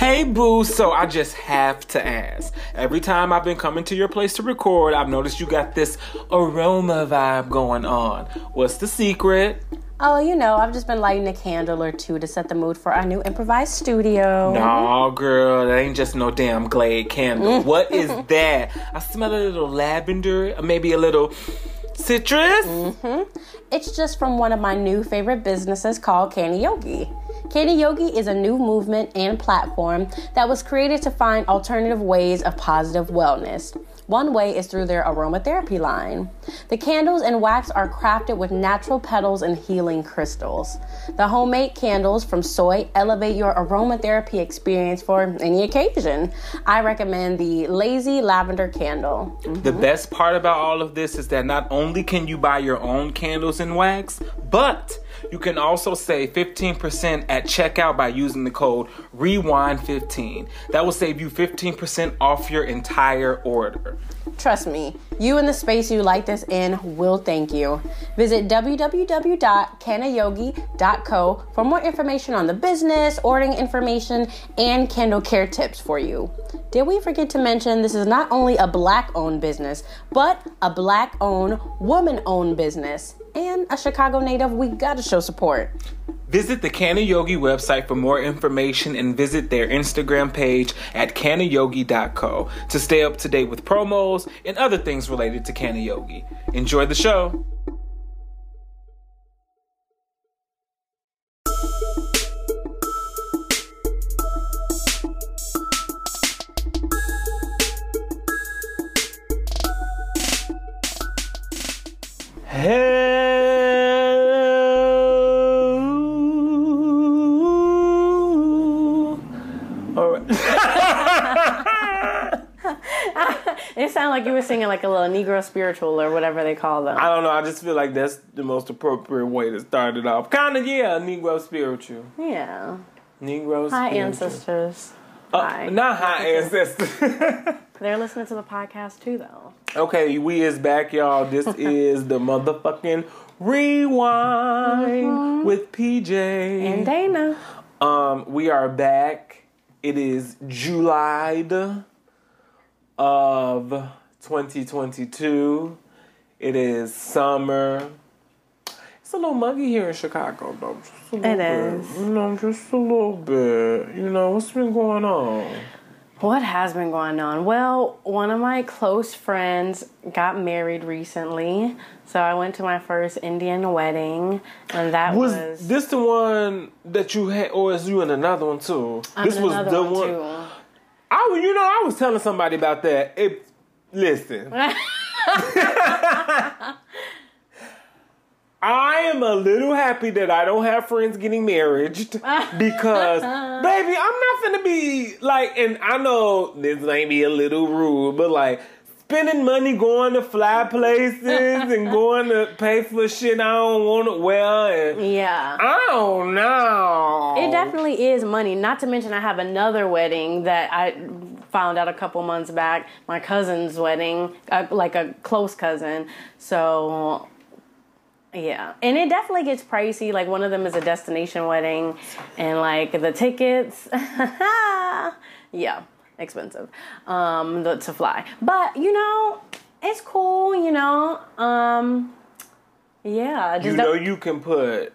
Hey boo, so I just have to ask. Every time I've been coming to your place to record, I've noticed you got this aroma vibe going on. What's the secret? Oh, you know, I've just been lighting a candle or two to set the mood for our new improvised studio. No, girl, that ain't just no damn Glade candle. what is that? I smell a little lavender, maybe a little citrus. Mm-hmm. It's just from one of my new favorite businesses called Canna Yogi. Canna Yogi is a new movement and platform that was created to find alternative ways of positive wellness. One way is through their aromatherapy line. The candles and wax are crafted with natural petals and healing crystals. The homemade candles from soy elevate your aromatherapy experience for any occasion. I recommend the Lazy Lavender Candle. Mm-hmm. The best part about all of this is that not only can you buy your own candles and wax, but you can also save 15% at checkout by using the code REWINE15. That will save you 15% off your entire order. Trust me, you in the space you like this in will thank you. Visit www.cannayogi.co for more information on the business, ordering information, and candle care tips for you. Did we forget to mention this is not only a black owned business, but a black owned, woman owned business? And a Chicago native, we gotta show support. Visit the Canna Yogi website for more information and visit their Instagram page at cannayogi.co to stay up to date with promos and other things related to Canna Yogi. Enjoy the show. Hello. It sounded like you were singing like a little Negro spiritual or whatever they call them. I don't know. I just feel like that's the most appropriate way to start it off. Kind of, yeah, Negro spiritual. Yeah. Negro Hi, spiritual. ancestors. Uh, Hi. Not hi, ancestors. They're listening to the podcast too, though. okay, we is back, y'all. This is the motherfucking Rewine with PJ. Mm-hmm. And Dana. Um, we are back. It is July of 2022. It is summer. It's a little muggy here in Chicago, though. Just a little It bit. You know, just a little bit. You know, what's been going on? What has been going on? Well, one of my close friends got married recently. So I went to my first Indian wedding. And that Was, was. this the one that you had, or is you in another one too? I'm this in was another the one, one. I, you know, I was telling somebody about that. It, listen. I am a little happy that I don't have friends getting married because, baby, I'm not gonna be like, and I know this may be a little rude, but like spending money going to fly places and going to pay for shit I don't want to wear. And Yeah. I don't know. It definitely is money. Not to mention, I have another wedding that I found out a couple months back. My cousin's wedding, uh, like a close cousin. So, yeah, and it definitely gets pricey. Like one of them is a destination wedding, and like the tickets, yeah, expensive um, the, to fly. But you know, it's cool. You know, um, yeah. Just You know, you can put,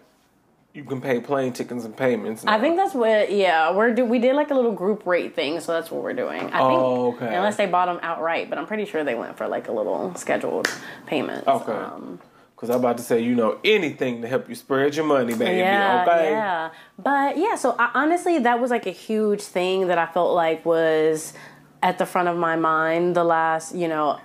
you can pay plane tickets and payments. I think that's what. Yeah, we're do, we did like a little group rate thing, so that's what we're doing. I Oh, think, okay. Unless they bought them outright, but I'm pretty sure they went for like a little scheduled payment. Okay. Um, Because I'm about to say, you know, anything to help you spread your money, baby. yeah, okay. yeah. But yeah, so I, honestly, that was like a huge thing that I felt like was at the front of my mind the last, you know,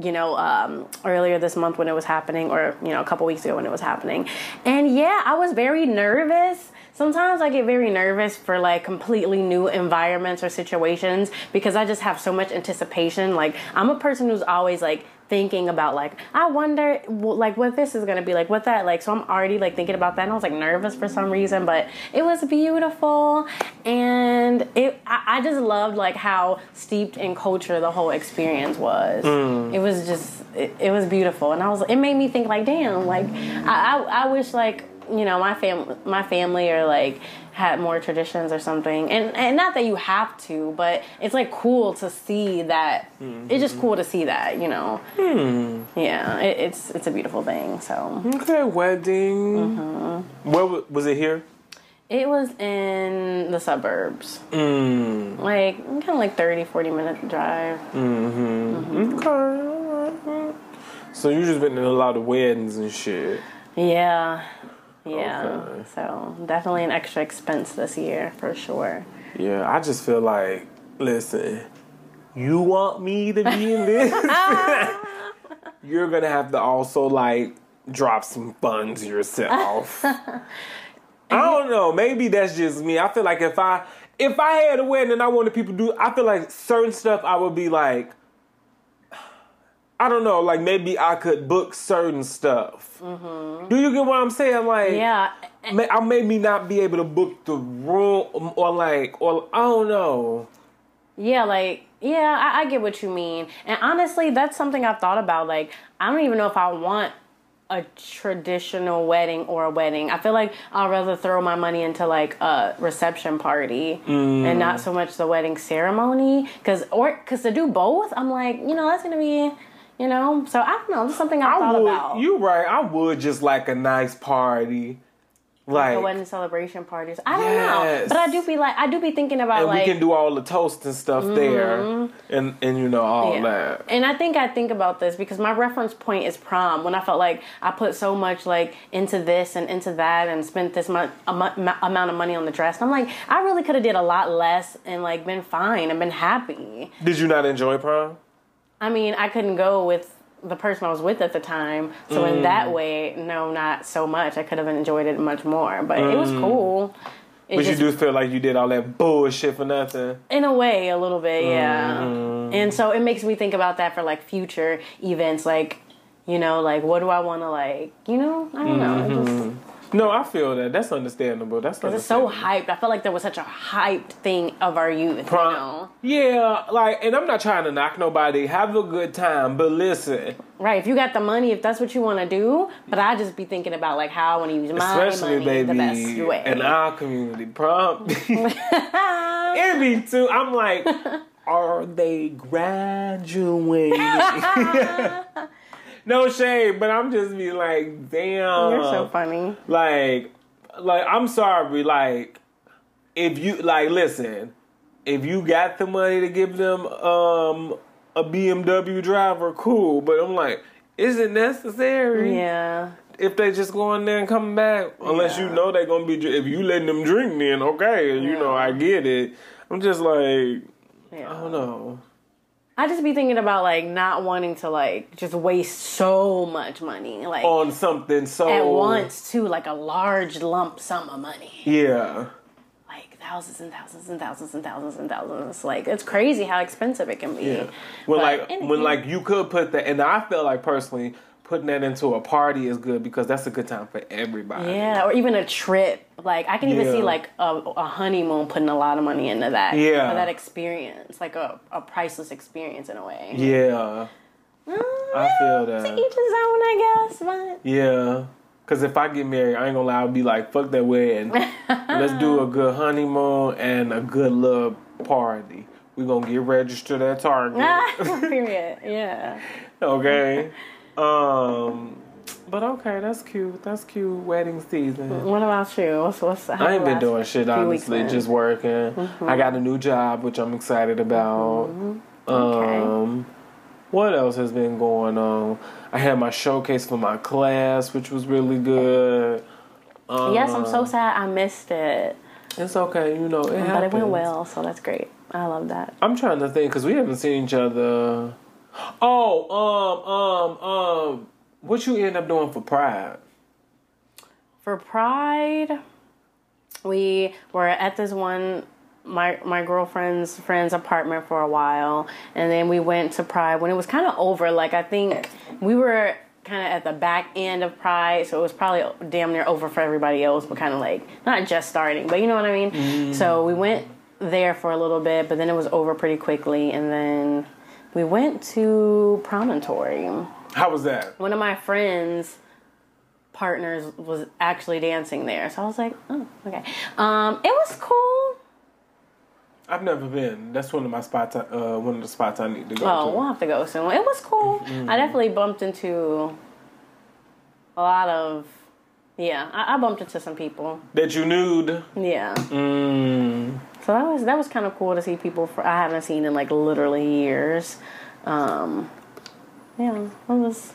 you know, um, earlier this month when it was happening, or you know, a couple weeks ago when it was happening. And yeah, I was very nervous. Sometimes I get very nervous for like completely new environments or situations because I just have so much anticipation. Like I'm a person who's always like thinking about like I wonder like what this is gonna be like, what that like. So I'm already like thinking about that, and I was like nervous for some reason, but it was beautiful, and it I, I just loved like how steeped in culture the whole experience was. Mm. It was just it, it was beautiful, and I was it made me think like damn like I I, I wish like you know my fam my family are like had more traditions or something, and and not that you have to, but it's like cool to see that. It's just cool to see that, you know. Yeah, it, it's it's a beautiful thing. So Okay, wedding. Mm-hmm. Where wa- was it here? it was in the suburbs, Mm. like kind of like 30, 40 minute drive. Okay. So you just been in a lot of weddings and shit. Yeah. Yeah. Okay. So definitely an extra expense this year for sure. Yeah, I just feel like, listen, you want me to be in this? You're gonna have to also like drop some funds yourself. I don't know. Maybe that's just me. I feel like if I if I had a wedding and I wanted people to do, I feel like certain stuff I would be like, I don't know. Like maybe I could book certain stuff. Mm-hmm. Do you get what I'm saying? Like Yeah. may, I maybe not be able to book the room or like or I don't know. Yeah, like yeah, I, I get what you mean. And honestly, that's something I've thought about. Like, I don't even know if I want a traditional wedding or a wedding. I feel like I'd rather throw my money into like a reception party and mm. not so much the wedding ceremony. Cause or cause to do both, I'm like, you know, that's gonna be, you know. So I don't know. That's something I've I thought would. about. You right. I would just like a nice party, like, the wedding celebration parties. I don't Yes. know, but I do be like, I do be thinking about and like, we can do all the toast and stuff mm-hmm. there, and and you know all Yeah. that. And I think I think about this because my reference point is prom. When I felt like I put so much like into this and into that and spent this much amount of money on the dress. And I'm like, I really could have did a lot less and like been fine and been happy. Did you not enjoy prom? I mean, I couldn't go with the person I was with at the time. So in that way, no, not so much. I could have enjoyed it much more, but it was cool. It But just- you do feel like you did all that bullshit for nothing. in a way, a little bit, yeah. Mm-hmm. And so it makes me think about that for like future events, like you know, like what do I want to like, you know? I don't know. Mm-hmm. just, No, I feel that. That's understandable. That's because it's so hyped. I felt like there was such a hyped thing of our youth, Prom- you know? Yeah, like, and I'm not trying to knock nobody. Have a good time, but listen, Right? If you got the money, if that's what you want to do, but I just be thinking about like how I want to use my especially money the best way. in our community, prom. it be too. I'm like, are they graduating? No shade, but I'm just be like, damn. You're so funny. Like, like I'm sorry. Like, if you like, listen, if you got the money to give them um a BMW driver, cool. But I'm like, is it necessary? Yeah. if they just go in there and come back, unless you know they're gonna be. If you letting them drink, then okay, you know I get it. I'm just like Yeah. I don't know. I just be thinking about like not wanting to like just waste so much money like On something so at once too, like a large lump sum of money. Yeah, like thousands and thousands and thousands and thousands and thousands. Like it's crazy how expensive it can be. yeah. When But like anyway. when like you could put that, and I feel like personally putting that into a party is good because that's a good time for everybody. yeah, or even a trip. Like I can even Yeah. see like a, a honeymoon putting a lot of money into that. Yeah. for that experience, like a, a priceless experience in a way. Yeah, Mm, I feel To that. each his own, I guess. But Yeah. Cause if I get married, I ain't gonna lie, I'll be like, fuck that wedding. Let's do a good honeymoon and a good love party. We gonna get registered at Target. period. Yeah. okay. Um but okay, that's cute. That's cute. Wedding season. What about you? What's what's? I ain't been doing shit honestly, just working. I got a new job which I'm excited about. Mm-hmm. Okay. Um what else has been going on? I had my showcase for my class, which was really good. Um, yes, I'm so sad I missed it, It's okay, you know, it but it went well, so that's great. I love that. I'm trying to think because we haven't seen each other. Oh, um, um, um, what you end up doing for Pride? For Pride, we were at this one my my girlfriend's friend's apartment for a while, and then we went to Pride when it was kind of over. Like I think we were kind of at the back end of Pride, so it was probably damn near over for everybody else, but kind of like not just starting, but you know what I mean. So we went there for a little bit, but then it was over pretty quickly, and then we went to Promontory How was that? one of my friends partners was actually dancing there. So I was like, oh, okay. Um, it was cool. I've never been. That's one of my spots. I- Uh, one of the spots I need to go Oh, to. we'll have to go soon. It was cool. I definitely bumped into a lot of. Yeah, I, I bumped into some people. That you nude. Yeah, Mm. So that was that was kind of cool to see people for I haven't seen in like literally years. Um, yeah, it was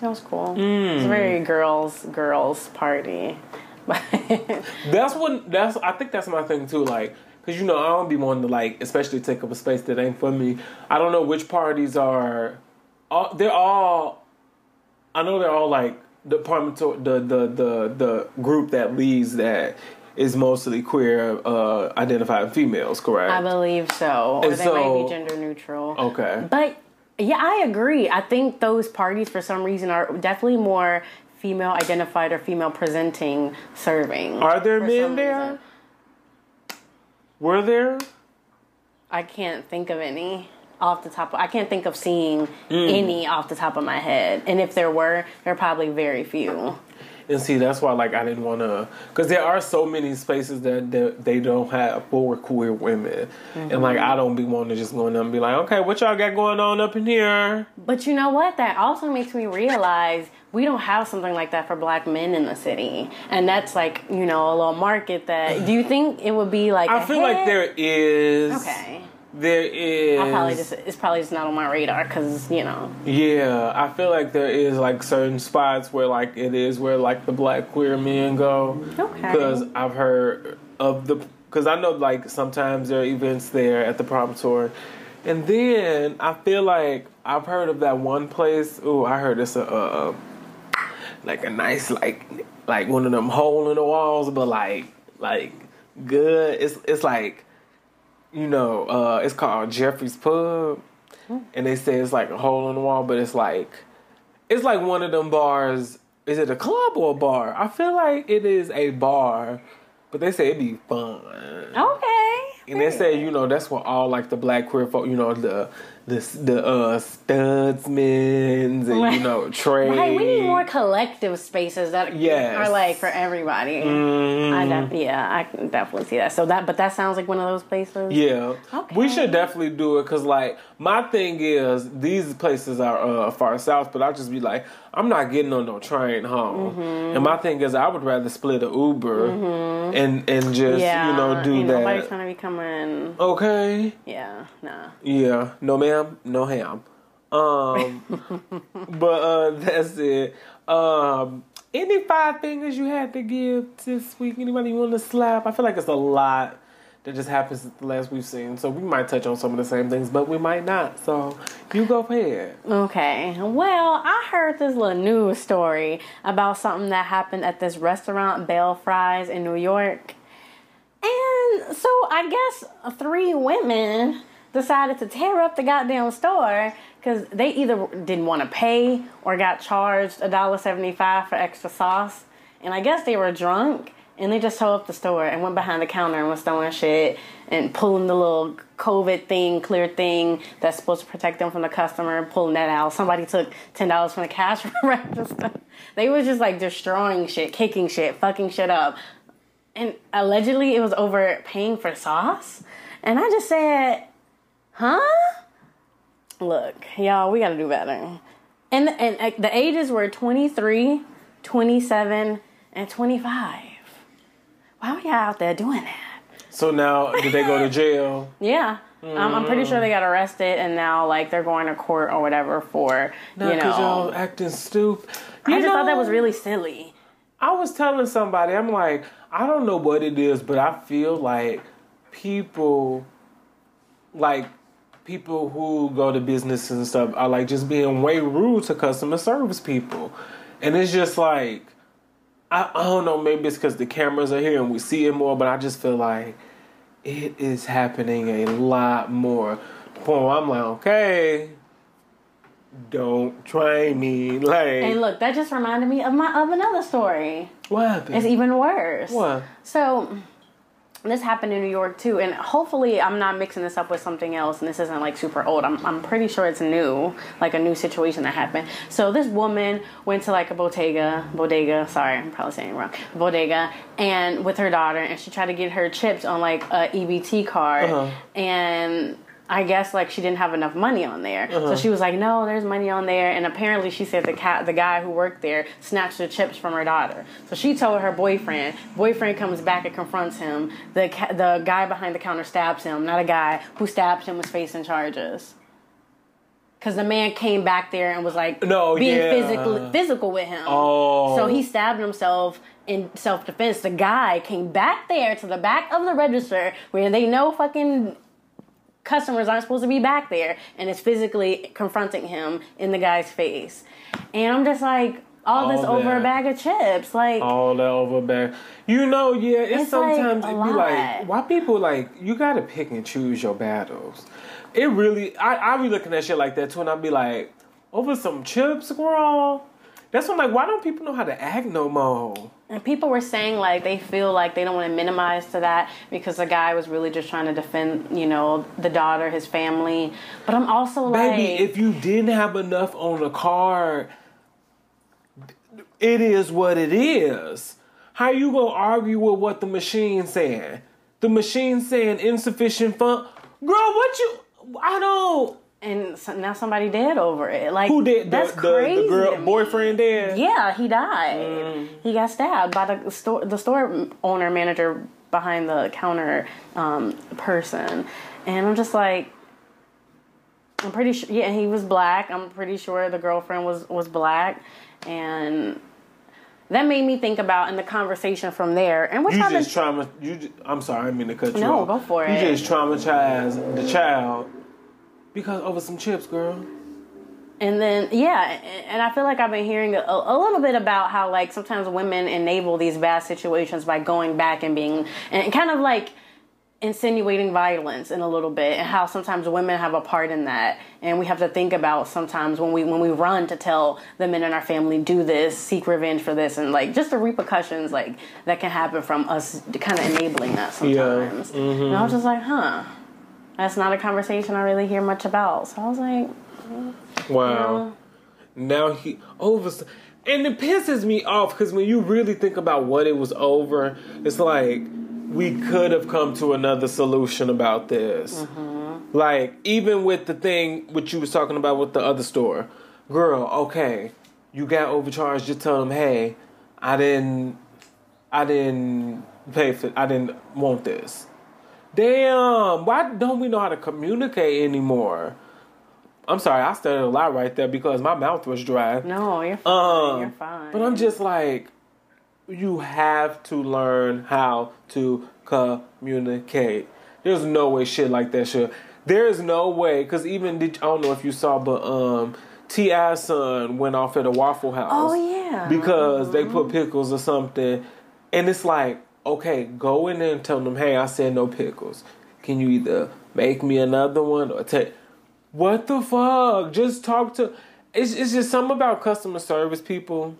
that was cool. It was a very girls girls party. That's what. That's. I think that's my thing too. Like, cause you know I don't be wanting to like, especially take up a space that ain't for me. I don't know which parties are. All, they're all. I know they're all like the department. The the the the group that leads that is mostly queer uh, identified females. Correct. I believe so, or And they might be gender neutral. okay. But yeah, I agree. I think those parties, for some reason, are definitely more female identified or female presenting serving. Are there men there? reason. Were there? I can't think of any off the top. I can't think of seeing Mm. any off the top of my head. And if there were, there are probably very few. And see, that's why like I didn't want to, because there are so many spaces that, that they don't have for queer women, and like mm-hmm. I don't be wanting to just go in there and be like, okay, what y'all got going on up in here? But you know what? That also makes me realize we don't have something like that for black men in the city. And that's like, you know, a little market that. Do you think it would be like. I feel like there is. Okay. There is. I probably just it's probably just not on my radar because you know Yeah, I feel like there is like certain spots where like it is where like the black queer men go. Okay. Because I've heard of the because I know like sometimes there are events there at the Promontory, and then I feel like I've heard of that one place. Oh, I heard it's a uh, like a nice like like one of them hole in the walls, but like like good. It's it's like you know, uh, it's called Jeffery's Pub, and they say it's like a hole in the wall, but it's like it's like one of them bars. Is it a club or a bar? I feel like it is a bar, but they say it'd be fun. okay And they say, you know, that's where all like the black queer folk, you know, the the the uh studsmans and you know trade. right we need more collective spaces that Yes. are like for everybody Mm, I def- yeah I can definitely see that so that but that sounds like one of those places yeah, Okay. we should definitely do it because, like, my thing is these places are uh, far south, but I just be like, I'm not getting on no train home, Mm-hmm. and my thing is I would rather split a Uber and and just yeah you know do ain't that. trying to be coming Okay. yeah nah Yeah, no ma'am, no ham. Um, but uh, that's it. Um, any five fingers you had to give this week? Anybody want to slap? I feel like it's a lot that just happens the last we've seen, so we might touch on some of the same things, but we might not. So you go ahead. Okay. Well, I heard this little news story about something that happened at this restaurant, Bell Fries in New York. And so I guess three women decided to tear up the goddamn store because they either didn't want to pay or got charged $1.75 for extra sauce. And I guess they were drunk and they just tore up the store and went behind the counter and was throwing shit and pulling the little COVID thing, clear thing that's supposed to protect them from the customer, pulling that out. Somebody took ten dollars from the cash register. They was just like destroying shit, kicking shit, fucking shit up. And allegedly it was over paying for sauce. And I just said, huh? Look, y'all, we gotta do better. And, and uh, the ages were 23, 27, and 25. Why were y'all out there doing that? So now, did they go to jail? Yeah. Um, I'm pretty sure they got arrested and now like they're going to court or whatever for No, you because y'all know. acting stupid. I just thought that was really silly. I was telling somebody, I'm like, I don't know what it is, but I feel like people, like people who go to business and stuff, are like just being way rude to customer service people, and it's just like, I, I don't know, maybe it's because the cameras are here and we see it more, but I just feel like it is happening a lot more. Boy, I'm like, okay, don't try me, like, And look, that just reminded me of my of another story. what happened? It's even worse. what? So this happened in New York too, and hopefully I'm not mixing this up with something else, and this isn't like super old. I'm, I'm pretty sure it's new, like a new situation that happened. So this woman went to like a bodega, bodega. Sorry, I'm probably saying it wrong. Bodega, and with her daughter, and she tried to get her chips on like a EBT card, Uh-huh. and I guess like she didn't have enough money on there, Uh-huh. so she was like, "No, there's money on there." And apparently, she said the cat, the guy who worked there, snatched the chips from her daughter. So she told her boyfriend. Boyfriend comes back and confronts him. The ca- the guy behind the counter stabs him. Not a guy who stabbed him was facing charges. Cause the man came back there and was like No, being yeah. physical physical with him. Oh. So he stabbed himself in self defense. The guy came back there to the back of the register where they know fucking customers aren't supposed to be back there and it's physically confronting him in the guy's face. And I'm just like, all, this All over a bag of chips. Like all that over a bag You know, yeah, it's, It's sometimes a it be like why people like you gotta pick and choose your battles. It really I I be looking at shit like that too and I'd be like, over some chips, girl. That's when like why don't people know how to act no more? And people were saying like they feel like they don't want to minimize to that because the guy was really just trying to defend, you know, the daughter, his family. But I'm also like, Baby, if you didn't have enough on the card, it is what it is. How you gonna argue with what the machine's saying? The machine saying insufficient fund. Girl, what you? I don't. And so now somebody dead over it. Like Who did the, That's the, crazy. the girl boyfriend dead? Yeah, he died. Mm. He got stabbed by the store, the store owner manager behind the counter um, person, and I'm just like, I'm pretty sure. Yeah, he was black. I'm pretty sure the girlfriend was was black, and that made me think about in the conversation from there. And which You just trauma. You. Just, I'm sorry, I didn't mean to cut you No, off. go for You it. just traumatized the child because over some chips, girl. And then yeah, and I feel like I've been hearing a, a little bit about how like sometimes women enable these bad situations by going back and being and kind of like insinuating violence in a little bit and how sometimes women have a part in that. And we have to think about sometimes when we when we run to tell the men in our family do this seek revenge for this and like just the repercussions like that can happen from us kind of enabling that sometimes. And I was mm-hmm. just like huh that's not a conversation I really hear much about so I was like mm, Wow. Now he oh, over, and it pisses me off because when you really think about what it was over, it's like we could have come to another solution about this. Mm-hmm. Like even with the thing what you was talking about with the other store, girl. Okay, you got overcharged. Just tell them, hey, I didn't, I didn't pay for, I didn't want this. Damn, why don't we know how to communicate anymore? I'm sorry, I stuttered a lot right there because my mouth was dry. No, you're fine. Um, you're fine. But I'm just like, you have to learn how to communicate. There's no way shit like that should. There is no way because even did, I don't know if you saw, but um, T.I.'s son went off at a Waffle House. Oh, yeah. because they put pickles or something, and it's like, okay, go in there and tell them, hey, I said no pickles. Can you either make me another one or take? What the fuck? Just talk to. It's it's just something about customer service people.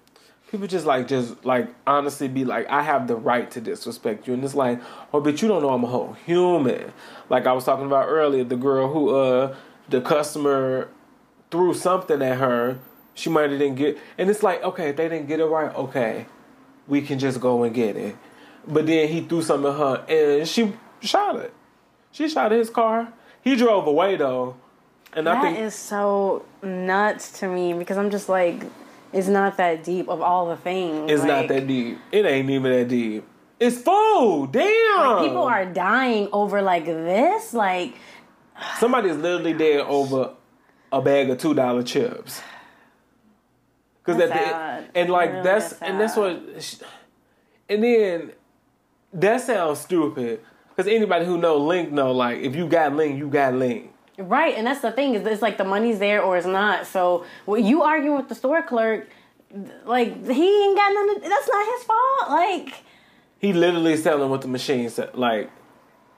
People just like just like honestly be like, I have the right to disrespect you, and it's like, oh, but you don't know I'm a whole human. Like I was talking about earlier, the girl who uh the customer threw something at her. She might have didn't get, and it's like, okay, if they didn't get it right, okay, we can just go and get it. But then he threw something at her, and she shot it. She shot at his car. He drove away though, and I think is so nuts to me because I'm just like, it's not that deep of all the things. it's not that deep. It ain't even that deep. It's food. Damn. People are dying over like this. Like, Somebody's literally dead over a bag of two dollar chips. Cause That's that and like that's is and that's what, and then that sounds stupid. Cause anybody who know Link know like if you got Link, you got Link. right? And that's the thing is, it's like the money's there or it's not. So when you arguing with the store clerk, like he ain't got. Of, that's not his fault. Like, He literally is telling what the machine said. Like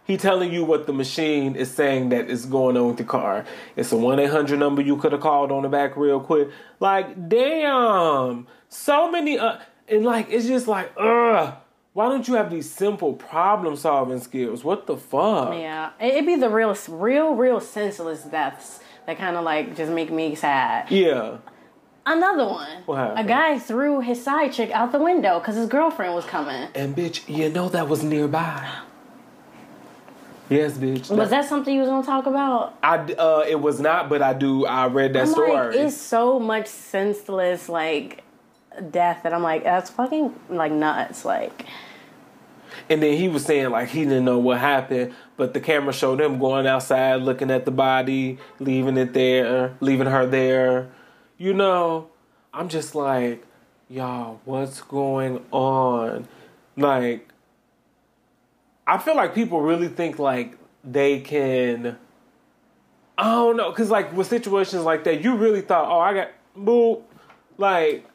he telling you what the machine is saying that is going on with the car. It's a one eight hundred number you could have called on the back real quick. Like damn, so many. Uh, and like it's just like ugh. Why don't you have these simple problem solving skills? What the fuck? Yeah, it- it'd be the real, real, real senseless deaths that kind of like just make me sad. Yeah. Another one. What happened? A guy threw his side chick out the window because his girlfriend was coming. And bitch, you know that was nearby. Yes, bitch. Was that something you was gonna talk about? I uh, it was not, but I do. I read that I'm story. like, it's so much senseless like death that I'm like, that's fucking like nuts. Like, And then he was saying like he didn't know what happened, but the camera showed him going outside, looking at the body, leaving it there, leaving her there. You know, I'm just like, y'all, what's going on? Like, I feel like people really think like they can. I don't know, cause like with situations like that, you really thought, oh, I got boop, like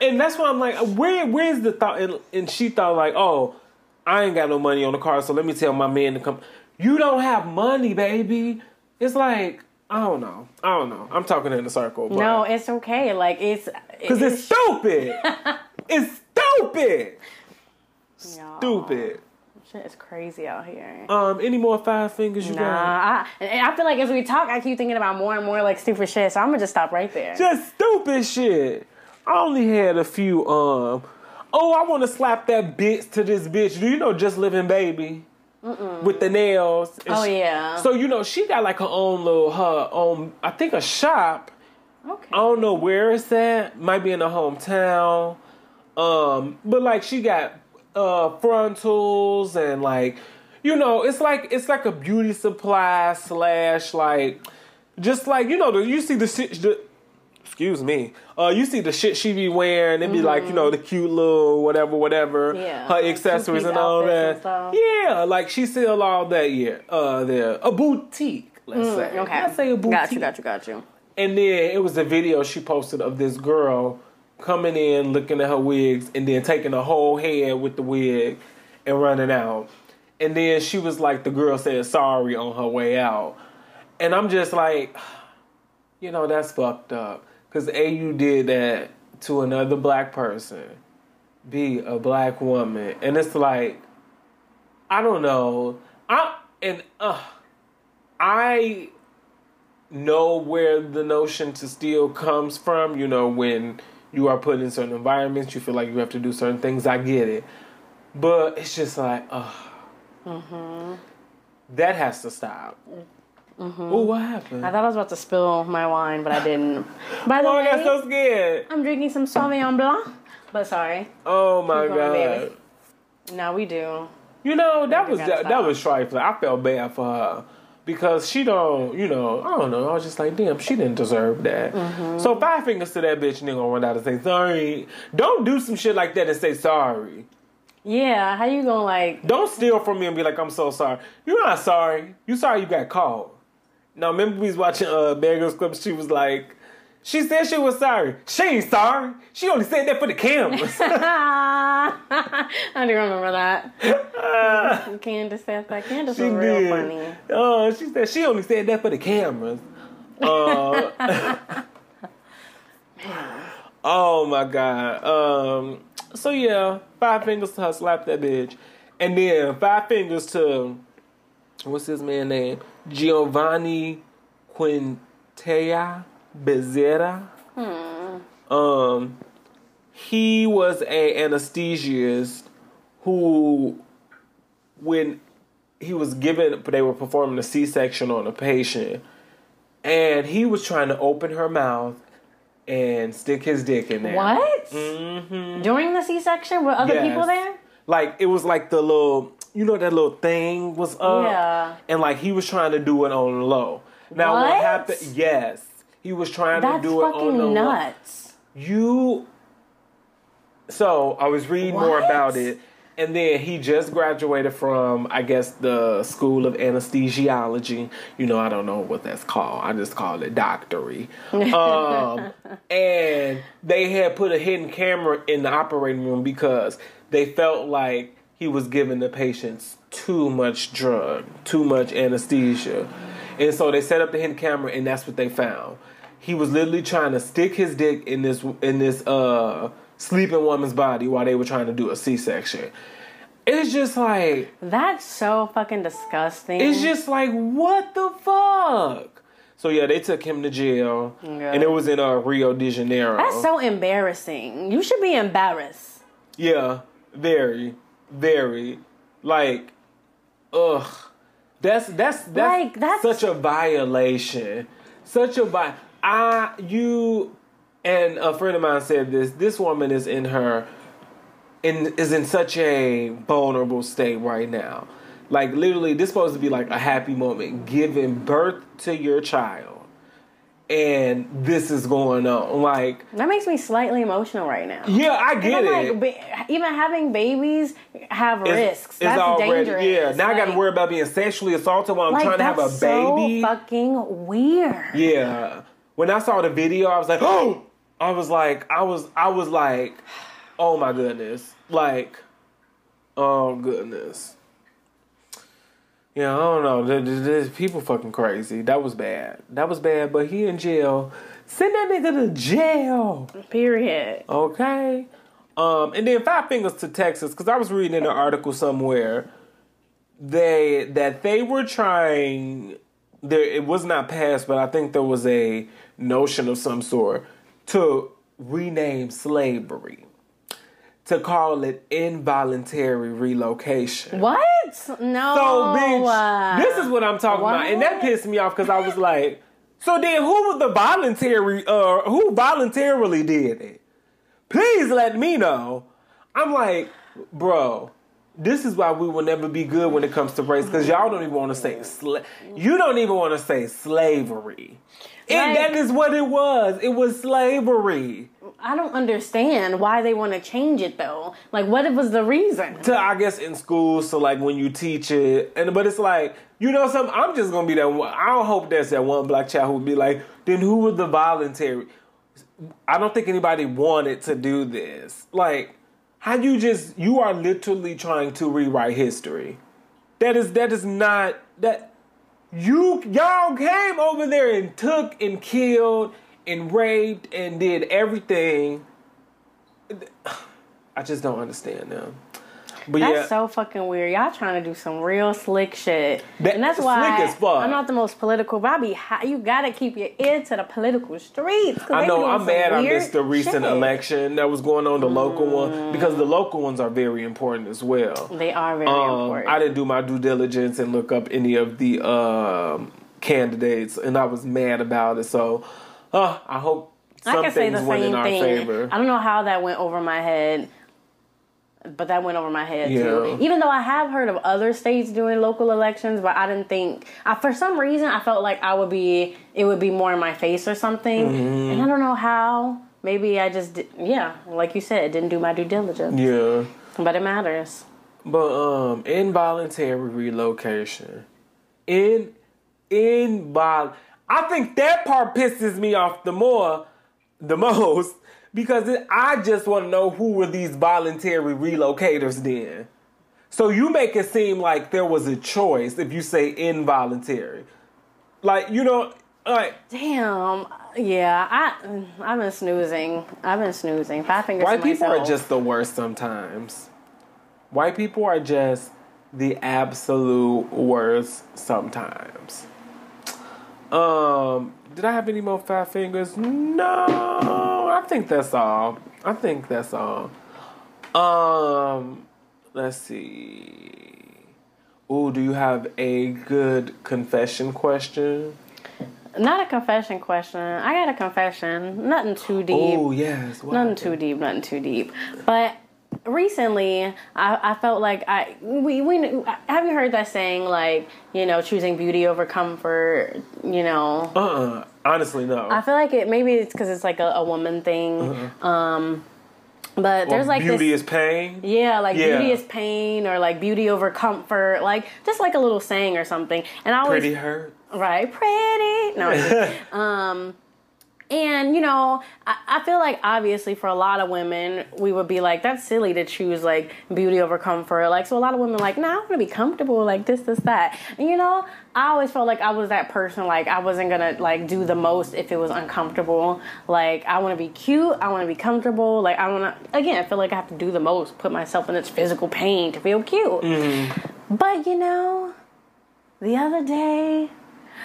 and that's why I'm like, where where's the thought? And, and she thought like, oh, I ain't got no money on the car, so let me tell my man to come. You don't have money, baby. It's like I don't know. I don't know. I'm talking in a circle. But, no, it's okay. Like, it's because it's stupid. it's stupid. Stupid. Shit is crazy out here. Um, any more five fingers you Nah, got? I, and I feel like as we talk, I keep thinking about more and more like stupid shit. So I'm gonna just stop right there. Just stupid shit. I only had a few. Um, oh, I want to slap that bitch to this bitch. Do you know Just Living Baby? With the nails. Oh, she- yeah. So you know she got like her own little her own. I think a shop. okay. I don't know where it's at. Might be in her hometown. Um, but like she got uh frontals and like you know it's like it's like a beauty supply slash like just like you know the, you see the the, excuse me uh you see the shit she be wearing it be like you know the cute little whatever whatever Mm-hmm. Yeah, her like accessories and all that and yeah like she sell all that yeah uh there a boutique let's say Mm, okay. let's say a boutique Got you. Got you. Got you. and then it was a video she posted of this girl coming in, looking at her wigs, and then taking a whole head with the wig and running out. And then she was like, the girl said sorry on her way out. And I'm just like, you know, that's fucked up. Because A, you did that to another black person. B, a black woman. And it's like, I don't know. I, and, uh, I know where the notion to steal comes from. You know, when you are put in certain environments, you feel like you have to do certain things. I get it, but it's just like, ugh. That has to stop. Oh, what happened? I thought I was about to spill my wine, but I didn't. By the oh, I got so scared. I'm drinking some Sauvignon Blanc. But sorry. Oh my going, god. baby. No, we do. You know that was that, that was trifling. I felt bad for her because she don't. You know, I don't know. I was just like, damn, she didn't deserve that. Mm-hmm. So five fingers to that bitch, and then gonna run out and say sorry. Don't do some shit like that and say sorry. Yeah, how you gonna like? Don't steal from me and be like, I'm so sorry. You're not sorry. You sorry you got caught. Now remember we was watching uh Bad Girls clips. She was like, she said she was sorry. She ain't sorry. She only said that for the cameras. I do remember that. Candace said that. Candace was real did. funny. Oh, she said she only said that for the cameras. Uh, oh my god. Um. So yeah, five fingers to her, slap that bitch, and then five fingers to what's his man name? Giovanni Quintella Bezerra. Um, he was a anesthesiast who, when he was given, they were performing a C-section on a patient, and he was trying to open her mouth and stick his dick in there. What? Mm-hmm. During the C-section, were other Yes. people there? Like it was like the little, you know, that little thing was up, Yeah. and like he was trying to do it on low. Now what, What? happened? Yes, he was trying That's to do it on the low. nuts. You. So I was reading more about it, and then he just graduated from, I guess, the School of Anesthesiology. You know, I don't know what that's called. I just call it doctory. Um, and they had put a hidden camera in the operating room because they felt like he was giving the patients too much drug, too much anesthesia. And so they set up the hidden camera, and that's what they found. He was literally trying to stick his dick in this in this uh sleeping woman's body while they were trying to do a C-section. It's just like That's so fucking disgusting. it's just like what the fuck. So yeah, they took him to jail, Yeah. and it was in uh, Rio de Janeiro. That's so embarrassing. You should be embarrassed. Yeah, very, very. Like, ugh. That's that's that's, Like, that's- such a violation. Such a vi. I you and a friend of mine said this. This woman is in her in is in such a vulnerable state right now. Like literally, this supposed to be like a happy moment, giving birth to your child, and this is going on. Like, That makes me slightly emotional right now. yeah, I get it. like, ba- even having babies have It's- risks. That's dangerous. Yeah, now I got to worry about being sexually assaulted while I'm like, trying to have a baby. So fucking weird. yeah. When I saw the video, I was like, oh, I was like, I was, I was like, oh my goodness, like, oh goodness. Yeah, I don't know. Th- th- th- People fucking crazy. That was bad. That was bad. But he in jail. Send that nigga to jail. Period. Okay. Um, and then five fingers to Texas because I was reading in an article somewhere they that they were trying. There, it was not passed, but I think there was a notion of some sort to rename slavery to call it involuntary relocation. What? No. So, bitch, this is what I'm talking about, and that pissed me off because I was like, so then who was the voluntary? Uh, who voluntarily did it? Please let me know. I'm like, bro. This is why we will never be good when it comes to race because y'all don't even want to say sla- you don't even want to say slavery, and Like- that is what it was. It was slavery. I don't understand why they want to change it though. Like, what was the reason? to I guess in school, so like when you teach it, and but it's like you know something. I'm just gonna be that one. I don't hope there's that one black child who would be like, then who was the voluntary? I don't think anybody wanted to do this. Like, how you just you are literally trying to rewrite history. That is that is not that you y'all came over there and took and killed and raped and did everything. I just don't understand them. But That's yeah, so fucking weird. Y'all trying to do some real slick shit, That- and that's slick why as fuck. I'm not the most political. But I be you gotta keep your ear to the political streets. I know I'm mad I missed the recent shit. election that was going on, the local one, because the local ones are very important as well. They are very Um, important. I didn't do my due diligence and look up any of the um, candidates, and I was mad about it. So uh, I hope I can say the same thing. favor. I don't know how that went over my head, but that went over my head Yeah. too. Even though I have heard of other states doing local elections, but I didn't think. I, for some reason, I felt like I would be. It would be more in my face or something, Mm-hmm. and I don't know how. Maybe I just did, yeah, like you said, didn't do my due diligence. Yeah. But it matters. But um, involuntary relocation, in invol. I think that part pisses me off the more, the most, because it, I just want to know who were these voluntary relocators then. So you make it seem like there was a choice if you say involuntary, like you know, like Damn. Yeah, I I've been snoozing. I've been snoozing. Five fingers. white people are just the worst sometimes. White people are just the absolute worst sometimes. Um, did I have any more five fingers? No, I think that's all. I think that's all. Um, let's see. Ooh, do you have a good confession question? Not a confession question. I got a confession. Nothing too deep. Oh yes, what nothing happened? too deep. Nothing too deep. But recently, I, I felt like I we we have you heard that saying like you know choosing beauty over comfort. You know, Uh-uh. Honestly, no. I feel like it maybe it's because it's like a, a woman thing. Um, but there's like Uh-huh. beauty this. is pain. Yeah, like Yeah. beauty is pain, or like beauty over comfort, like just like a little saying or something. And I always Pretty hurt. Right, pretty. No, um, And you know, I, I feel like obviously for a lot of women, we would be like, that's silly to choose like beauty over comfort. Like, so a lot of women like, nah, I want to be comfortable, like this, this, that. And you know, I always felt like I was that person. Like, I wasn't gonna like do the most if it was uncomfortable. Like, I want to be cute, I want to be comfortable. Like, I want to again, I feel like I have to do the most, put myself in this physical pain to feel cute. Mm-hmm. But you know, the other day,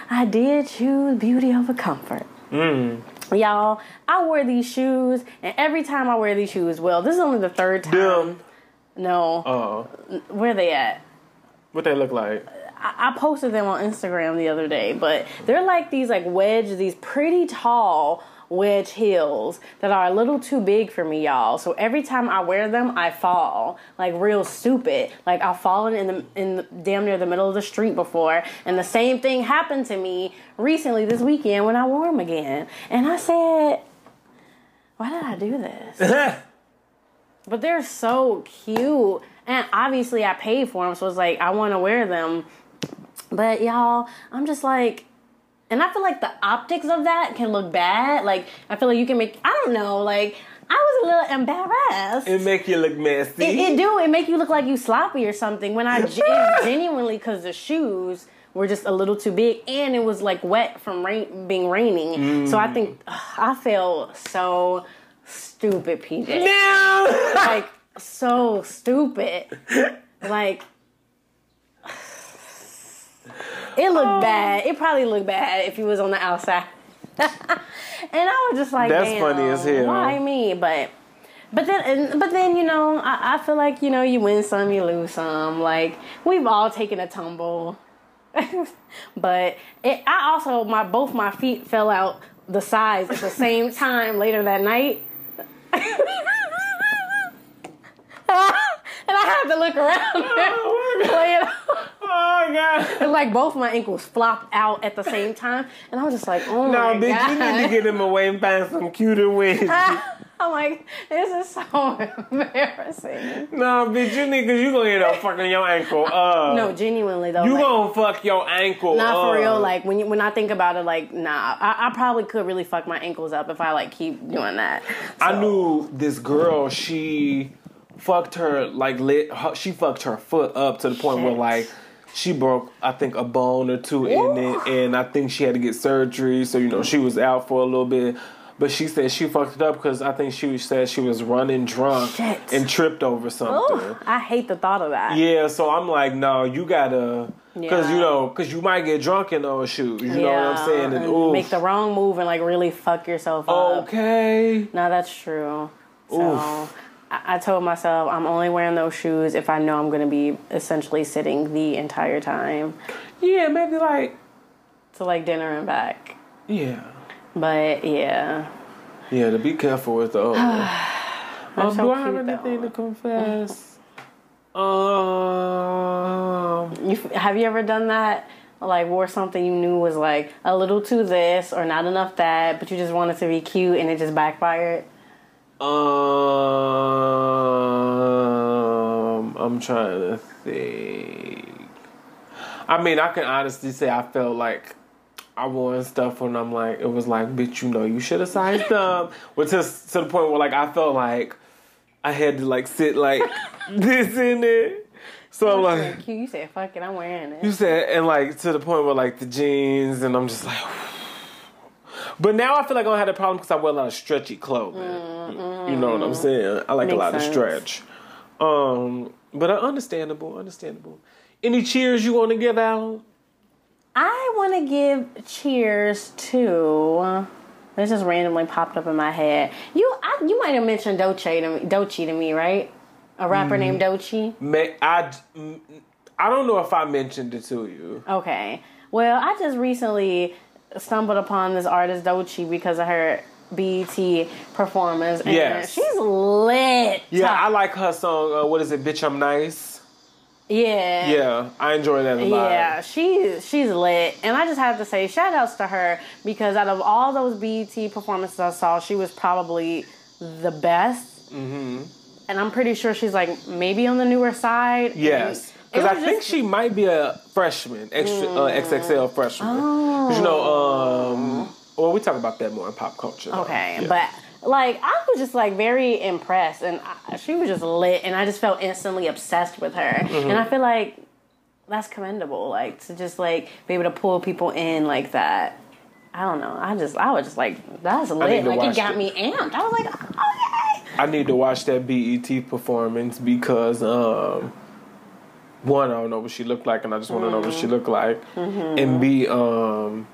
I did choose beauty over comfort. Y'all, I wear these shoes, and every time I wear these shoes, well, this is only the third time. Them. No, Uh, where they at? what they look like? I, I posted them on Instagram the other day, but they're like these like wedge, these pretty tall wedge heels that are a little too big for me, y'all. So every time I wear them, I fall like real stupid. Like I've fallen in the in the, damn near the middle of the street before, and the same thing happened to me recently this weekend when I wore them again. And I said, "Why did I do this?" but they're so cute, and obviously I paid for them, so it's like I want to wear them. But y'all, I'm just like, and I feel like the optics of that can look bad. Like I feel like you can make, I don't know, like I was a little embarrassed. it make you look messy. It, it do. It make you look like you sloppy or something. When I genuinely, because the shoes were just a little too big, and it was like wet from rain being raining. So I mm. think ugh, I felt so stupid, PJ. now. like so stupid. Like it looked oh. bad. It probably looked bad if he was on the outside. and I was just like, That's funny as hell. Why me? But but then and, but then you know I, I feel like you know you win some you lose some. Like we've all taken a tumble. but it, I also my both my feet fell out the sides at the same time later that night. and I had to look around. Play it oh, oh god. And like both my ankles flopped out at the same time, and I was just like, "Oh No, my bitch, god!" you need to get him away and find some cuter wigs. I'm like, "This is so embarrassing." no, bitch, you need because you gonna end up fucking your ankle up. No, genuinely though, you like, gonna fuck your ankle not for real. Like when you, when I think about it, like nah, I, I probably could really fuck my ankles up if I like keep doing that. I knew this girl. She fucked her like lit. Her, she fucked her foot up to the point where like she broke I think a bone or two in it, and I think she had to get surgery. So you know she was out for a little bit. But she said she fucked it up because I think she said she was running drunk Shit. and tripped over something. Ooh, I hate the thought of that. Yeah, so I'm like, no, you gotta, because you know, because you might get drunk in those shoes. You know what I'm saying? And, and make the wrong move and like really fuck yourself up. okay. No, that's true. So Oof. I, told myself I'm only wearing those shoes if I know I'm going to be essentially sitting the entire time Yeah, maybe like, to like dinner and back. yeah. But yeah, Yeah, to be careful with the. um, so do I have anything though. to confess? Um, you have you ever done that? Like wore something you knew was like a little too this or not enough that, but you just wanted to be cute and it just backfired. Um, I'm trying to think. I mean, I can honestly say I felt like I wore stuff when I'm like, it was like, bitch, you know, you should have sized up. But to, to the point where like I felt like I had to like sit like this in it. So I'm like, Like. You said fuck it, I'm wearing it." you said, and like to the point where like the jeans, and I'm just like. But now I feel like I don't have that problem because I wear a lot of stretchy clothing. You know what I'm saying? I like a lot sense. of stretch. Um, but uh, understandable, understandable. Any cheers you want to give out? I want to give cheers to. This just randomly popped up in my head. You, I, you might have mentioned Doechii to me, Doechii to me, right? A rapper named Doechii. May, I, mm, I don't know if I mentioned it to you. Okay. Well, I just recently stumbled upon this artist Doechii because of her BET performance, and Yes. she's lit. Yeah, I like her song. Uh, what is it? Bitch, I'm nice. yeah, Yeah, I enjoy that a lot. Yeah, she's she's lit, and I just have to say shout outs to her because out of all those BET performances I saw, she was probably the best. Mm-hmm. And I'm pretty sure she's like maybe on the newer side. Yes. Because I think she might be a freshman, extra uh, XXL freshman. 'Cause you know, um, Well, we talk about that more in pop culture. though. Okay, Yeah. but like I was just like very impressed, and I, she was just lit, and I just felt instantly obsessed with her, Mm-hmm. and I feel like that's commendable, like to just like be able to pull people in like that. I don't know. I just I was just like that's lit. to Like it got it. me amped. I was like, okay. I need to watch that BET performance because um one, I don't know what she looked like and I just want to know what she looked like. And B, um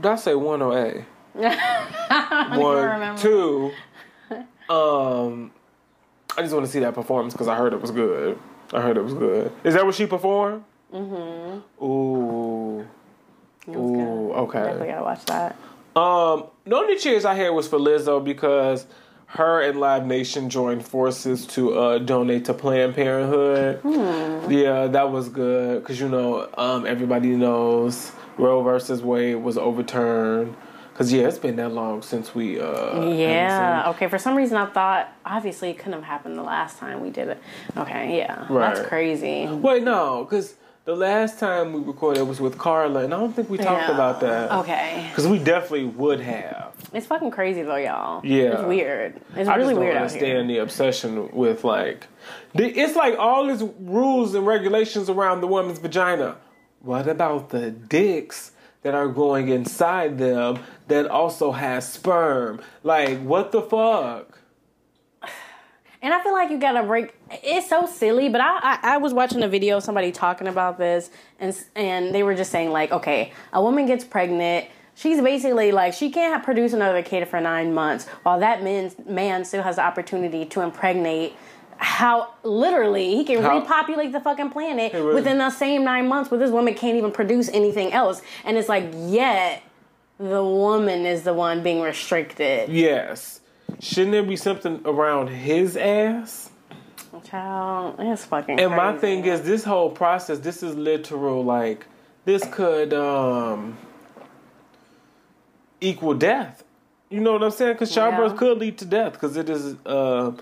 did I say one or A? one, remember. two. Um I just want to see that performance because I heard it was good. I heard it was good. Is that what she performed? Mm-hmm. Ooh. Ooh, okay. Definitely gotta watch that. Um, the only cheers I had was for Lizzo because her and Live Nation joined forces to uh, donate to Planned Parenthood. Yeah, that was good because you know um, everybody knows Roe versus Wade was overturned. Cause yeah, it's been that long since we. Uh, Yeah. Okay. For some reason, I thought obviously it couldn't have happened the last time we did it. Okay. Yeah. Right. That's crazy. Wait, no, because the last time we recorded was with Carla, and I don't think we talked Yeah. about that. Okay. Because we definitely would have. It's fucking crazy though, y'all. Yeah. It's weird. It's I really weird out understand the obsession with like, the, it's like all these rules and regulations around the woman's vagina. What about the dicks that are going inside them that also has sperm? Like, what the fuck? And I feel like you gotta break. It's so silly, but I, I I was watching a video of somebody talking about this, and and they were just saying like, okay, a woman gets pregnant. She's basically like she can't produce another kid for nine months, while that man man still has the opportunity to impregnate. How literally he can How- repopulate the fucking planet really- within the same nine months, but this woman can't even produce anything else, and it's like yet the woman is the one being restricted. Yes. Shouldn't there be something around his ass? Child, it's fucking. And my thing is, this whole process, this is literal. Like, this could um equal death. You know what I'm saying? Because childbirth Yeah. could lead to death. Because it is, uh,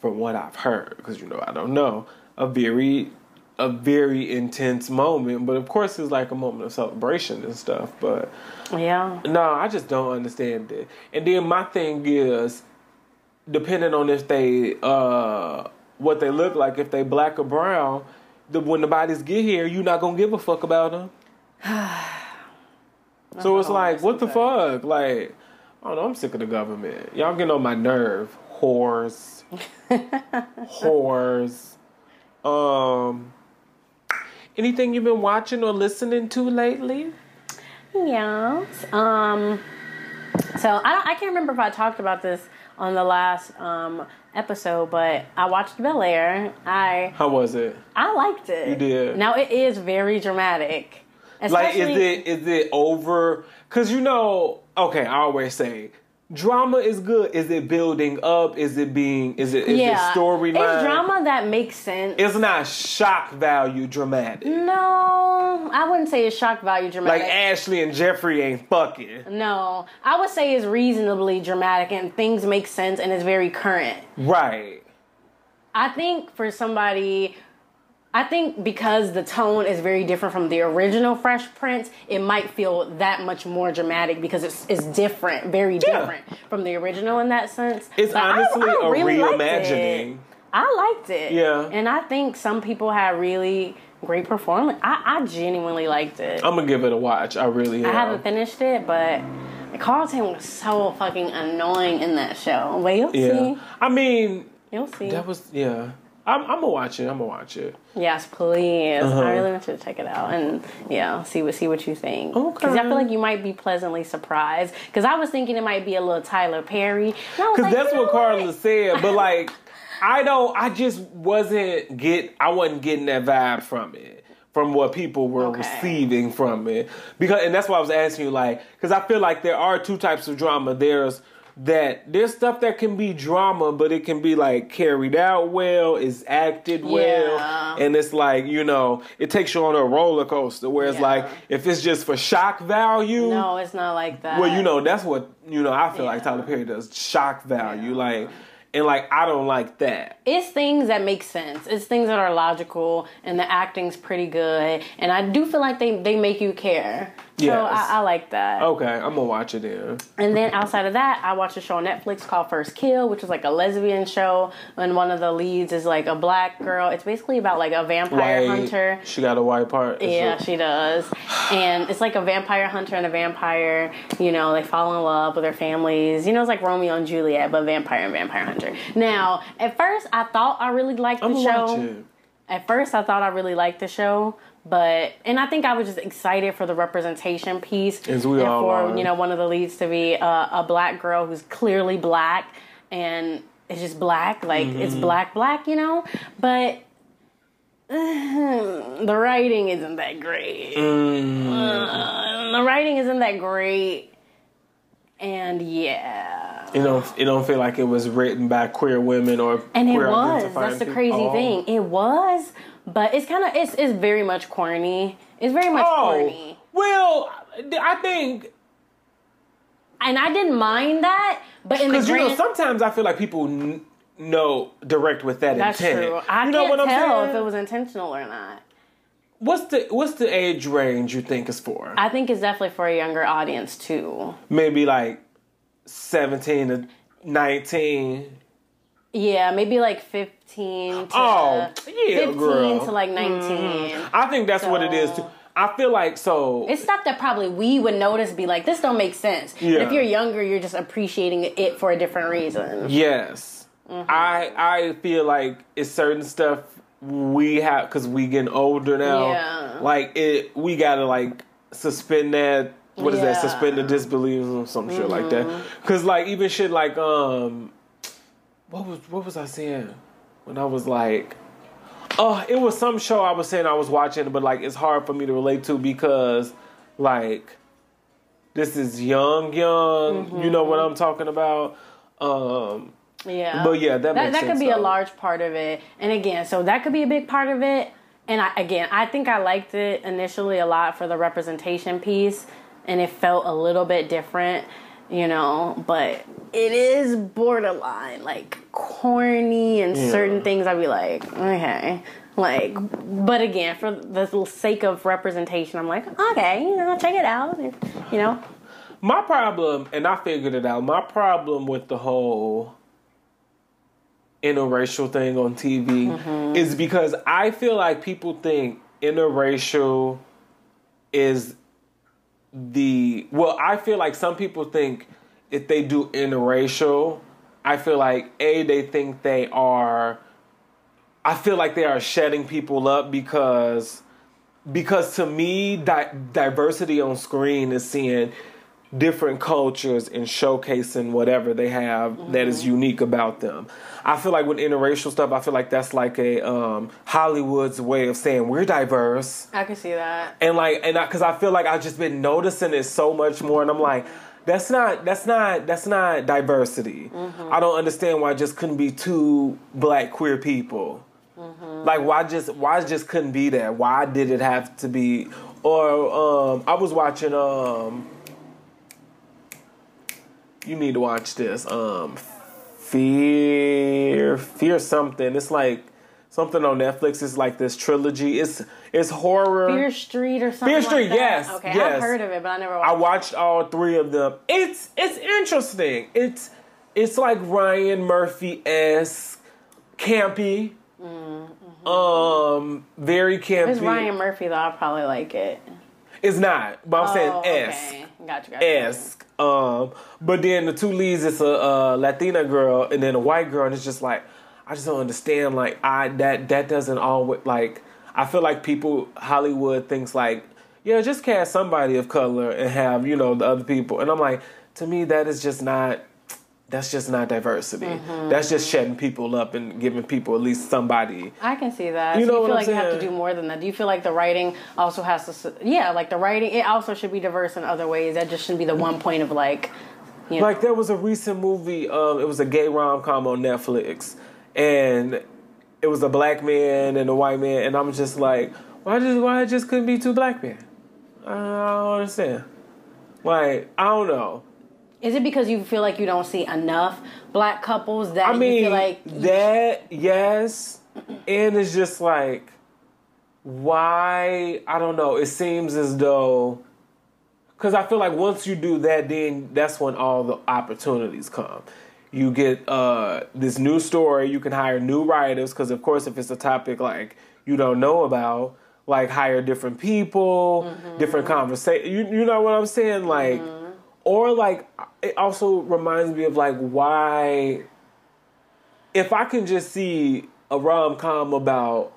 from what I've heard, because you know I don't know, a very, a very intense moment. But of course, it's like a moment of celebration and stuff. But Yeah. no, I just don't understand it. And then my thing is, depending on if they uh what they look like, if they black or brown, the when the bodies get here, you're not gonna give a fuck about them. so it's like, what the okay. fuck? Like, I don't know. I'm sick of the government. Y'all getting on my nerve, whores, whores. Um, anything you've been watching or listening to lately? Yes. Um. So I don't, I can't remember if I talked about this on the last um episode, but I watched Bel Air. I How was it? I liked it. You did? Now it is very dramatic. Like, is it is it over? Because you know, okay, I always say drama is good. Is it building up? Is it being? Is it is yeah it storyline? It's drama that makes sense. It's not shock value dramatic. no, I wouldn't say it's shock value dramatic. Like. Ashley and Geoffrey ain't fucking. no, I would say it's reasonably dramatic and things make sense and it's very current. Right. I think for somebody, I think because the tone is very different from the original Fresh Prince, it might feel that much more dramatic because it's it's different, very Yeah. different from the original in that sense. It's But honestly I a really reimagining. I liked it. Yeah. and I think some people had really great performance. I, I genuinely liked it. I'm gonna give it a watch. I really am. I haven't finished it, but Carlton was so fucking annoying in that show. But you'll yeah. see. I mean, You'll see. that was yeah. I'm, I'm gonna watch it. I'm gonna watch it. Yes, please. Uh-huh. I really want you to check it out and yeah, see what see what you think. Okay. Because I feel like you might be pleasantly surprised. Because I was thinking it might be a little Tyler Perry. And I was Because like, that's you know what Carla said. But like, I don't. I just wasn't get. I wasn't getting that vibe from it. From what people were Okay. receiving from it, because and that's why I was asking you, like, because I feel like there are two types of drama. There's that there's stuff that can be drama, but it can be like carried out well, is acted well, Yeah. and it's like you know it takes you on a roller coaster. Whereas Yeah. like if it's just for shock value, No, it's not like that. well, you know, that's what you know. I feel like Tyler Perry does shock value, like, and like I don't like that. it's things that make sense. It's things that are logical, and the acting's pretty good. And I do feel like they they make you care So I, I like that. Okay, I'm gonna watch it then. And then outside of that, I watched a show on Netflix called First Kill, which is like a lesbian show, and one of the leads is like a black girl. It's basically about like a vampire White- hunter. She got a white part. Yeah, it- she does. And it's like a vampire hunter and a vampire, you know, they fall in love with their families. You know, it's like Romeo and Juliet, but vampire and vampire hunter. Now, at first, I thought I really liked the I'm show. At first, I thought I really liked the show, but and I think I was just excited for the representation piece As we and for you know one of the leads to be a, a black girl who's clearly black and it's just black, like it's Mm-hmm. black, black, you know. But the writing isn't that great. Mm. Uh, the writing isn't that great, and yeah. It don't. It don't feel like it was written by queer women or And it was. That's the crazy thing. It was, but it's kind of it's it's very much corny. It's very much oh, corny, Oh well, I think and I didn't mind that. But in the because you know sometimes I feel like people n- know direct with that that's intent. true. I you know can't what I'm tell saying? if it was intentional or not. What's the What's the age range you think is for? I think it's definitely for a younger audience too. Maybe like seventeen to nineteen. Yeah, maybe like fifteen. To, Oh, yeah, fifteen girl. Mm-hmm. to like 19 I think that's what it is too. I feel like so. It's stuff that probably we would notice, be like, this don't make sense. But if you're younger, you're just appreciating it for a different reason. Yes. Mm-hmm. I I feel like it's certain stuff we have because we getting older now. Yeah. Like it, we gotta like suspend that. What is that? Yeah. Mm-hmm. Suspend the disbelief or some shit like that. Because like even shit like um, what was what was I saying when I was like. Oh, it was some show I was saying I was watching, but like it's hard for me to relate to because, like, this is young, young. You know what I'm talking about? Um, Yeah. But yeah, that that, makes that could sense, be a large part of it. And again, so that could be a big part of it. And I, again, I think I liked it initially a lot for the representation piece, and it felt a little bit different, you know. But it is borderline, like corny, and Yeah. certain things I'd be like, okay, like. But again, for the sake of representation, I'm like, okay, you know, check it out, you know. my problem, and I figured it out. My problem with the whole interracial thing on TV Mm-hmm. is because I feel like people think interracial is the well. I feel like some people think if they do interracial, I feel like a they think they are. I feel like they are shutting people up because because to me di- diversity on screen is seeing different cultures and showcasing whatever they have that is mm-hmm. unique about them. I feel like with interracial stuff, I feel like that's like a um, Hollywood's way of saying we're diverse I can see that. and like and because I, feel like I've just been noticing it so much more, and I'm like, that's not that's not that's not diversity. I don't understand why it just couldn't be two black queer people. Like why just why it just couldn't be that? Why did it have to be? Or um, I was watching um, you need to watch this um, fear fear something. It's like something on Netflix. It's like this trilogy. It's it's horror. Fear Street or something. Fear Street, like that? yes, Okay, yes. I've heard of it, but I never watched I watched. watched all three of them. It's it's interesting. It's it's like Ryan Murphy esque, campy. Um, very campy. It's Ryan Murphy though. I probably like it. It's not, but I'm Oh, saying okay. Gotcha, gotcha. Um, but then the two leads, it's a, uh Latina girl and then a white girl, and it's just like I just don't understand. Like I that that doesn't always like. I feel like people Hollywood thinks like yeah, just cast somebody of color and have you know the other people, and I'm like to me that is just not. That's just not diversity. Mm-hmm. That's just shutting people up and giving people at least somebody. I can see that. You so know you what feel I'm like you have to do more than that. Do you feel like the writing also has to? Yeah, like the writing, it also should be diverse in other ways. That just shouldn't be the one point of like, you know. Like there was a recent movie. Um, it was a gay rom com on Netflix, and it was a black man and a white man, and I'm just like, why just why it just couldn't be two black men? I don't understand. Like I don't know. Is it because you feel like you don't see enough black couples that I you mean feel like that yes, and it's just like why I don't know. It seems as though because I feel like once you do that, then that's when all the opportunities come. You get uh, this new story. You can hire new writers because, of course, if it's a topic like you don't know about, like hire different people, mm-hmm. different conversation. You you know what I'm saying? Like, mm-hmm. Or like it also reminds me of like why if I can just see a rom com about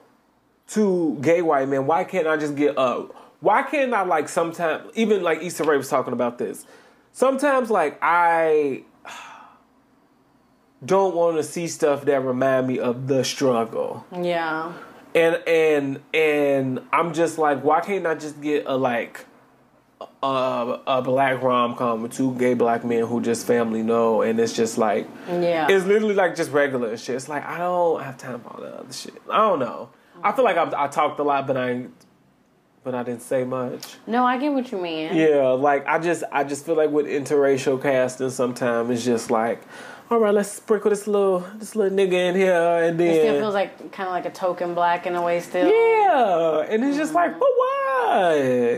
two gay white men, why can't I just get a why can't I like sometimes even like Issa Rae was talking about this. Sometimes like I don't want to see stuff that remind me of the struggle. Yeah. And and and I'm just like, why can't I just get a like a, a black rom com with two gay black men who just family know, and it's just like, yeah, it's literally like just regular shit. It's like I don't have time for all the other shit. I don't know. I feel like I, I talked a lot, but I but I didn't say much. No, I get what you mean. Yeah, like I just I just feel like with interracial casting, sometimes it's just like, all right, let's sprinkle this little this little nigga in here, and then it still feels like kind of like a token black in a way, still. Yeah, and it's just like, but why?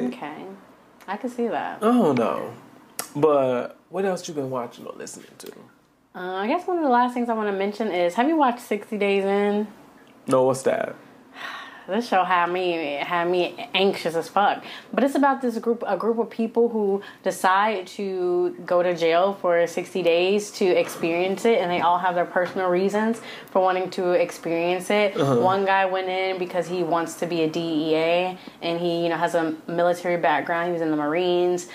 Okay, I can see that. I don't know, but what else you been watching or listening to? Uh, I guess one of the last things I want to mention is, have you watched Sixty Days In? No, what's that? This show had me had me anxious as fuck. But it's about this group a group of people who decide to go to jail for 60 days to experience it and they all have their personal reasons for wanting to experience it. Uh-huh. One guy went in because he wants to be a DEA and he, you know, has a military background. He was in the Marines.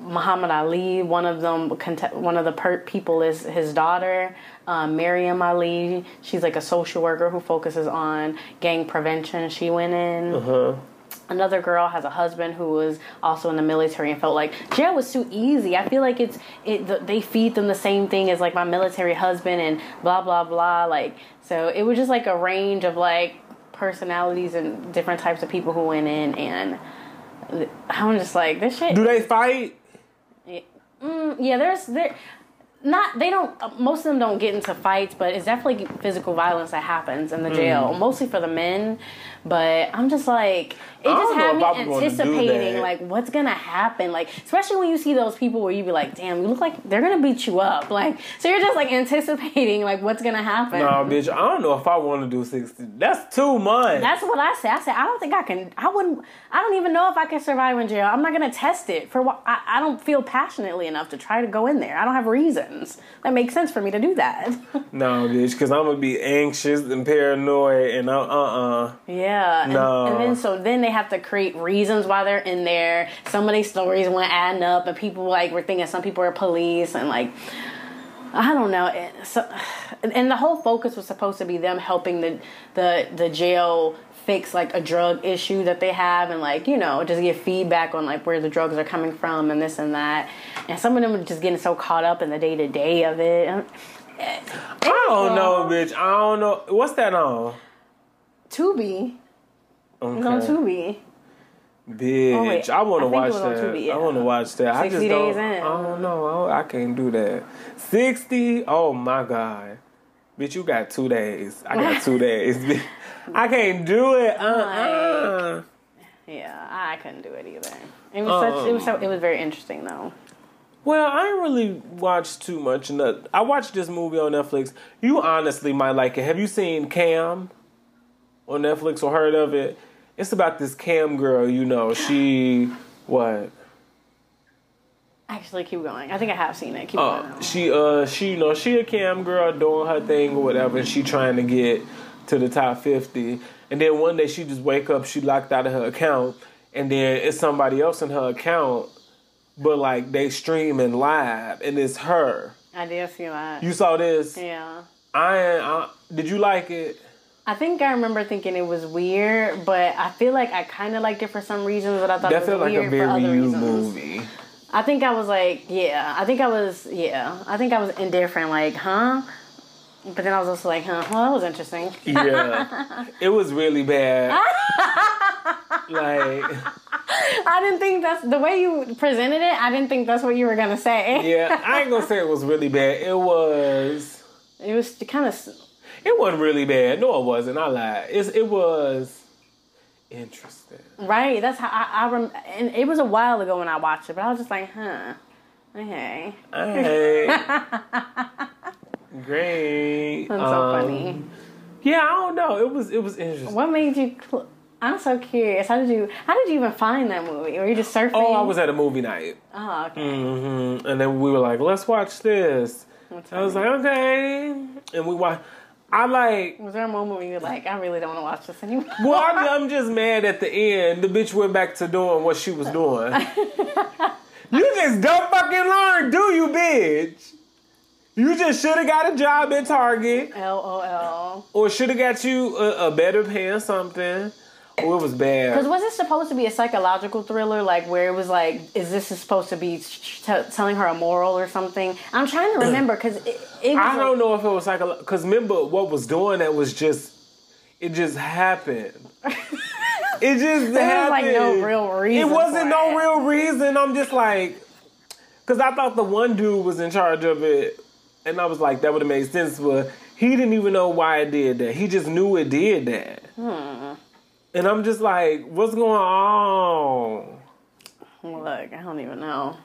Muhammad Ali, one of them, one of the per- people is his daughter, um, Maryum Ali. She's like a social worker who focuses on gang prevention. She went in. Uh-huh. Another girl has a husband who was also in the military and felt like jail was too easy. I feel like it's it they feed them the same thing as like my military husband and blah blah blah. Like so, it was just like a range of like personalities and different types of people who went in and. I'm just like this shit. Do they fight? Mm, yeah, there's there. Not they don't. Most of them don't get into fights, but it's definitely physical violence that happens in the jail, mm. mostly for the men. But I'm just like, it just had me anticipating like what's gonna happen. Like, especially when you see those people where you be like, damn, you look like they're gonna beat you up. Like, so you're just like anticipating like what's gonna happen. Nah, bitch, I don't know if I want to do sixty. That's too much. That's what I said. I said I don't think I can. I wouldn't. I don't even know if I can survive in jail. I'm not gonna test it for what I, I don't feel passionately enough to try to go in there. I don't have reasons that make sense for me to do that. no, bitch, because I'm gonna be anxious and paranoid and uh uh uh. Yeah. No. And, and then so then they have to create reasons why they're in there. Some of these stories went adding up, and people like were thinking some people are police and like. I don't know. Eh, so, and the whole focus was supposed to be them helping the the the jail fix like a drug issue that they have and like you know just get feedback on like where the drugs are coming from and this and that and some of them are just getting so caught up in the day to day of it eh, I don't know bitch I don't know what's that on Tubi okay. it's on Tubi Bitch, oh, I want to watch that. TV, yeah. I want to watch that. I just don't. I don't know. I, I, can't do that. Sixty. Oh my god, bitch, you got two days. I got two days. I can't do it. Uh uh Yeah, I couldn't do it either. It was uh such. It was so. It was very interesting though. Well, I didn't really watch too much. I watched this movie on Netflix. You honestly might like it. Have you seen Cam on Netflix or heard of it? It's about this cam girl, you know. She what? Actually, keep going. I think I have seen it. Keep uh, going. She uh she you know she a cam girl doing her thing or whatever, and she trying to get to the top fifty. And then one day she just wake up, she locked out of her account, and then it's somebody else in her account, but like they streaming live, and it's her. I did see that. You saw this? Yeah. I, I did you like it? I think I remember thinking it was weird, but I feel like I kind of liked it for some reasons, but I thought that it was felt weird like a very for other you reasons. movie. I think I was like, yeah. I think I was, yeah. I think I was indifferent, like, huh? But then I was also like, huh? Well, that was interesting. yeah, it was really bad. like, I didn't think that's the way you presented it. I didn't think that's what you were gonna say. yeah, I ain't gonna say it was really bad. It was. It was kind of it wasn't really bad. No, it wasn't. I lied. It's, it was. Interesting. Right. That's how I, I rem- and it was a while ago when I watched it, but I was just like, huh. Okay. Hey. Great. That's so Um, funny. Yeah, I don't know. It was it was interesting. What made you? Cl- I'm so curious. How did you? How did you even find that movie? Were you just surfing? Oh, I was at a movie night. Oh, okay. hmm And then we were like, let's watch this. I was like, okay. And we watched. I like. Was there a moment where you're like, I really don't want to watch this anymore? Well, I'm, I'm just mad at the end. The bitch went back to doing what she was doing. you just don't fucking learn, do you, bitch? You just should have got a job at Target, LOL. or should have got you a, a better or something. Or it was bad. Because was it supposed to be a psychological thriller, like where it was like, is this supposed to be t- telling her a moral or something? I'm trying to remember because it, it was I don't know if it was like because remember what was doing that was just it just happened. It just There was, happened. like, no real reason It wasn't no it. real reason. I'm just like, because I thought the one dude was in charge of it, and I was like, that would have made sense, but he didn't even know why it did that. He just knew it did that. Hmm. And I'm just like, what's going on? Look, I don't even know.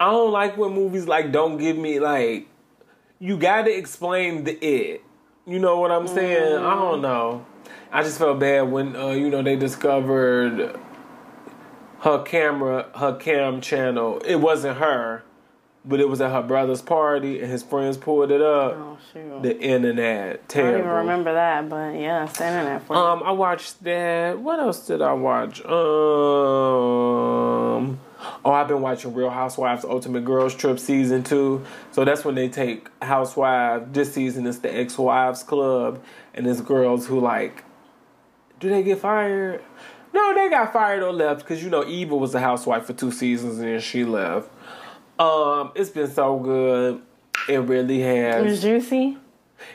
I don't like when movies like don't give me like you got to explain the it. You know what I'm saying? I don't know. I just felt bad when uh, you know they discovered her camera, her cam channel. It wasn't her, but it was at her brother's party, and his friends pulled it up. Oh shoot. The internet, terrible. I don't even remember that, but yeah, it's the internet for you. Um, I watched that. What else did I watch? Um, oh, I've been watching Real Housewives Ultimate Girls Trip season two. So that's when they take housewives. This season is the ex-wives club, and it's girls who like. Do they get fired? No, they got fired or left because you know Eva was a housewife for two seasons and then she left. Um, it's been so good. It really has it was juicy.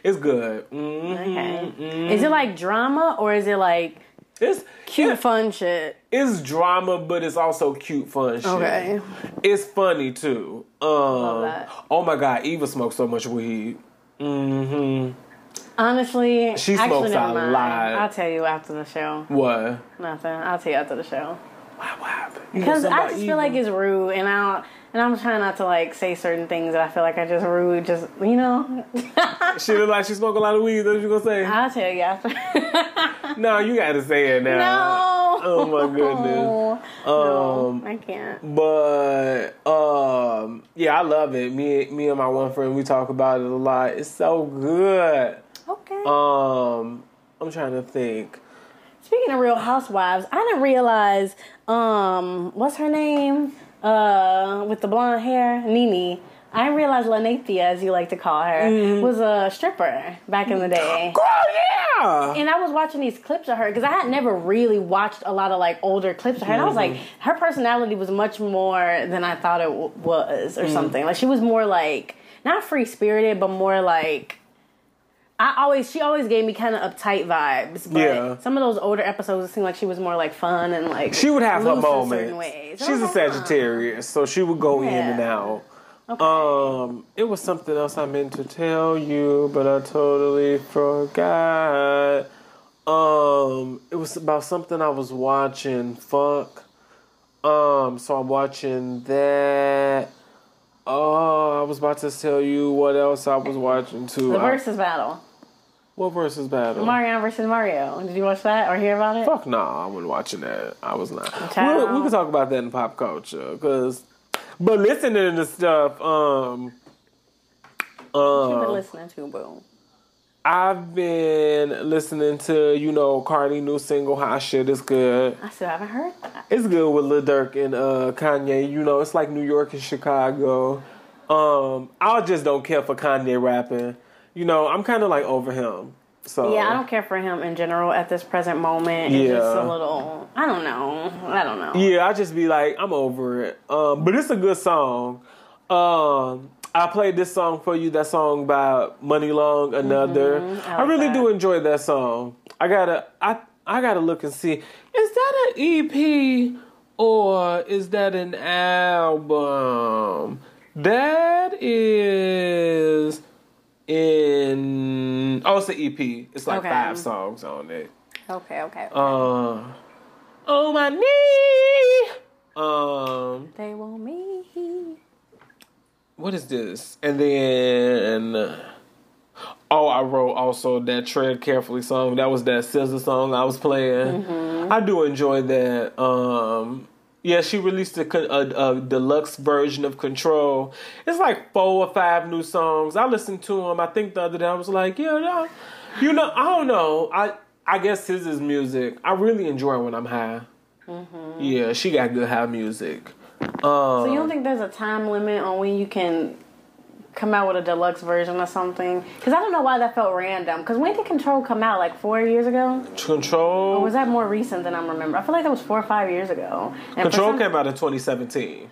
It's good. hmm Okay. Is it like drama or is it like It's cute, yeah. fun shit? It's drama, but it's also cute, fun shit. Okay. It's funny too. Um. Oh my god, Eva smokes so much weed. hmm Honestly, She smokes a mind. lot. I'll tell you after the show. What? Nothing. I'll tell you after the show. What happened? Because I just Eva? feel like it's rude, and I don't, and I'm trying not to like say certain things that I feel like I just rude. Just you know, she look like she smoke a lot of weed. That's what you gonna say? I'll tell you after. no, you gotta say it now. no. Oh my goodness. No, Um, I can't. But um, yeah, I love it. Me, me and my one friend, we talk about it a lot. It's so good. Okay. Um, I'm trying to think. Speaking of Real Housewives, I didn't realize. Um, what's her name? Uh, with the blonde hair, Nene. I didn't realize Linnethia, as you like to call her, Mm-hmm. was a stripper back in the day. Girl, yeah. And I was watching these clips of her because I had never really watched a lot of like older clips of her. And I was like, Mm-hmm. her personality was much more than I thought it w- was, Mm. or something. Like she was more like not free spirited, but more like. I always, she always gave me kind of uptight vibes. But Yeah. some of those older episodes, it seemed like she was more like fun and like She would have her moments. ways. She's a. Sagittarius, so she would go in and Yeah. out. Um, it was something else I meant to tell you, but I totally forgot. Um, it was about something I was watching. Fuck. Um, so I'm watching that. Oh, I was about to tell you what else I was watching too. The I- Verzuz battle, what Verzuz battle? Mario versus Mario. Did you watch that or hear about it? Fuck no, I wasn't watching that. I was not. We, we can talk about that in pop culture, cause, but listening to stuff, um, What you been um, listening to, boo? I've been listening to you know Cardi new single "Hot Shit" is good. I still haven't heard that. It's good with Lil Durk and uh, Kanye. You know, it's like New York and Chicago. Um, I just don't care for Kanye rapping. You know, I'm kind of like over him. So Yeah, I don't care for him in general at this present moment. It's just a little. I don't know. I don't know. Yeah, I just be like, I'm over it. Um, but it's a good song. Um, I played this song for you. That song by Money Long, another. Mm-hmm. I I, really that. do enjoy that song. I gotta, I, I gotta look and see. Is that an EP or is that an album? That is in. Oh, it's an EP. It's like Okay. five songs on it. Okay, okay. Uh, on my knee. Um, They want me. what is this? And then, oh, I wrote also that "Tread Carefully" song. That was that SZA song I was playing. I do enjoy that. Um, yeah, she released a, a, a deluxe version of "Control." It's like four or five new songs. I listened to them. I think the other day I was like, yeah, no, you know, I don't know. I I guess his is music. I really enjoy when I'm high. Mm-hmm. Yeah, she got good high music. Um, So you don't um, think there's a time limit on when you can come out with a deluxe version or something? Because I don't know why that felt random. Because when did Control come out? Like four years ago? Control. Or was that more recent than I'm remember? I feel like that was four or five years ago. And Control some- came out in 2017.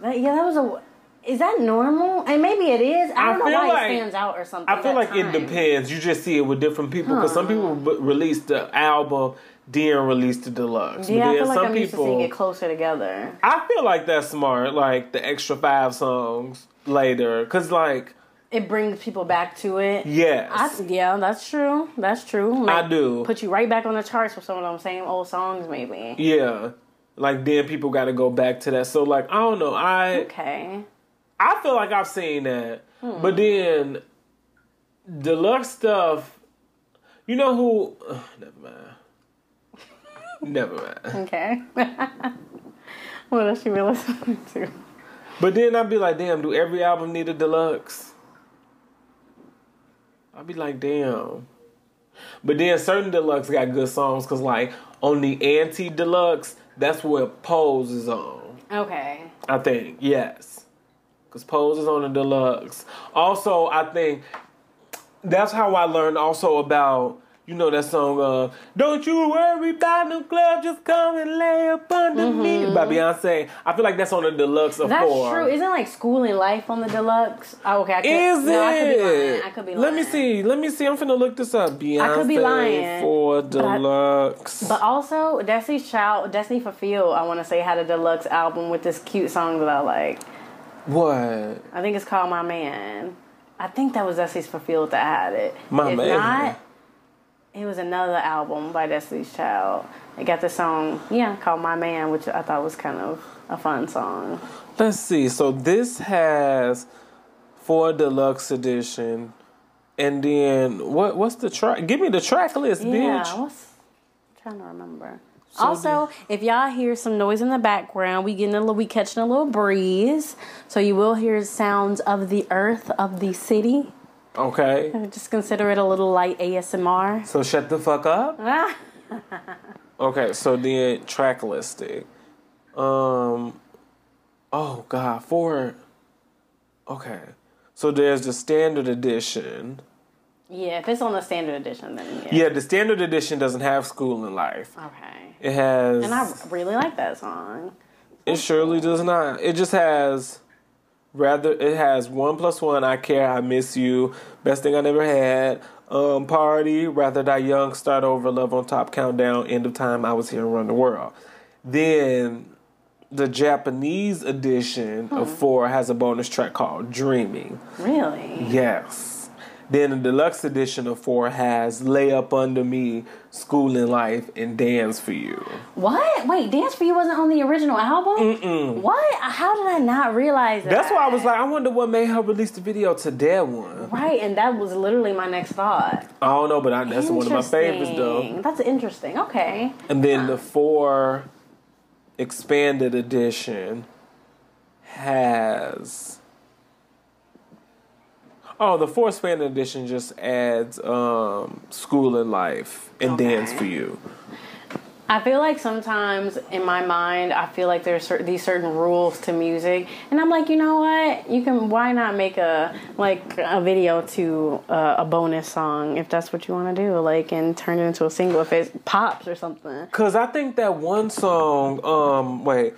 that- yeah, that was a. Is that normal? And maybe it is. I I don't know why like- it stands out or something. I feel like it depends. You just see it with different people because some people b- release the album, then release the deluxe. Yeah, but I then feel like some I'm used to seeing people, it closer together. I feel like that's smart. Like the extra five songs later, because like It brings people back to it. yes, I, yeah, that's true. That's true. I Like, do. Put you right back on the charts for some of them same old songs, maybe. yeah. Like then people got to go back to that. So like I don't know. I Okay. I feel like I've seen that, Hmm. but then deluxe stuff. You know who? ugh, never mind. Never mind. Okay. what else you been listening to? But then I'd be like, damn, do every album need a deluxe? I'd be like, damn. But then certain deluxe got good songs because, like, on the anti deluxe, that's where Pose is on. Okay. I think, yes. Because Pose is on the deluxe. Also, I think that's how I learned also about. You know that song, uh, Don't You Worry About No Club, Just Come and Lay Up Under Me by Beyonce. I feel like that's on the deluxe of Mm-hmm. That's four. true. Isn't like Schoolin' Life on the deluxe? Oh, okay. I could, Is no, I could be lying. I could be lying. Let me see. Let me see. I'm finna look this up. Beyonce could be lying, for but I- deluxe. But also, Destiny's Child, Destiny Fulfilled, I want to say, had a deluxe album with this cute song that I like. what? I think it's called My Man. I think that was Destiny's Fulfilled that had it. My if Man. not, it was another album by Destiny's Child. It got the song, yeah, called My Man, which I thought was kind of a fun song. Let's see. So this has for deluxe edition, and then what? What's the track? Give me the track list, Yeah, bitch. what's I'm trying to remember. also, if y'all hear some noise in the background, we getting a little, we catching a little breeze, so you will hear sounds of the earth of the city. Okay. Just consider it a little light ASMR. So shut the fuck up. Ah. Okay. So then track listing. Um. Oh God. For. Okay. So there's the standard edition. Yeah, if it's on the standard edition, then yeah. Yeah, the standard edition doesn't have Schoolin' Life. Okay. It has. And I really like that song. it surely does not. It just has. Rather, it has one plus one. I care. I miss you. Best thing I never had. Um, party. Rather die young. Start over. Love on top. Countdown. End of time. I was here and run the world. Then, the Japanese edition of four has a bonus track called Dreaming. Really? Yes. Then the deluxe edition of four has Lay Up Under Me, Schoolin' Life, and Dance for You. What? Wait, Dance for You wasn't on the original album? Mm-mm. What? How did I not realize that? That's why I was like, I wonder what made her release the video to that one. Right, and that was literally my next thought. I don't know, but I, that's one of my favorites though. That's interesting. Okay. And then the four expanded edition has. Oh, the four expanded edition just adds um, Schoolin' Life and Okay. Dance for You. I feel like sometimes in my mind, I feel like there's cer- these certain rules to music, and I'm like, you know what? You can why not make a like a video to uh, a bonus song if that's what you want to do, like and turn it into a single if it pops or something. Cause I think that one song, um, wait,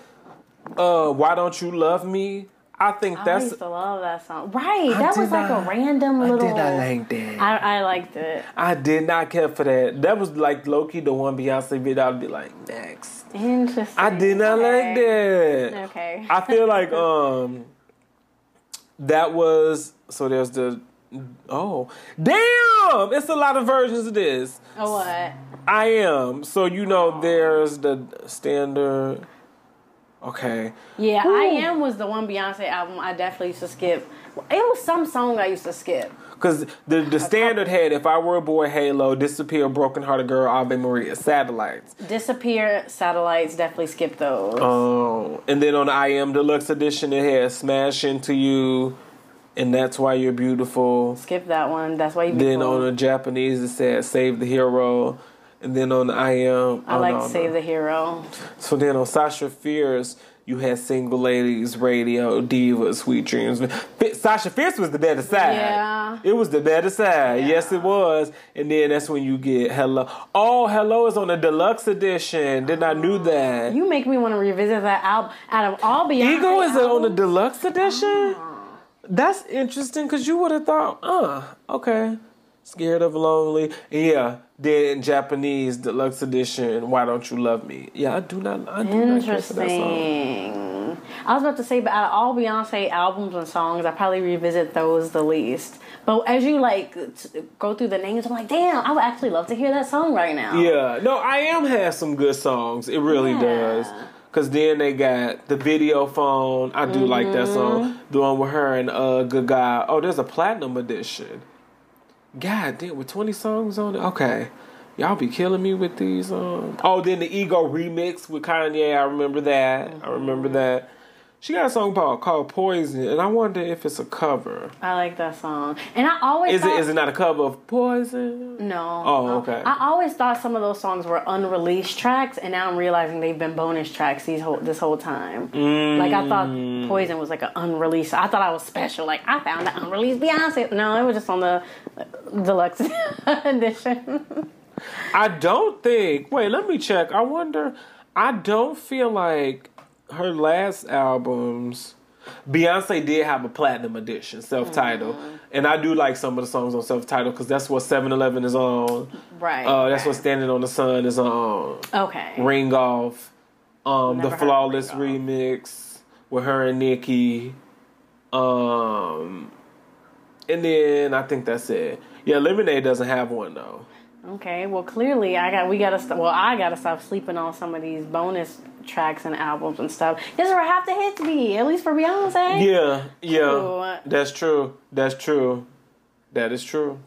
uh, Why Don't You Love Me? I think I that's I used to love that song. Right, that did was like not- a random little. I did not like that. I, I liked it. I did not care for that. That was like low key the one Beyonce video. I'd be like, next. Interesting. I did not like that. Okay. I feel like um that was so there's the Oh, damn! It's a lot of versions of this. Oh what? I am. So you know, there's the standard. Okay. Yeah, Ooh. I am was the one Beyonce album I definitely used to skip. It was some song I used to skip. Cause the the standard had "If I Were a Boy," Halo, "Disappear," "Broken Hearted Girl," "Ave Maria," "Satellites." Disappear, satellites, definitely skip those. Oh, and then on the I Am Deluxe Edition, it had "Smash Into You," and that's why you're beautiful. skip that one. That's why you. Then on the Japanese, it said "Save the Hero," and then on the I Am, I oh, like no, to Save no. the Hero. So then on Sasha Fierce, you had Single Ladies, Radio, Diva, Sweet Dreams. Sasha Fierce was the better side. Yeah. It was the better side. Yeah. Yes, it was. And then that's when you get Hello. Oh, Hello is on the deluxe edition. Didn't I knew that? You make me want to revisit that album. Out of all Beyonce Ego is it on the deluxe edition? That's interesting because you would have thought, uh, okay. Scared of Lonely. Yeah, then in Japanese, deluxe edition, Why Don't You Love Me? Yeah, I do not, I do not care for that song. Interesting. I was about to say, but out of all Beyonce albums and songs, I probably revisit those the least. But as you like t- go through the names, I'm like, damn, I would actually love to hear that song right now. Yeah, no, I am has some good songs. It really Yeah. does. Cause then they got the video phone. I do like that song. Mm-hmm. The one with her and uh good guy. Oh, there's a platinum edition. God damn, with 20 songs on it. Okay. Y'all be killing me with these um Oh, then the ego remix with Kanye. I remember that. I remember Mm-hmm. that. She got a song called called Poison, and I wonder if it's a cover. I like that song, and I always Is it thought, is it not a cover of Poison? No. Oh, okay. I always thought some of those songs were unreleased tracks, and now I'm realizing they've been bonus tracks these whole this whole time. Like I Mm. thought Poison was like an unreleased. I thought I was special. Like I found the unreleased Beyonce. No, it was just on the uh, deluxe edition. I don't think. Wait, let me check. I wonder. I don't feel like her last albums. Beyonce did have a platinum edition, self-titled, and I do like some of the songs on self-titled because that's what 7-Eleven is on. right. Uh, that's what Standing on the Sun is on. Okay. Ring Off, um, the Flawless remix with her and Nicki, um, and then I think that's it. Yeah, Lemonade doesn't have one though. Okay. Well, clearly I got we gotta st- well I gotta stop sleeping on some of these bonus tracks and albums and stuff. This is where half the hits be, at least for Beyonce. Yeah, yeah, that's true. That's true. That is true.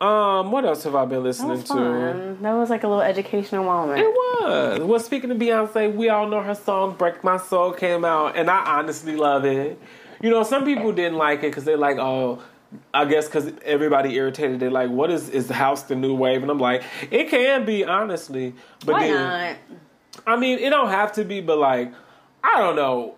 Um, what else have I been That listening was to? That was like a little educational moment. It was. Well, speaking of Beyonce, we all know her song "Break My Soul" came out, and I honestly love it. You know, some people didn't like it because they're like, "Oh, I guess because everybody irritated. They're like, what is is the house the new wave?" And I'm like, it can be honestly, but Why then not? I mean, it don't have to be, but like, I don't know.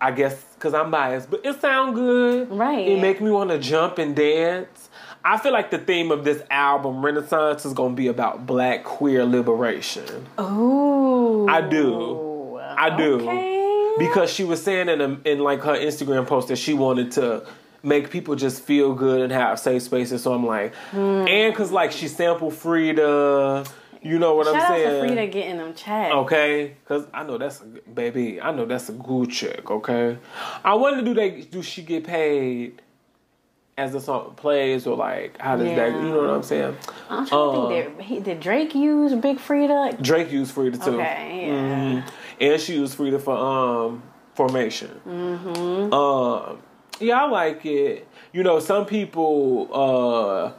I guess because I'm biased, but it sound good. Right. It make me want to jump and dance. I feel like the theme of this album, Renaissance, is going to be about black queer liberation. Ooh. I do. I do. Okay. Because she was saying in, a, in like her Instagram post that she wanted to make people just feel good and have safe spaces. So I'm like, Hmm. and because like she sampled Freedia, you know what Shout I'm out saying? to Freedia getting them checks. Okay, cause I know that's a baby. I know that's a good check. Okay, I wonder do they do she get paid as the song plays or like how does that? You know what I'm saying? I'm trying Uh, to think. Did, he, did Drake use Big Freedia? Drake used Freedia too. Okay, yeah. Mhm. And she used Freedia for um formation. Mm-hmm. Um, yeah, I like it. You know, some people. uh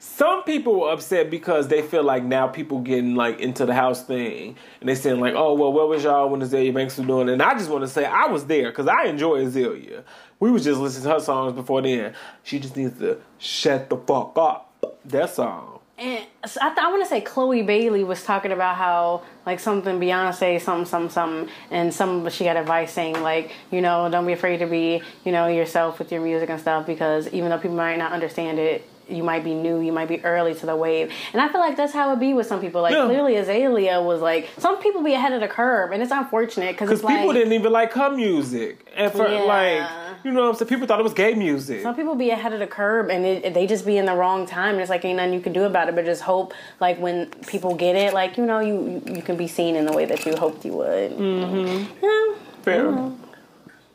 some people were upset because they feel like now people getting like into the house thing and they saying like, oh well, where was y'all when Azealia Banks was doing? And I just want to say I was there because I enjoy Azealia. We was just listening to her songs before then. She just needs to shut the fuck up. That's all. And so I, th- I want to say Chloe Bailey was talking about how like something Beyonce something something something and some she got advice saying like you know don't be afraid to be you know yourself with your music and stuff because even though people might not understand it you might be new you might be early to the wave and I feel like that's how it be with some people like Yeah. clearly Azealia was like some people be ahead of the curve and it's unfortunate because people like didn't even like her music. And for Yeah. like, you know what I'm saying? People thought it was gay music. Some people be ahead of the curve and it, they just be in the wrong time. And it's like ain't nothing you can do about it, but just hope like when people get it, like you know, you you, can be seen in the way that you hoped you would. Mm-hmm. Yeah. Fair.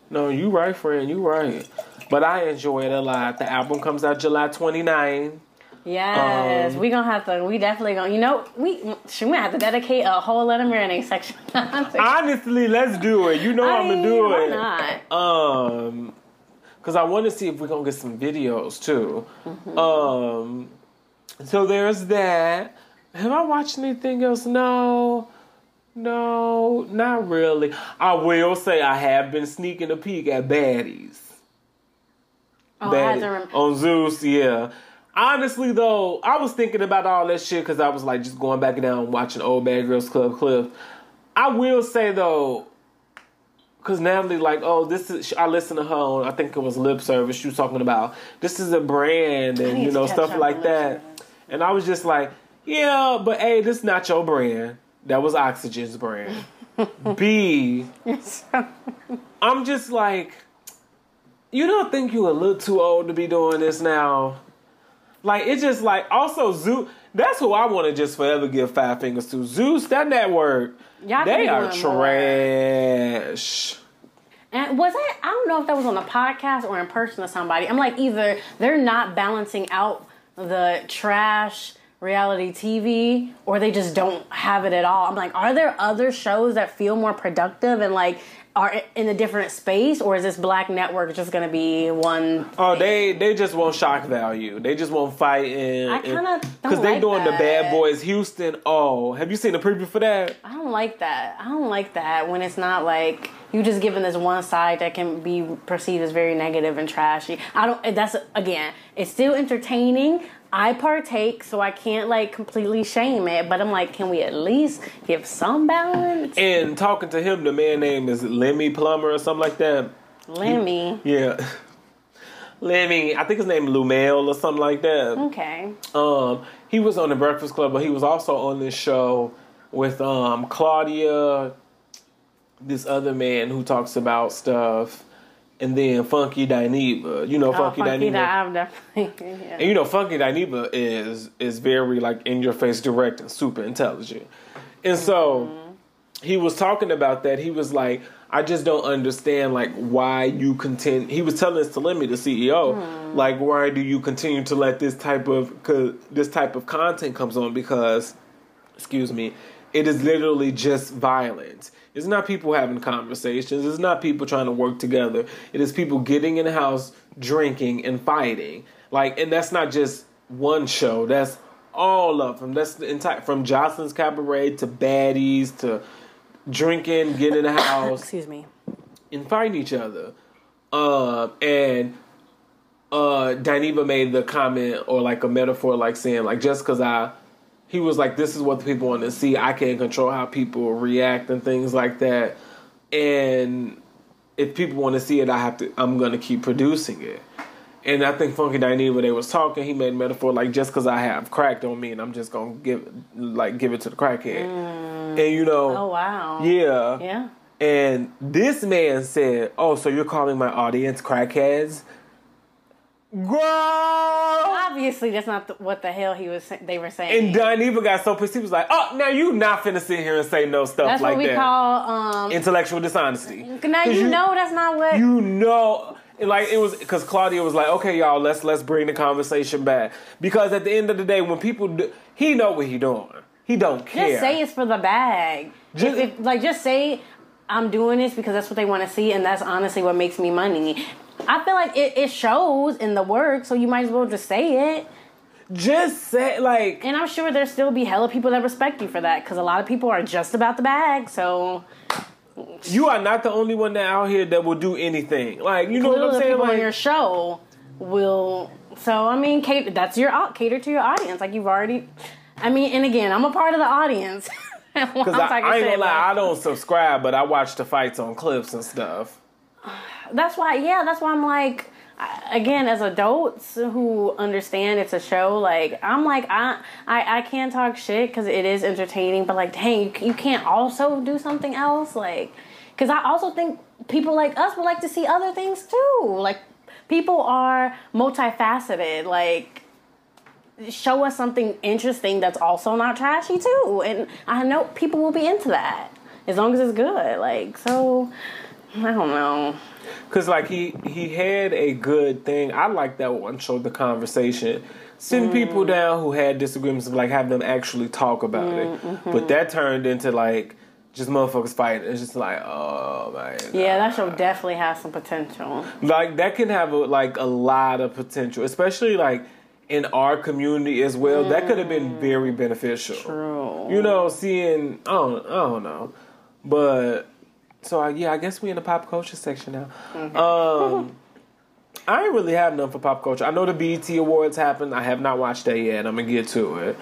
No, you right, friend. You right. But I enjoy it a lot. The album comes out July 29. Yes, Um, we gonna have to. We definitely gonna. You know, we should we have to dedicate a whole Let 'Em Marinate section. Honestly, let's do it. You know I I'm gonna do why it. Why not? Um, because I want to see if we're gonna get some videos too. Mm-hmm. Um, so there's that. Have I watched anything else? No, no, not really. I will say I have been sneaking a peek at baddies. Oh, I had to rem- on Zeus, yeah. Honestly, though, I was thinking about all that shit because I was like just going back down watching Old Bad Girls Club clips. I will say though, because Natalie, like, oh, this is. I listened to her on. I think it was Lip Service. She was talking about this is a brand and you know stuff like that. Lip And I was just like, yeah, but hey, this is not your brand. That was Oxygen's brand. B. I'm just like, you don't think you a little too old to be doing this now? Like it's just like also Zeus. That's who I want to just forever give five fingers to. Zeus, that network. Y'all they are doing more. trash. And was it? I don't know if that was on a podcast or in person to somebody. I'm like, either they're not balancing out the trash reality TV, or they just don't have it at all. I'm like, are there other shows that feel more productive and like are in a different space, or is this Black Network just going to be one? Oh, they they just want shock value. They just want fighting. I kinda because don't they like doing the Bad. Boys Houston. Oh, have you seen the preview for that? I don't like that. I don't like that when it's not like you just giving this one side that can be perceived as very negative and trashy. I don't. That's again, it's still entertaining. I partake, so I can't like completely shame it. But I'm like, can we at least give some balance? And talking to him, the man name is Lemmy Plummer or something like that. Lemmy. Yeah. Lemmy, I think his name is Lemuel or something like that. Okay. Um, he was on the Breakfast Club, but he was also on this show with um Claudia, this other man who talks about stuff, and then Funky Dineva. You know Oh, Funky, funky Dineva. I'm definitely. Yeah. And you know, Funky Dineva is is very like in your face, direct, and super intelligent. And so mm-hmm. he was talking about that. He was like, I just don't understand like why you continue. He was telling us to limit the CEO, mm-hmm. like why do you continue to let this type of this type of content comes on because, excuse me, it is literally just violence. It's not people having conversations. It's not people trying to work together. It is people getting in the house, drinking and fighting. Like, and that's not just one show. That's all of them. That's the entire from Joseline's Cabaret to Baddies to drinking, getting in the house Excuse me. and fighting each other. Um, and uh, Dineva made the comment or like a metaphor, like saying like just because I, he was like, this is what the people want to see. I can't control how people react and things like that. And if people want to see it, I have to. I'm gonna keep producing it. And I think Funky Dineva, they was talking. He made a metaphor like just because I have crack don't mean I'm just gonna give like give it to the crackhead. Mm. And you know, Oh wow. yeah, Yeah. and this man said, "Oh, so you're calling my audience crackheads?" Girl. Obviously, that's not the, what the hell he was. They were saying. And Dineva got so pissed. He was like, "Oh, now you not finna sit here and say no stuff that's like that." That's what we that." call. Um, Intellectual dishonesty. now 'Cause you, know that's not what. You know, like it was because Claudia was like, "Okay, y'all, let's let's bring the conversation back." Because at the end of the day, when people do, he know what he doing. He don't care. Just say it's for the bag. Just- if, if, like, just say I'm doing this because that's what they want to see, and that's honestly what makes me money. I feel like it, it shows in the work, so you might as well just say it. Just say like And I'm sure there still be hella people that respect you for that, because a lot of people are just about the bag. So you are not the only one that out here that will do anything. Like you know what I'm saying? people on Like your show will. So I mean, cater, that's your cater to your audience. Like you've already. I mean, and again, I'm a part of the audience. Because I, I ain't gonna lie, I don't subscribe, but I watch the fights on clips and stuff. that's why yeah that's why i'm like again as adults who understand it's a show like i'm like i i, I can't talk shit because it is entertaining but like dang you, you can't also do something else like because i also think people like us would like to see other things too. Like people are multifaceted like show us something interesting that's also not trashy too. And i know people will be into that as long as it's good like so I don't know. Cause like he he had a good thing. I like that one show, the conversation. Sitting mm. people down who had disagreements, like have them actually talk about it. Mm-hmm. But that turned into like just motherfuckers fighting. It's just like, oh my. Yeah, that show definitely has some potential. like that can have a, like a lot of potential, especially like in our community as well. That could have been very mm. beneficial. True. You know, seeing I don't, I don't know, but so I, yeah, I guess we in the pop culture section now. Um, I ain't really have none for pop culture. I know the BET Awards happened. I have not watched that yet. I'm gonna get to it.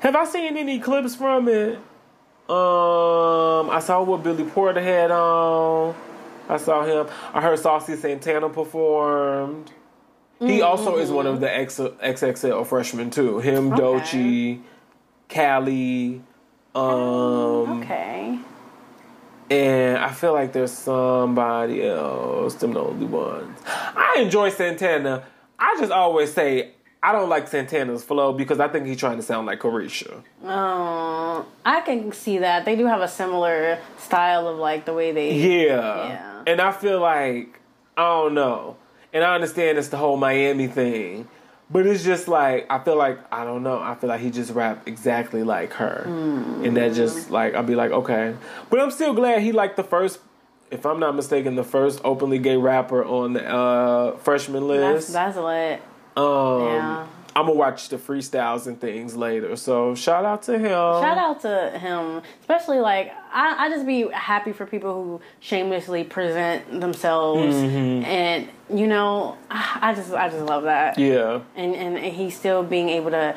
Have I seen any clips from it? Um, I saw what Billy Porter had on. I saw him. I heard Saucy Santana performed. He also is one of the X, XXL freshmen too. Him, Okay. Doechii, Kali, um, Okay. And I feel like there's somebody else. Them the only ones. I enjoy Santana. I just always say I don't like Santana's flow because I think he's trying to sound like Caresha. Um, I can see that they do have a similar style of like the way they. Yeah. Yeah. And I feel like I don't know. And I understand it's the whole Miami thing. But it's just like I feel like I don't know. I feel like he just rapped exactly like her, and that just like I'll be like okay, but I'm still glad he like the first, if I'm not mistaken, the first openly gay rapper on the uh, freshman That's list. that's lit. um, yeah. I'm gonna watch the freestyles and things later. So shout out to him. Shout out to him, especially like I, I just be happy for people who shamelessly present themselves, Mm-hmm. and you know, I just I just love that. Yeah. and and he's still being able to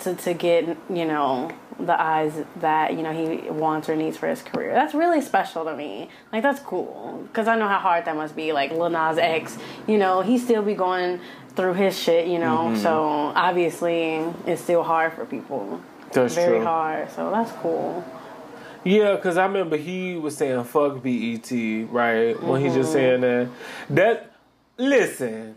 to to get you know the eyes that you know he wants or needs for his career. That's really special to me. Like that's cool because I know how hard that must be. Like Lil Nas X, you know, he still be going through his shit, you know. Mm-hmm. So obviously, it's still hard for people. That's Very true. hard. So that's cool. Yeah, because I remember he was saying fuck BET, right? When he Mm-hmm. just saying that. That, listen,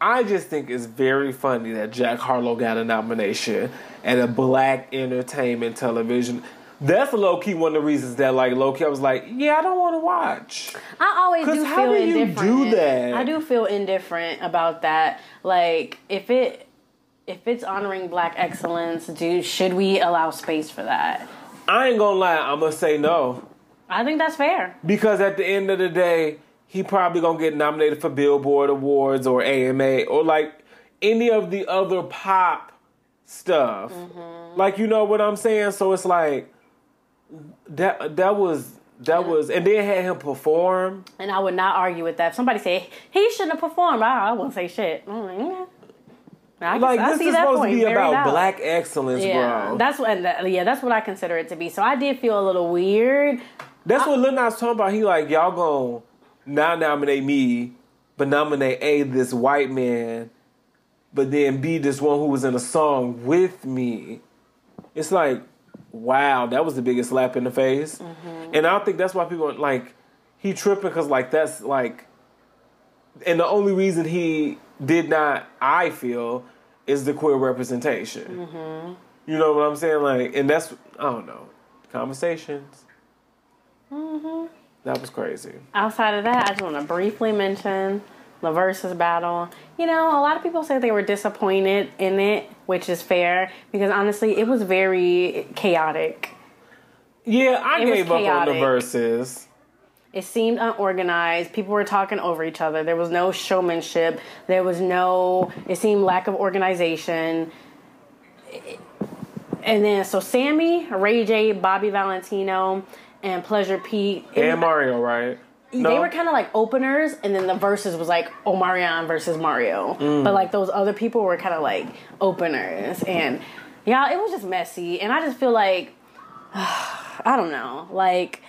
I just think it's very funny that Jack Harlow got a nomination at a black entertainment television. That's low key one of the reasons that, like, low key, I was like, yeah, I don't want to watch. I always do how feel do you indifferent. do that? I do feel indifferent about that. Like if it if it's honoring black excellence, do should we allow space for that? I ain't gonna lie, I'm gonna say no. I think that's fair. Because at the end of the day, he probably gonna get nominated for Billboard Awards or AMA or like any of the other pop stuff. Mm-hmm. Like you know what I'm saying? So it's like that that was that was and then had him perform. And I would not argue with that. If somebody say he shouldn't have performed, I, I wouldn't say shit. Like, yeah. I, can- Like I this see is supposed to be about black excellence, Yeah, bro. that's what. that- uh, Yeah, that's what I consider it to be. So I did feel a little weird. That's what Lil Nas talking about. He like y'all gonna not nominate me, but nominate a this white man, but then B this one who was in a song with me. It's like, wow, that was the biggest slap in the face. Mm-hmm. And I think that's why people like he tripping because like that's like, and the only reason he did not, I feel, is the queer representation. Mm-hmm. You know what I'm saying? Like, and that's I don't know conversations. Mm-hmm. That was crazy. Outside of that, I just want to briefly mention the Verzuz battle. You know, a lot of people say they were disappointed in it, which is fair because honestly, it was very chaotic. Yeah, I It gave up on the verses. It seemed unorganized. People were talking over each other. There was no showmanship. There was no, it seemed lack of organization. And then, so Sammie, Ray J, Bobby Valentino, and Pleasure P. it And Mario, right? they were kind of like openers, and then the Verzuz was like Omarion versus Mario. Mm. But like those other people were kind of like openers, and yeah, it was just messy. And I just feel like I don't know, like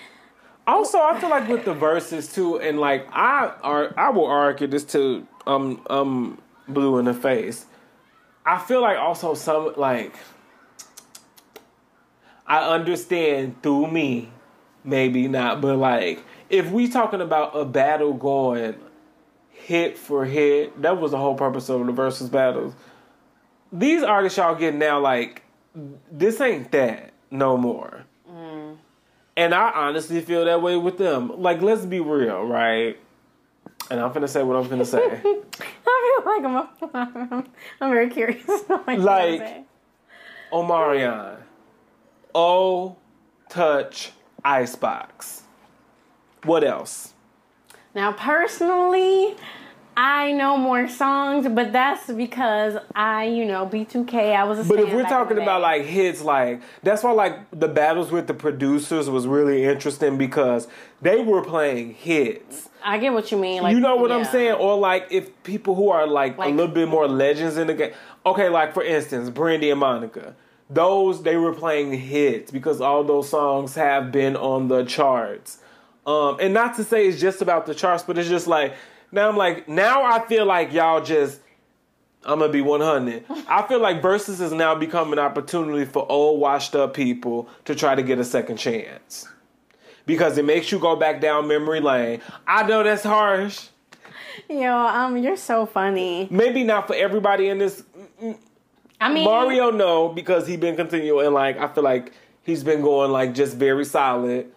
Also, I feel like with the Verzuz too, and like I are, I will argue this too. Um, um, blue in the face. I feel like also some like I understand through me, maybe not, but like if we talking about a battle going hit for hit, that was the whole purpose of the Verzuz battles. These artists y'all getting now, like this ain't that no more. Mm. And I honestly feel that way with them. Like, let's be real, right? And I'm gonna say what I'm gonna say. I feel like I'm. I'm very curious. like Omarion, Oh, touch icebox. What else? Now, personally, I know more songs, but that's because I, you know, B2K. I was a. But if we're talking about like hits, like that's why like the battles with the producers was really interesting because they were playing hits. I get what you mean. Like you know what yeah. I'm saying, or like if people who are like, Like- a little bit more legends in the game. Okay, like for instance, Brandy and Monica. Those they were playing hits because all those songs have been on the charts. Um, and not to say it's just about the charts, but it's just like now I'm like now I feel like y'all just I'm gonna be 100. I feel like Verzuz has now become an opportunity for old washed up people to try to get a second chance because it makes you go back down memory lane. I know that's harsh. Yo, um, you're so funny. Maybe not for everybody in this. I mean, Mario, no, because he been continuing. Like I feel like he's been going like just very solid.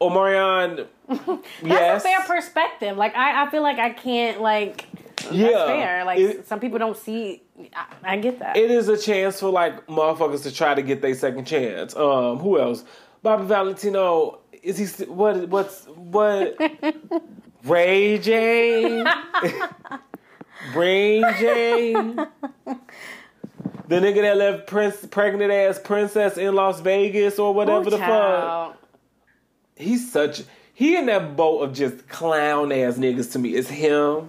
Omarion, that's yes, a fair perspective. Like, I, I feel like I can't like. yeah, That's fair. Like It- some people don't see. I, I get that. it is a chance for like motherfuckers to try to get their second chance. Um, who else? Bobby Valentino. Is he st- what? What's what? Ray J. Ray J. The nigga that left Prince pregnant ass princess in Las Vegas or whatever Ooh, the fuck. child. He's such he in that boat of just clown ass niggas to me. It's him,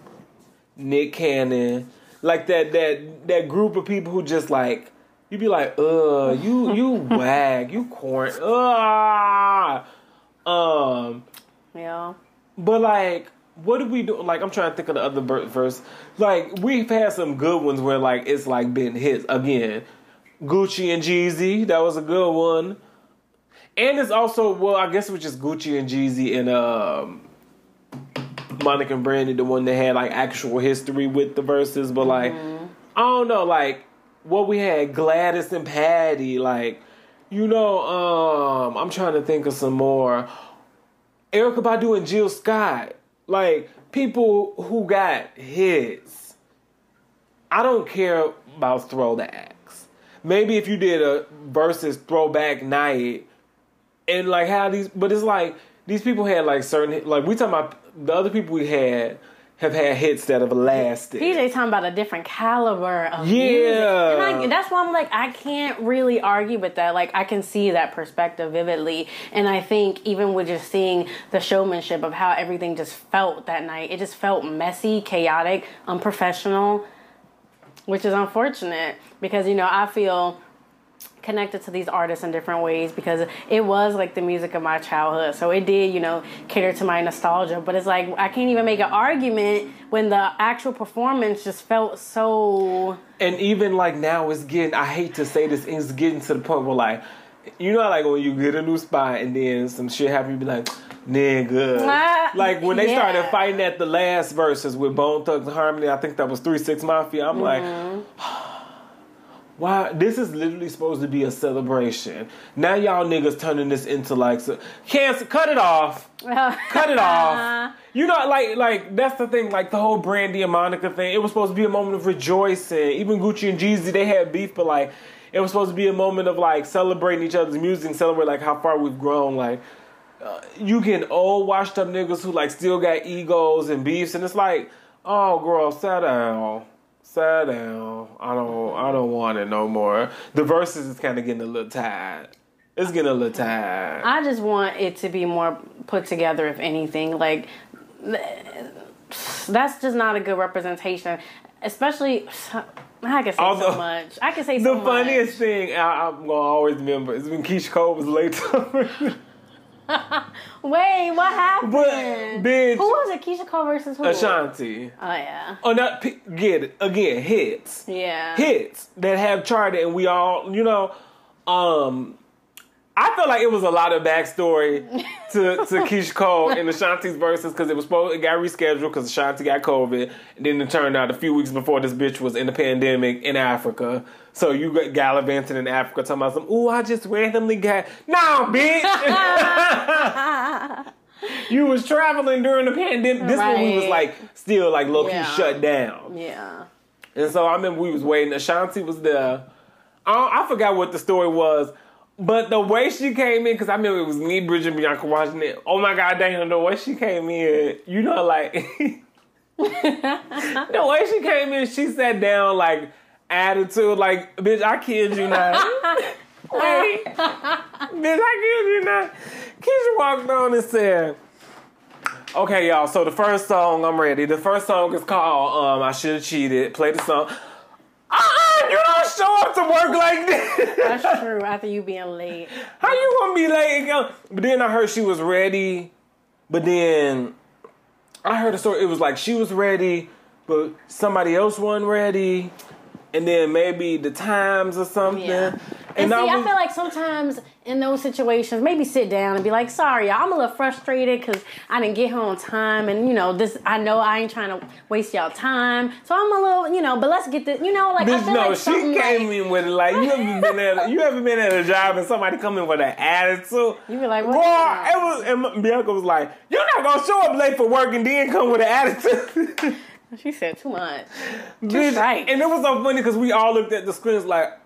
Nick Cannon, like that that that group of people who just like you'd be like, uh, you you wag, you corn, uh um, Yeah. but like, what do we do? Like, I'm trying to think of the other ver- verse. Like, we've had some good ones where like it's like been hits again. Gucci and Jeezy, that was a good one. And it's also well, I guess it was just Gucci and Jeezy and um, Monica and Brandy, the one that had like actual history with the Verzuz. But like, I don't know, like what we had Gladys and Patti, like you know, um, I'm trying to think of some more. Erykah Badu and Jill Scott, like people who got hits. I don't care about throwbacks. Maybe if you did a Verzuz throwback night, and like how these, but it's like these people had like certain like we talking about the other people we had have had hits that have lasted. PJ talking about a different caliber of Yeah. music. And I, that's why I'm like, I can't really argue with that. Like, I can see that perspective vividly. And I think even with just seeing the showmanship of how everything just felt that night, it just felt messy, chaotic, unprofessional, which is unfortunate because, you know, I feel connected to these artists in different ways because it was like the music of my childhood. So it did, you know, cater to my nostalgia. But it's like I can't even make an argument when the actual performance just felt so and even like now it's getting i hate to say this it's getting to the point where like you know like when you get a new spot and then some shit happen you be like nigga Ah, like when they yeah. started fighting at the last Verzuz with bone thugs and harmony i think that was 3-6 mafia i'm like Why? This is literally supposed to be a celebration. Now y'all niggas turning this into like so, cancel. Cut it off. Cut it off. You know, like like that's the thing. Like the whole Brandy and Monica thing. It was supposed to be a moment of rejoicing. Even Gucci and Jeezy, they had beef, but like it was supposed to be a moment of like celebrating each other's music and celebrate like how far we've grown. Like uh, you get old washed up niggas who like still got egos and beefs, and it's like, oh girl, sit down. Sit down. I don't. I don't want it no more. The Verzuz is kind of getting a little tired. It's getting a little tired. I just want it to be more put together if anything. Like that's just not a good representation. Especially I can say Although- so much. I can say the so funniest much. thing I, I'm gonna always remember is when Keyshia Cole was late to Wait, what happened? But, bitch. Who was it? Keyshia Cole versus who? Ashanti. Oh yeah. Oh, not P- get it again. Hits. Yeah. hits that have charted and we all you know um I feel like it was a lot of backstory to, to Keyshia Cole and Ashanti's Verzuz because it was supposed it got rescheduled because Ashanti got COVID, and then it turned out a few weeks before this bitch was in the pandemic in Africa. So you got gallivanting in Africa talking about some. Ooh, I just randomly got no, bitch. you was traveling during the pandemic. This one we was like still like low key Yeah. shut down. Yeah. And so I remember we was waiting. Ashanti was there. I, I forgot what the story was, but the way she came in, because I remember it was me, Bridget, Bianca watching it. Oh my God, damn, the way she came in, you know, like, the way she came in, she sat down, like, attitude, like, bitch, I kid you not. Wait, bitch, I kid you not. Keyshia walked on and said, Okay, y'all. So the first song, I'm ready. The first song is called um, "I Should Have Cheated." Play the song. Uh-uh, you don't show up to work like this. That's true. After you being late. How you gonna be late? But then I heard she was ready. But then I heard a story. It was like she was ready, but somebody else wasn't ready. And then maybe the times or something. Yeah. And, see, I I, feel like sometimes in those situations, maybe sit down and be like, "Sorry, y'all, I'm a little frustrated because I didn't get here on time, and you know this. I know I ain't trying to waste y'all time, so I'm a little, you know. But let's get this, you know, like I Bitch, feel no, like she came like, in with it like you ever been at you ever been at a job and somebody come in with an attitude. You be like, what the it was and Bianca was like, You're not gonna show up late for work and then come with an attitude. She said too much. Bitch. And it was so funny because we all looked at the screens like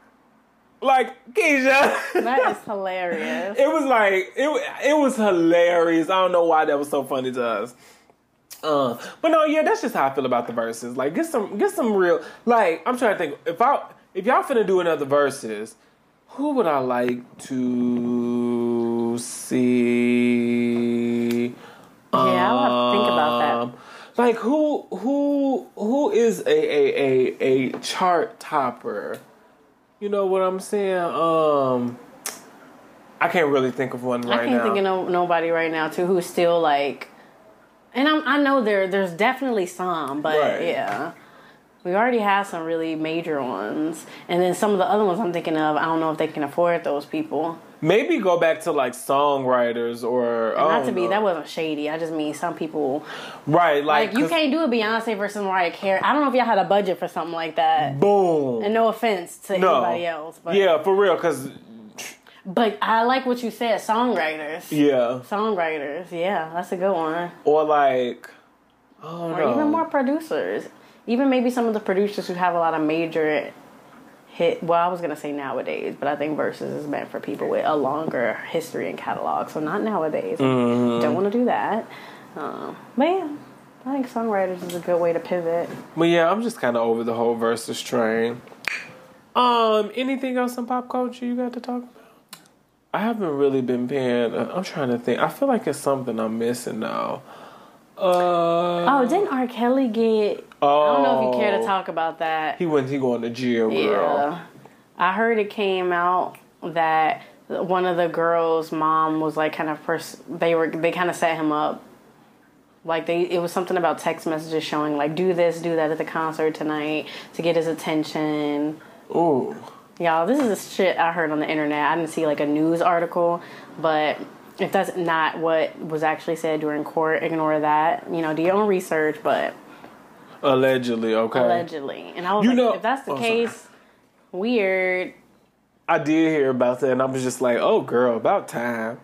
like Keyshia. That is hilarious. it was like it it was hilarious. I don't know why that was so funny to us. Uh, but no, yeah, that's just how I feel about the Verzuz. Like, get some, get some real. Like, I'm trying to think. If I, if y'all finna do another Verzuz, who would I like to see? Yeah, I'll have to think about that. Um, Like, who, who, who is a a a a chart topper? You know what I'm saying? Um, I can't really think of one right now. I can't now. think of no, nobody right now too who's still like, and I'm, I know there there's definitely some, but Right. yeah, we already have some really major ones, and then some of the other ones I'm thinking of, I don't know if they can afford those people. Maybe go back to like songwriters or Not to be know. that wasn't shady. I just mean some people right. Like, like you can't do a Beyonce versus Mariah Carey. I don't know if y'all had a budget for something like that. boom. And no offense to no. anybody else, but yeah, for real. Cause but I like what you said, songwriters. yeah, Songwriters, yeah, that's a good one. or like Or know. even more producers. Even maybe some of the producers who have a lot of major hit. Well, I was gonna say nowadays, but I think Verzuz is meant for people with a longer history and catalog. So not nowadays. Mm-hmm. Don't want to do that. Um, but yeah, I think songwriters is a good way to pivot. But yeah, I'm just kind of over the whole Verzuz train. Um, anything else in pop culture you got to talk about? I haven't really been paying. I'm trying to think. I feel like it's something I'm missing now. Uh, Oh, didn't R. Kelly get? I don't know if you care to talk about that. He went. He going to jail, girl. Yeah. I heard it came out that one of the girls' mom was like kind of pers- they were they kind of set him up. Like they it was something about text messages showing like do this, do that at the concert tonight to get his attention. Ooh. Y'all, this is the shit I heard on the internet. I didn't see like a news article, but if that's not what was actually said during court, ignore that. You know, do your own research, but Allegedly, okay. allegedly. And I was You like, know- if that's the oh, sorry. case, weird. I did hear about that, and I was just like, "Oh, girl, about time."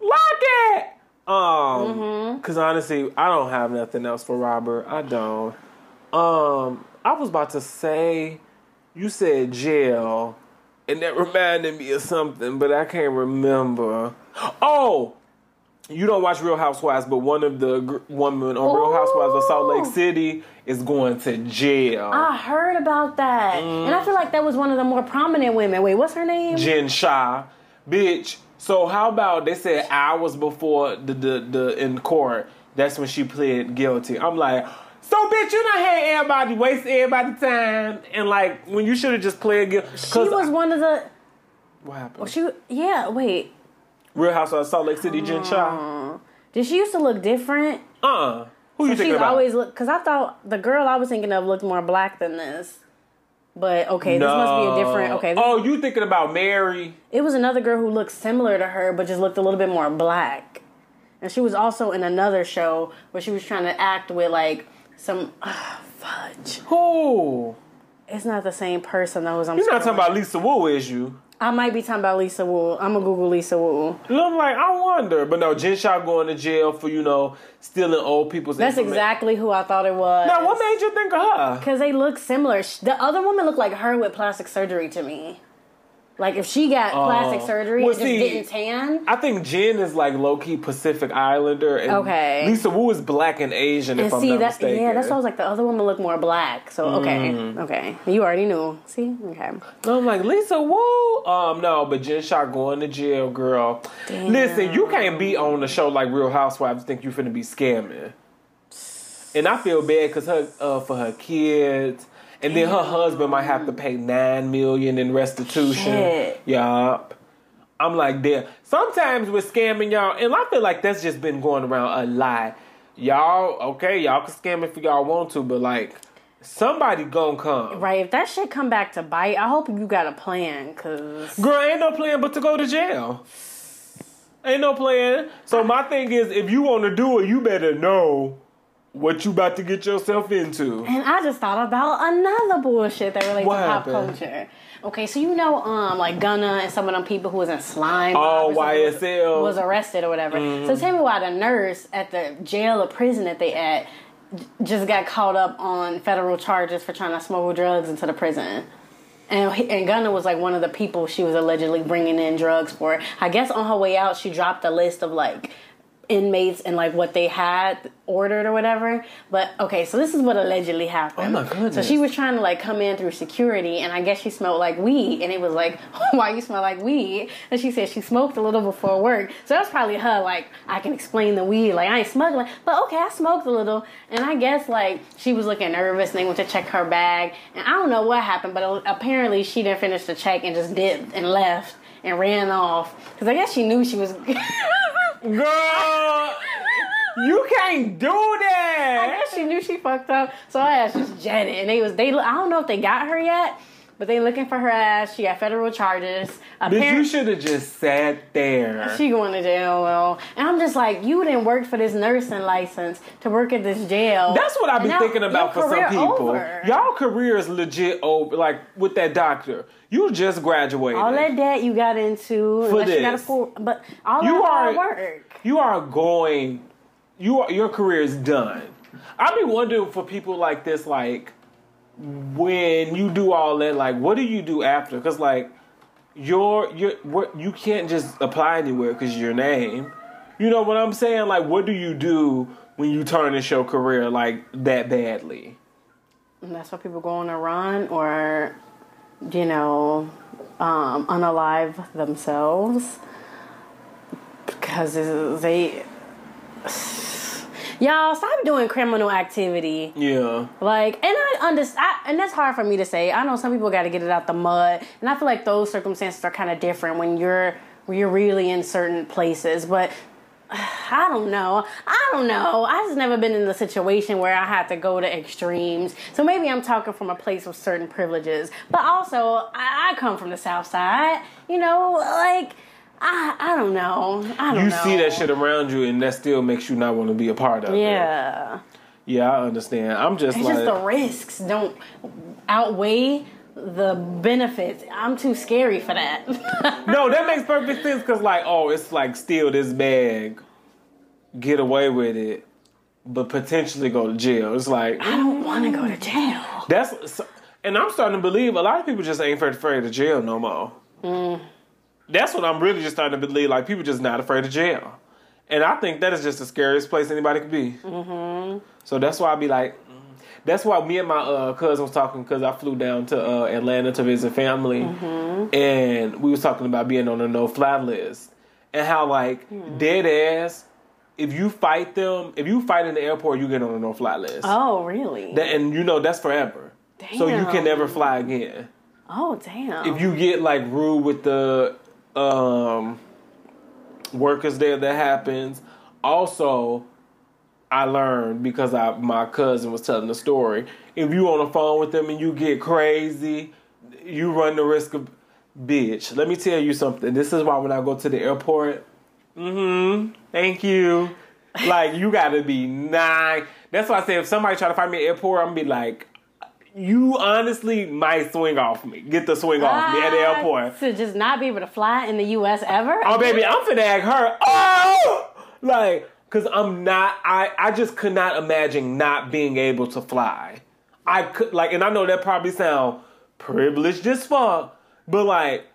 Lock it. Um, Mm-hmm. because honestly, I don't have nothing else for Robert. I don't. Um, I was about to say, you said jail, and that reminded me of something, but I can't remember. Oh, you don't watch Real Housewives, but one of the gr- women on Real Housewives of Salt Lake City is going to jail. I heard about that, and I feel like that was one of the more prominent women. Wait, what's her name? Jen Shah, bitch. So how about they said hours before the the, the in court? That's when she pled guilty. I'm like, so bitch, you not had everybody waste everybody time, and like when you should have just pled guilty. she was one of the. What happened? Well, she yeah. Wait, Real Housewives of Salt Lake City, Jen Shah. did she used to look different? Uh, uh who you thinking She's about? always look because I thought the girl I was thinking of looked more black than this. But okay, this must be a different. Okay, this- Oh, you thinking about Mary? it was another girl who looked similar to her, but just looked a little bit more black. And she was also in another show where she was trying to act with like some ah, fudge. Who? It's not the same person was on. You're not talking about Lisa Wu, is you? I might be talking about Lisa Wu. I'm gonna Google Lisa Wu. And I'm like, I wonder. But no, Jen Shah going to jail for, you know, stealing old people's That's exactly who I thought it was. Now, what made you think of her? Because they look similar. The other woman looked like her with plastic surgery to me. Like if she got plastic surgery Oh. well, and just see, didn't tan. I think Jen is like low key Pacific Islander, and Okay. Lisa Wu is black and Asian. And if I'm see not that mistaken. yeah, that's why I was like the other woman looked more black. So okay, Mm. okay, you already knew. See, okay. And I'm like Lisa Wu. Um, no, but Jen Shah going to jail, girl. Listen, you can't be on the show like Real Housewives think you're finna be scamming. And I feel bad because her uh, for her kids, and then her husband might have to pay nine million in restitution. Shit. Yup. I'm like, there. Sometimes with scamming y'all, and I feel like that's just been going around a lot. Y'all, okay, y'all can scam if y'all want to, but like, somebody gonna come. Right, if that shit come back to bite, I hope you got a plan, cause Girl, ain't no plan but to go to jail. Ain't no plan. So my thing is, if you want to do it, you better know what you about to get yourself into. And I just thought about another bullshit that relates What to pop culture. Okay, so you know, um, like Gunna and some of them people who was in slime. Oh, something was- YSL. was arrested or whatever. So tell me why the nurse at the jail or prison that they at just got caught up on federal charges for trying to smuggle drugs into the prison. And, he- and Gunna was like one of the people she was allegedly bringing in drugs for. I guess on her way out, she dropped a list of like inmates and like what they had ordered or whatever. But okay, so this is what allegedly happened. Oh my goodness. So she was trying to like come in through security, and I guess she smelled like weed, and it was like, why you smell like weed? And she said she smoked a little before work, so that's probably her. Like I can explain the weed, like I ain't smuggling, but okay, I smoked a little, and I guess like she was looking nervous, and they went to check her bag, and I don't know what happened, but uh, apparently she didn't finish the check and just dipped and left and ran off because I guess she knew she was. Girl, you can't do that. I guess she knew she fucked up, so I asked just jetted. And they was they. I don't know if they got her yet, but they looking for her ass. She got federal charges. Bitch, you should have just sat there. she going to jail. Well, and I'm just like, you didn't work for this nursing license to work at this jail. That's what I've been thinking about for some people. over. Y'all career is legit over. Like with that doctor, you just graduated. all that debt you got into, For unless you got a this. full, but all You that are- hard work. you are going you are your career is done i be wondering for people like this like when you do all that like what do you do after? Because like your your what you can't just apply anywhere because your name. You know what i'm saying? Like what do you do when you turn this your career like that badly? And that's why people go on a run or, you know, um, unalive themselves because they. Y'all stop doing criminal activity. yeah Like, and I understand, and that's hard for me to say. I know some people got to get it out the mud, and I feel like those circumstances are kind of different when you're when you're really in certain places. But I don't know. I don't know. I've just never been in the situation where I had to go to extremes. So maybe I'm talking from a place of certain privileges. But also, I, I come from the South Side. You know, like. I, I don't know. I don't know. you know. see that shit around you and that still makes you not want to be a part of it Yeah. yeah i understand i'm just It's like just the risks don't outweigh the benefits. I'm too scary for that. No, that makes perfect sense because, like, oh, it's like steal this bag, get away with it, but potentially go to jail. It's like I don't want to go to jail. that's, and I'm starting to believe a lot of people just ain't afraid afraid of jail no more. Mm. That's what I'm really just starting to believe. Like people just not afraid of jail, and I think that is just the scariest place anybody could be. Mm-hmm. So that's why I be like. That's why me and my uh, cousin was talking because I flew down to uh, Atlanta to visit family, and we was talking about being on a no fly list and how like dead ass. If you fight them, if you fight in the airport, you get on a no fly list. Oh, really? That- and you know that's forever. So you can never fly again. oh, damn. If you get like rude with the um, workers there, that happens. Also, I learned because I my cousin was telling the story. If you on the phone with them and you get crazy, you run the risk of bitch. Let me tell you something. This is why when I go to the airport, mm-hmm, thank you. Like you gotta be nine. That's why I say if somebody try to find me at airport, I'm gonna be like, you honestly might swing off me. Get the swing off me at the airport. To just not be able to fly in the U.S. ever. Oh baby, I'm finna ask her. Oh, like, cause I'm not. I I just could not imagine not being able to fly. I could like, and I know that probably sound privileged as fuck, but like,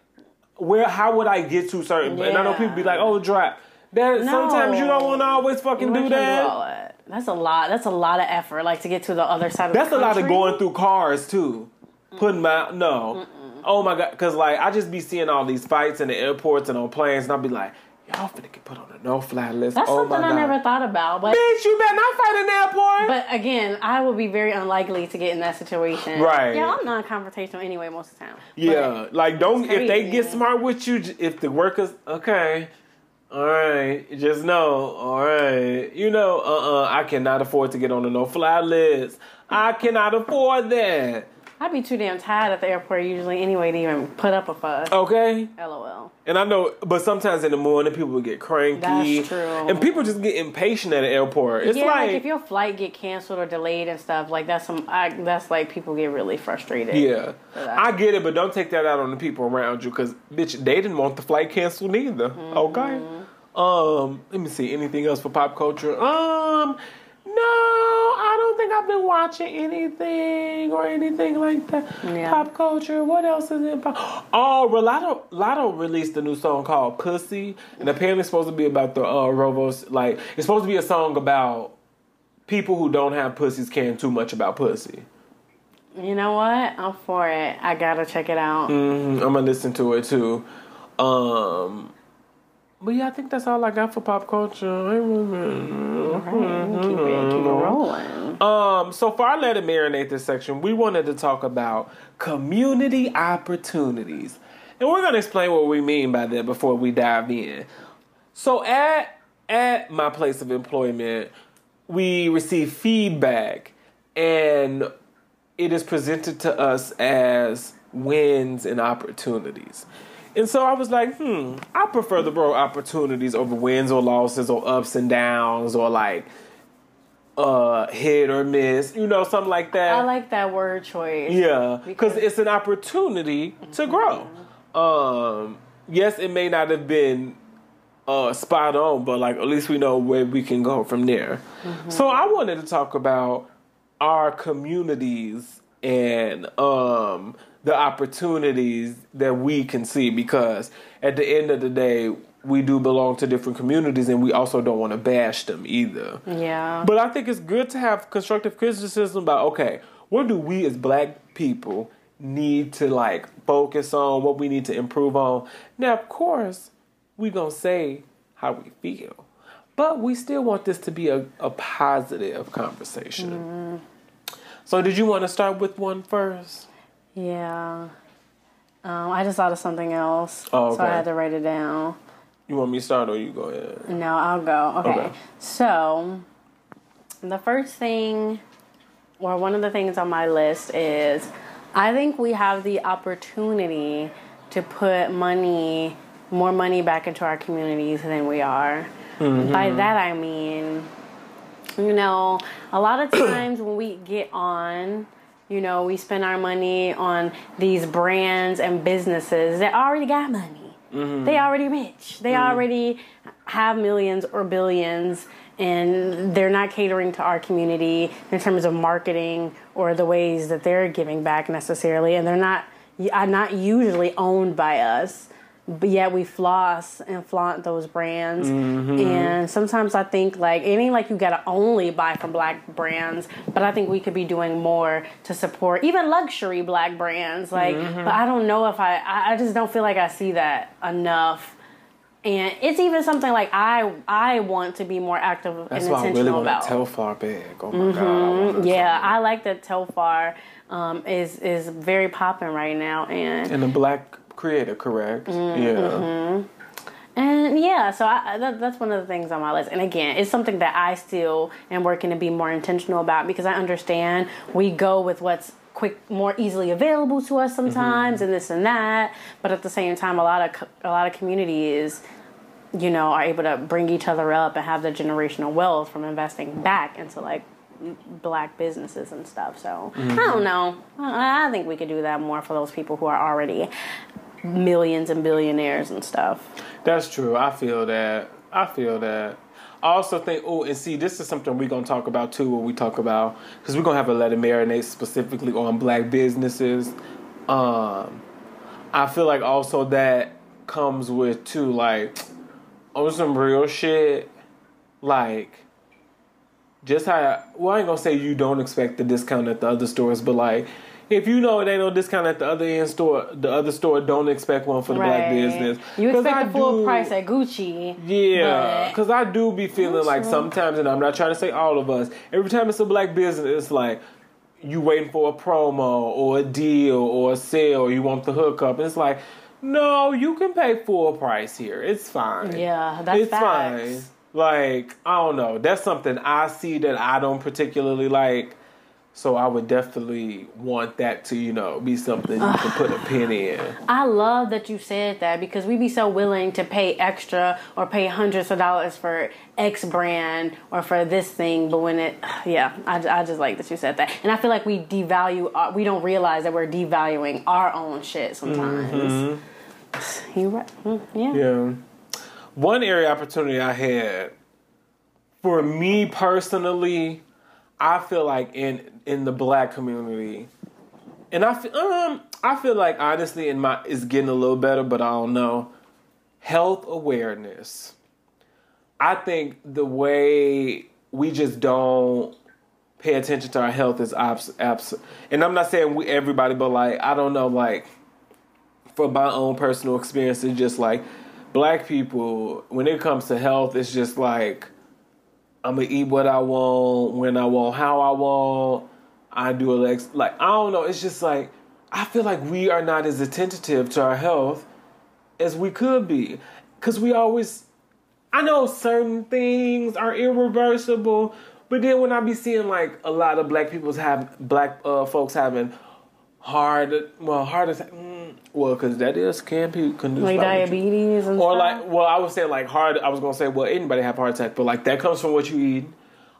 where? How would I get to certain? And I know people be like, oh, drop. That sometimes you don't want to always fucking do ain't trying to that. That's a lot. That's a lot of effort, like to get to the other side of That's a lot of going through cars too. Putting my no. Oh my god, because like I just be seeing all these fights in the airports and on planes, and I'll be like, y'all finna get put on a no fly list. That's oh something I never thought about. But Bitch, you better not fight in the airport. but again, I would be very unlikely to get in that situation. Right. Yeah, I'm non-confrontational anyway most of the time. yeah, like don't if they get smart with you, if the workers okay. All right, just know. All right, you know, uh, uh I cannot afford to get on a no-fly list. I cannot afford that. I'd be too damn tired at the airport usually anyway to even put up a fuss. Okay, LOL. And I know, but sometimes in the morning people will get cranky. That's true. And people just get impatient at the airport. It's yeah, like, like, if your flight get canceled or delayed and stuff, like that's some. I, that's like people get really frustrated. yeah. I get it, but don't take that out on the people around you because bitch, they didn't want the flight canceled either. Mm-hmm. Okay. Um, let me see anything else for pop culture. Um, no, I don't think I've been watching anything or anything like that. Yeah. Pop culture. What else is it? Pop- oh, Latto Latto released a new song called "Pussy," and apparently it's supposed to be about the uh, Rovos. Like it's supposed to be a song about people who don't have pussies caring too much about pussy. You know what? I'm for it. I gotta check it out. Mhm, I'm gonna listen to it too. Um, but yeah, I think that's all I got for pop culture. Ain't Right, keep it, keep it rolling. Um, so for our let it marinate this section, we wanted to talk about community opportunities. And we're gonna explain what we mean by that before we dive in. So at at my place of employment, we receive feedback and it is presented to us as wins and opportunities. And so I was like, hmm, I prefer the word opportunities over wins or losses or ups and downs or like uh hit or miss, you know, something like that. I like that word choice. Yeah, because it's an opportunity to grow. Um, yes, it may not have been uh, spot on, but like at least we know where we can go from there. So I wanted to talk about our communities and um, the opportunities that we can see because at the end of the day, we do belong to different communities and we also don't want to bash them either. Yeah. But I think it's good to have constructive criticism about okay, what do we as black people need to like focus on, what we need to improve on. Now, of course, we're gonna say how we feel. But we still want this to be a, a positive conversation. Mm-hmm. So did you want to start with one first? Yeah. Um, I just thought of something else, Oh, so I had to write it down. You want me to start or you go ahead? No, I'll go. Okay. Okay. So, the first thing, or one of the things on my list is I think we have the opportunity to put money, more money back into our communities than we are. By that I mean, you know, a lot of times when we get on, you know, we spend our money on these brands and businesses that already got money. Mm-hmm. They already rich. They mm-hmm. already have millions or billions and they're not catering to our community in terms of marketing or the ways that they're giving back necessarily and they're not are not usually owned by us but yet we floss and flaunt those brands. Mm-hmm. And sometimes i think like it ain't like you gotta only buy from black brands but i think we could be doing more to support even luxury black brands. Like mm-hmm. but i don't know if I, I just don't feel like i see that enough. And it's even something like i i want to be more active That's and why I really intentional about. Telfar bag. Oh my mm-hmm. god. I yeah i like that telfar. Um, is is very popping right now and. And the black creator, correct? Mm-hmm. Yeah. And yeah, so I, that, that's one of the things on my list. And again, it's something that I still am working to be more intentional about because I understand we go with what's quick, more easily available to us sometimes, mm-hmm. and this and that. But at the same time, a lot of a lot of communities, you know, are able to bring each other up and have the generational wealth from investing back into like black businesses and stuff. So mm-hmm. I don't know. I think we could do that more for those people who are already millions and billionaires and stuff. That's true. I feel that. I feel that. I also think, oh, and see, this is something we're gonna talk about too when we talk about because we're gonna have a letter marinate specifically on black businesses. Um, I feel like also that comes with too, like, on some real shit, like just how well I ain't gonna say you don't expect the discount at the other stores, but like if you know it ain't no discount at the other end store, the other store don't expect one for the right. black business. You expect the full do, price at Gucci. Yeah, because I do be feeling like sometimes, and I'm not trying to say all of us. Every time it's a black business, it's like you waiting for a promo or a deal or a sale, or you want the hookup. And it's like, no, you can pay full price here. It's fine. Yeah, that's it's facts. fine. Like I don't know. That's something I see that I don't particularly like so I would definitely want that to, you know, be something you can put a pin in. I love that you said that because we be so willing to pay extra or pay hundreds of dollars for X brand or for this thing, but when it, yeah, I, I just like that you said that. And I feel like we devalue, our, we don't realize that we're devaluing our own shit sometimes. Mm-hmm. You right? Mm, yeah. Yeah. One area opportunity I had for me personally I feel like in in the black community, and I feel um I feel like honestly in my it's getting a little better, but I don't know. Health awareness. I think the way we just don't pay attention to our health is abs, abs and I'm not saying we everybody, but like I don't know, like for my own personal experience, it's just like black people when it comes to health, it's just like I'm gonna eat what I want, when I want, how I want. I do a like I don't know. It's just like I feel like we are not as attentive to our health as we could be, because we always. I know certain things are irreversible, but then when I be seeing like a lot of black people's have black uh, folks having hard, well, heart attack. Mm, well, because that is can be conducive like diabetes and or stuff? like well, I was saying like hard. I was gonna say well, anybody have heart attack, but like that comes from what you eat.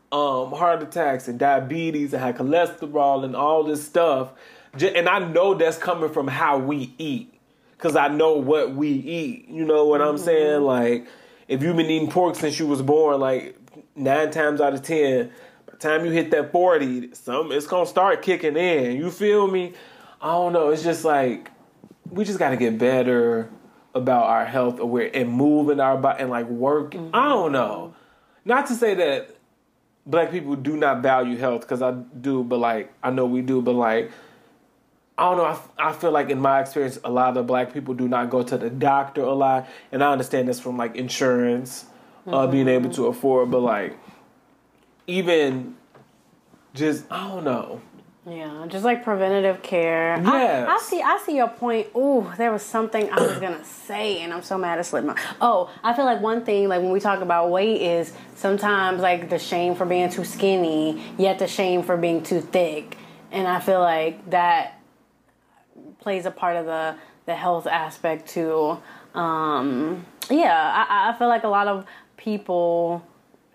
Um, heart attacks and diabetes and high cholesterol and all this stuff, and I know that's coming from how we eat because I know what we eat. You know what mm-hmm. I'm saying? Like if you've been eating pork since you was born, like nine times out of ten, by the time you hit that forty, some it's gonna start kicking in. You feel me? I don't know. It's just like we just got to get better about our health aware and moving our body and like working. Mm-hmm. I don't know. Not to say that black people do not value health because I do, but like I know we do, but like I don't know. I, I feel like in my experience, a lot of black people do not go to the doctor a lot, and I understand this from like insurance, mm-hmm. uh, being able to afford, but like even just I don't know. Yeah, just like preventative care. Yes. I, I see. I see your point. Ooh, there was something I was gonna say, and I'm so mad it slipped my. Oh, I feel like one thing, like when we talk about weight, is sometimes like the shame for being too skinny, yet the shame for being too thick, and I feel like that plays a part of the the health aspect too. Um, yeah, I, I feel like a lot of people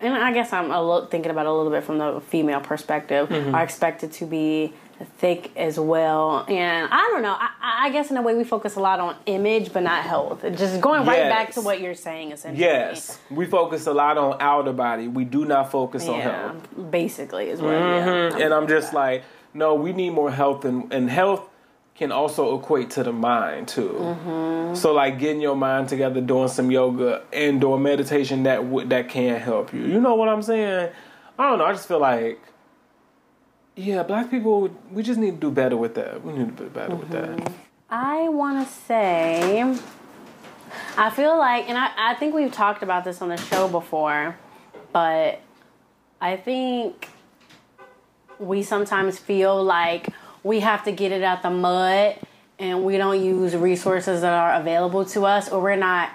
and I guess I'm a little, thinking about it a little bit from the female perspective, mm-hmm. are expected to be thick as well. And I don't know. I, I, guess in a way we focus a lot on image, but not health. Just going right back to what you're saying, essentially. Yes, we focus a lot on outer body. We do not focus yeah, on health. Basically, is what. Mm-hmm. Yeah, and I'm just that. like, no, we need more health, and, and health can also equate to the mind too. Mm-hmm. So like getting your mind together, doing some yoga and doing meditation that w- that can help you. You know what I'm saying? I don't know. I just feel like yeah, black people we just need to do better with that. We need to do better mm-hmm. with that. Mm-hmm. I want to say I feel like and I I think we've talked about this on the show before, but I think we sometimes feel like we have to get it out the mud and we don't use resources that are available to us or we're not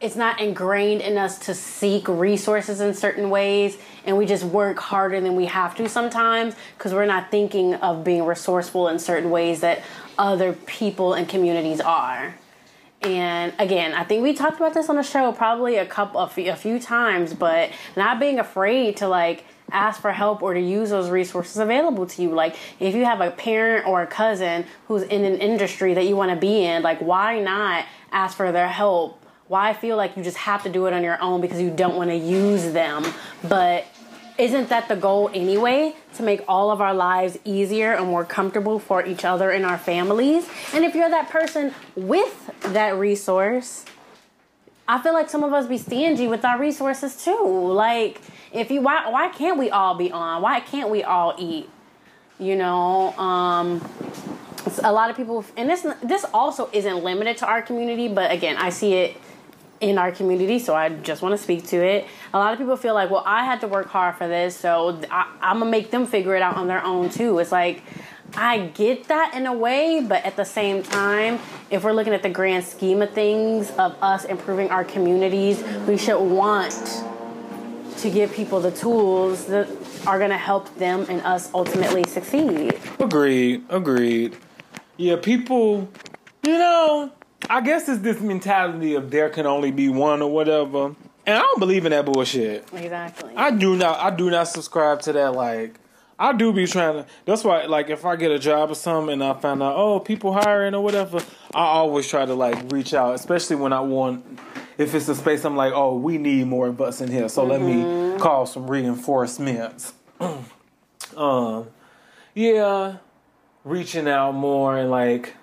it's not ingrained in us to seek resources in certain ways and we just work harder than we have to sometimes because we're not thinking of being resourceful in certain ways that other people and communities are. And again i think we talked about this on the show probably a couple a few, a few times but not being afraid to like ask for help or to use those resources available to you. Like if you have a parent or a cousin who's in an industry that you want to be in, like why not ask for their help? Why feel like you just have to do it on your own because you don't want to use them? But isn't that the goal anyway? To make all of our lives easier and more comfortable for each other and our families? And if you're that person with that resource, I feel like some of us be stingy with our resources too. Like if you why why can't we all be on? Why can't we all eat? You know, um, a lot of people, and this this also isn't limited to our community, but again, I see it in our community, so I just want to speak to it. A lot of people feel like, well, I had to work hard for this, so I, I'm gonna make them figure it out on their own too. It's like I get that in a way, but at the same time, if we're looking at the grand scheme of things of us improving our communities, we should want to give people the tools that are going to help them and us ultimately succeed. Agreed. Agreed. Yeah, people, you know, I guess it's this mentality of there can only be one or whatever. And I don't believe in that bullshit. Exactly. I do not I do not subscribe to that like I do be trying to that's why like if I get a job or something and I find out, oh, people hiring or whatever, I always try to like reach out, especially when I want if it's a space I'm like, oh, we need more of us in here, so mm-hmm. let me mm-hmm. call some reinforcements. um, yeah, reaching out more and like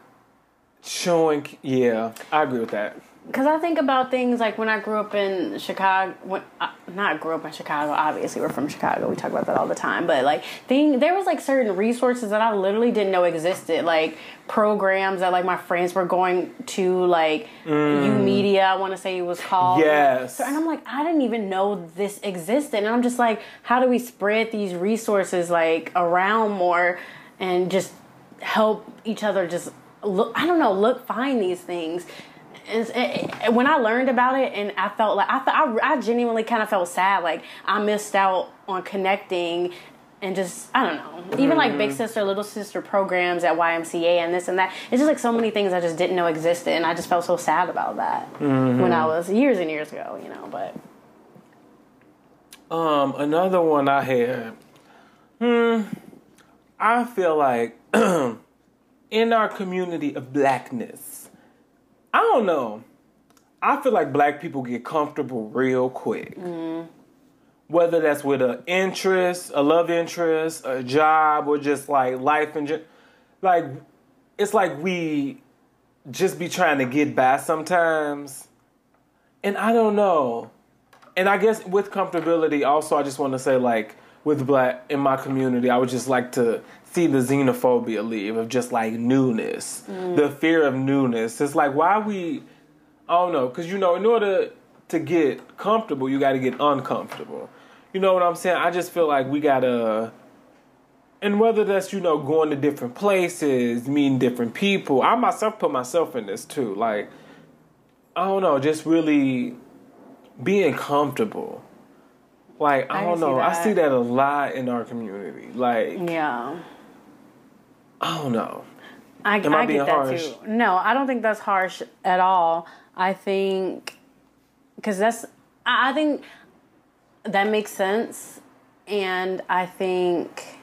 showing. Yeah, I agree with that because I think about things like when I grew up in Chicago. When I, not grew up in Chicago, obviously we're from Chicago. We talk about that all the time. But like, thing there was like certain resources that I literally didn't know existed, like programs that like my friends were going to, like mm. YOUmedia. I want to say it was called. Yes. So, and I'm like, I didn't even know this existed, and I'm just like, how do we spread these resources like around more and just help each other just look i don't know look find these things it, it, when I learned about it, and I felt like I, I, I genuinely kind of felt sad, like I missed out on connecting and just I don't know, even mm-hmm. like big sister, little sister programs at YMCA and this and that. It's just like so many things I just didn't know existed, and I just felt so sad about that mm-hmm. when I was years and years ago, you know. But um, another one I had, hmm, I feel like in our community of blackness I don't know. I feel like black people get comfortable real quick. Mm. Whether that's with an interest, a love interest, a job, or just like life and just like it's like we just be trying to get by sometimes. And I don't know. And I guess with comfortability, also, I just want to say, like, with black in my community, I would just like to see the xenophobia leave of just like newness, mm. the fear of newness. It's like why we, I don't know, because you know, in order to get comfortable, you got to get uncomfortable. You know what I'm saying? I just feel like we gotta, and whether that's you know going to different places, meeting different people. I myself put myself in this too. Like, I don't know, just really being comfortable. Like I, I don't know, I see that a lot in our community. Like, yeah. I don't know. I, Am I, I get that harsh? too. No, I don't think that's harsh at all. I think because that's I think that makes sense, and I think,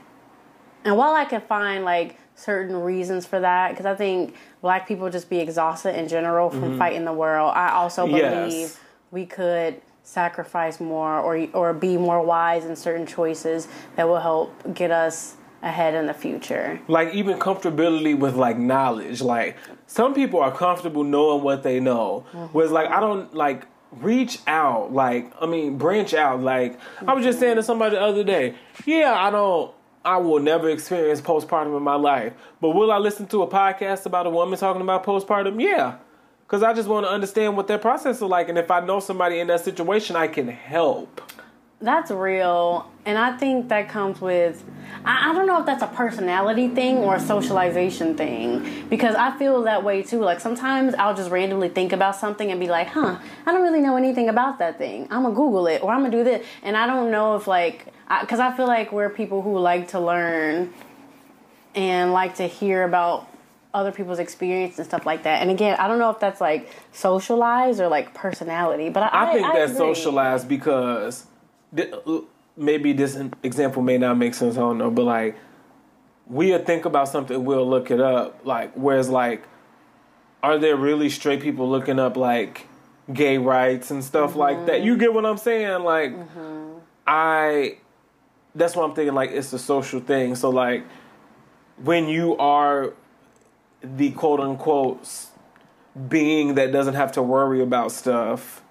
and while I can find like certain reasons for that, because I think black people just be exhausted in general from mm-hmm. fighting the world. I also believe yes. we could sacrifice more or or be more wise in certain choices that will help get us ahead in the future. Like even comfortability with like knowledge. Like some people are comfortable knowing what they know. Mm-hmm. Whereas like I don't like reach out. Like I mean branch out. Like mm-hmm. I was just saying to somebody the other day, yeah, I don't I will never experience postpartum in my life. But will I listen to a podcast about a woman talking about postpartum? Yeah. Cause I just want to understand what their process is like, and if I know somebody in that situation, I can help. That's real, and I think that comes with. I, I don't know if that's a personality thing or a socialization thing because I feel that way too. Like sometimes I'll just randomly think about something and be like, "Huh, I don't really know anything about that thing. I'm gonna Google it or I'm gonna do this," and I don't know if like because I, I feel like we're people who like to learn and like to hear about other people's experience and stuff like that. And again, I don't know if that's like socialized or like personality, but I, I think I that's agree. socialized because maybe this example may not make sense. I don't know, but like we'll think about something, we'll look it up. Like, whereas like, are there really straight people looking up like gay rights and stuff Mm-hmm. like that? You get what I'm saying? Like, I. That's what I'm thinking. Like, it's a social thing. So like, when you are the quote unquote being that doesn't have to worry about stuff.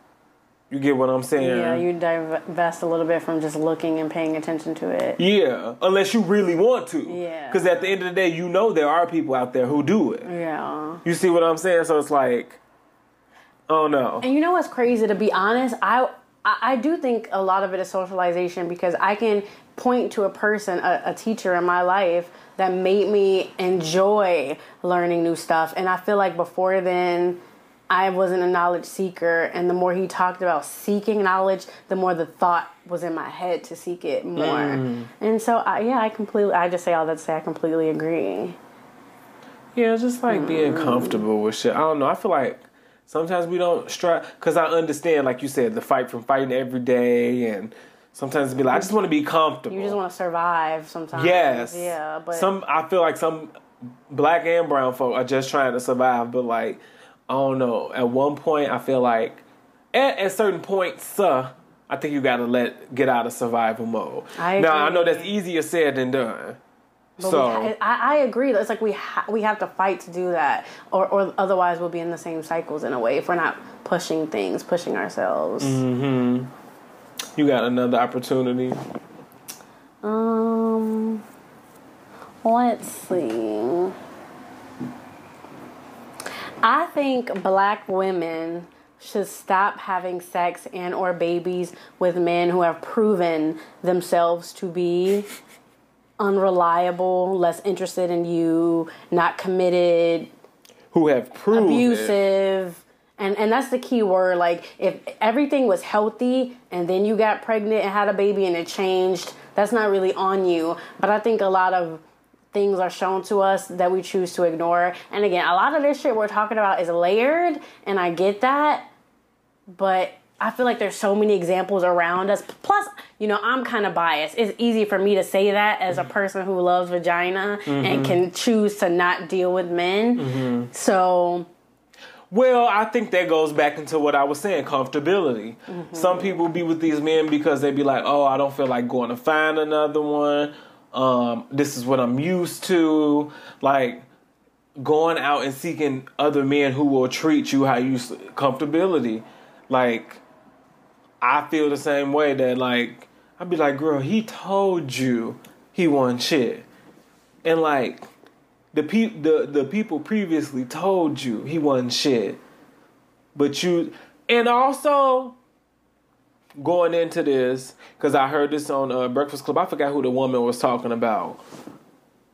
You get what I'm saying? Yeah, you divest a little bit from just looking and paying attention to it. Yeah, unless you really want to. Yeah. Because at the end of the day, you know there are people out there who do it. Yeah. You see what I'm saying? So it's like, oh no. And you know what's crazy? To be honest, I I, I do think a lot of it is socialization because I can point to a person, a, a teacher in my life that made me enjoy learning new stuff. And I feel like before then, I wasn't a knowledge seeker. And the more he talked about seeking knowledge, the more the thought was in my head to seek it more. And so, I, yeah, I completely, I just say all that to say I completely agree. Yeah, just like being Mm. comfortable with shit. I don't know. I feel like sometimes we don't strive because I understand, like you said, the fight from fighting every day, and sometimes be like I just want to be comfortable. You just want to survive sometimes. Yes. Yeah, but some I feel like some black and brown folk are just trying to survive, but like I don't know. At one point, I feel like at, at certain points, uh, I think you got to let get out of survival mode. I agree. now I know that's easier said than done. But so ha- I, I agree. It's like we ha- we have to fight to do that, or or otherwise we'll be in the same cycles in a way if we're not pushing things, pushing ourselves. Mm-hmm. you got another opportunity. Um, let's see. I think black women should stop having sex and or babies with men who have proven themselves to be unreliable, less interested in you, not committed, Who have proven abusive. And and that's the key word. Like if everything was healthy and then you got pregnant and had a baby and it changed, that's not really on you. But I think a lot of things are shown to us that we choose to ignore. And again, a lot of this shit we're talking about is layered and I get that. But I feel like there's so many examples around us. Plus, you know, I'm kind of biased. It's easy for me to say that as a mm-hmm. person who loves vagina and mm-hmm. can choose to not deal with men. Mm-hmm. So, Well, I think that goes back into what I was saying, comfortability. Some people be with these men because they be like, "Oh, I don't feel like going to find another one. Um, this is what I'm used to." Like going out and seeking other men who will treat you how you comfortability. Like I feel the same way that like I'd be like, "Girl, he told you he won shit," and like the pe- the the people previously told you he wasn't shit, but you and also going into this because I heard this on uh, Breakfast Club. I forgot who the woman was talking about.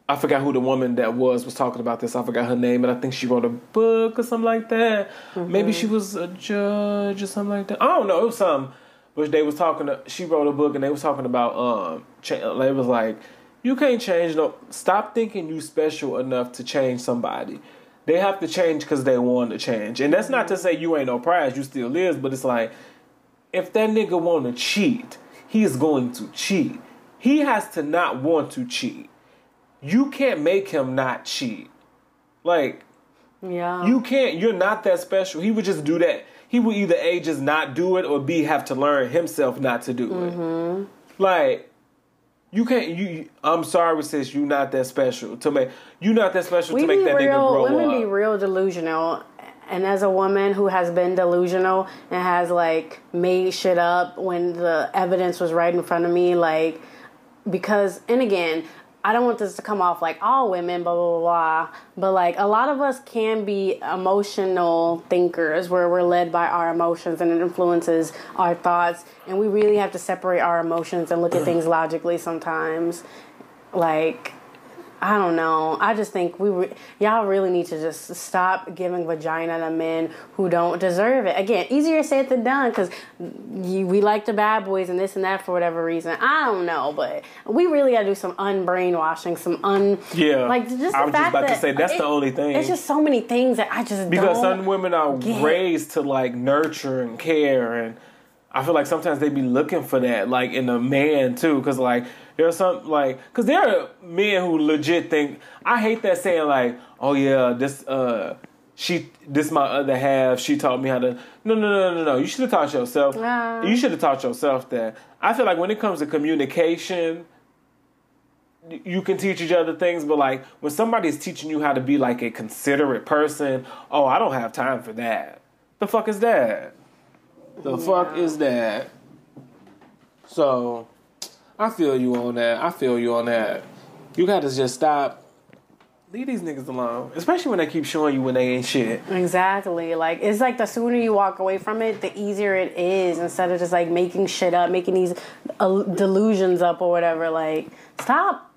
I forgot who the woman that was was talking about this. I forgot her name, and I think she wrote a book or something like that. Maybe she was a judge or something like that. I don't know. It was something. But they was talking. To, she wrote a book, and they was talking about. Um, cha- they was like, you can't change. No, stop thinking you special enough to change somebody. They have to change because they want to change, and that's not to say you ain't no prize. You still is, but it's like if that nigga want to cheat, he is going to cheat. He has to not want to cheat. You can't make him not cheat. Like yeah. you can't. You're not that special. He would just do that. He would either a just not do it or b have to learn himself not to do it. Mm-hmm. Like you can't. You. I'm sorry, sis. You not that special to make. You not that special we to make that nigga real grow women up. be real delusional and as a woman who has been delusional and has like made shit up when the evidence was right in front of me like because and again I don't want this to come off like all women, blah, blah, blah, blah. But like a lot of us can be emotional thinkers where we're led by our emotions and it influences our thoughts. And we really have to separate our emotions and look at things logically sometimes. Like, I don't know. I just think we re- y'all really need to just stop giving vagina to men who don't deserve it. Again, easier said than done because we like the bad boys and this and that for whatever reason. I don't know, but we really gotta do some unbrainwashing, some un Yeah. like just the I was just about to say, that's the only thing. It's just so many things that I just because some women are get. raised to like nurture and care and i feel like sometimes they be looking for that like in a man too because like there's some like because there are men who legit think i hate that saying like oh yeah this uh she this my other half she taught me how to no no no no no you should have taught yourself you should have taught yourself that i feel like when it comes to communication you can teach each other things, but like when somebody's teaching you how to be like a considerate person, oh, I don't have time for that. The fuck is that? The fuck is that? So, I feel you on that. I feel you on that. You gotta just stop. Leave these niggas alone, especially when they keep showing you when they ain't shit. Exactly. Like it's like the sooner you walk away from it, the easier it is. Instead of just like making shit up, making these uh, delusions up or whatever. Like stop.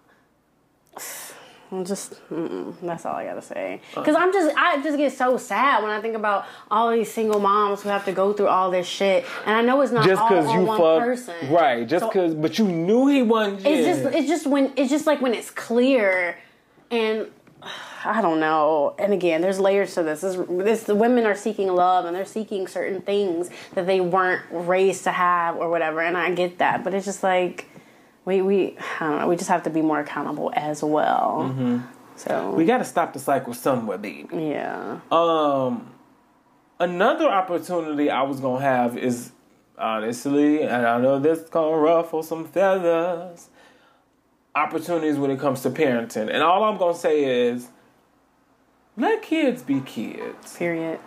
I'm just mm-mm, that's all I gotta say. Uh. Because I'm just I just get so sad when I think about all these single moms who have to go through all this shit, and I know it's not Just all because you one fuck, person. right? Just So- because, but you knew he wasn't. It's just it's just when it's just like when it's clear and I don't know. And again, there's layers to this. This, this the women are seeking love and they're seeking certain things that they weren't raised to have or whatever. And I get that, but it's just like we we I don't know. We just have to be more accountable as well. So Mm-hmm. we gotta stop the cycle somewhere, baby. yeah, Um, another opportunity I was gonna have is honestly, and I know this gonna ruffle some feathers. Opportunities when it comes to parenting, and all I'm gonna say is, let kids be kids. period.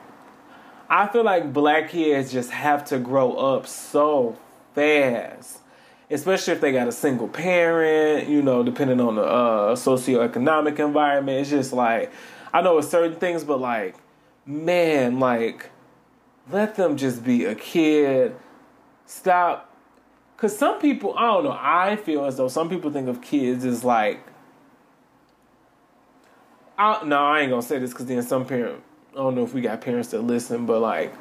I feel like black kids just have to grow up so fast, especially if they got a single parent. You know, depending on the uh, socioeconomic environment, it's just like I know it's certain things, but like, man, like, let them just be a kid. Stop, because some people, I don't know. I feel as though some people think of kids as like. I, no, I ain't gonna say this because then some parent. I don't know if we got parents that listen, but like,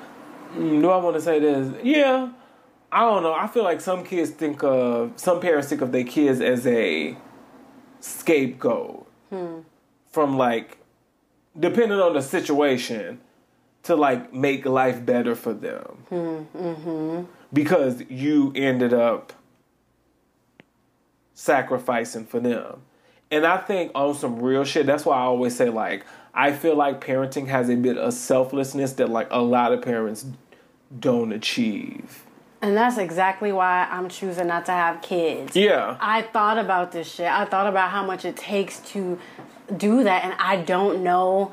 mm, do I want to say this? Yeah, I don't know. I feel like some kids think of some parents think of their kids as a scapegoat hmm. from like, depending on the situation, to like make life better for them hmm, mm-hmm. because you ended up sacrificing for them. And I think on some real shit, that's why I always say like I feel like parenting has a bit of selflessness that like a lot of parents don't achieve. And that's exactly why I'm choosing not to have kids. Yeah. I thought about this shit. I thought about how much it takes to do that, and I don't know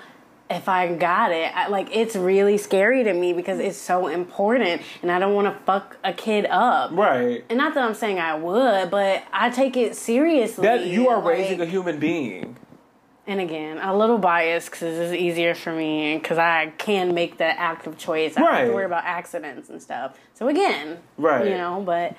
if I got it. I, like, it's really scary to me because it's so important, and I don't want to fuck a kid up. Right. And not that I'm saying I would, but I take it seriously. That you are like- raising a human being. And again, a little biased because it's easier for me because I can make the active choice. I don't have to worry about accidents and stuff. So again, Right. You know, but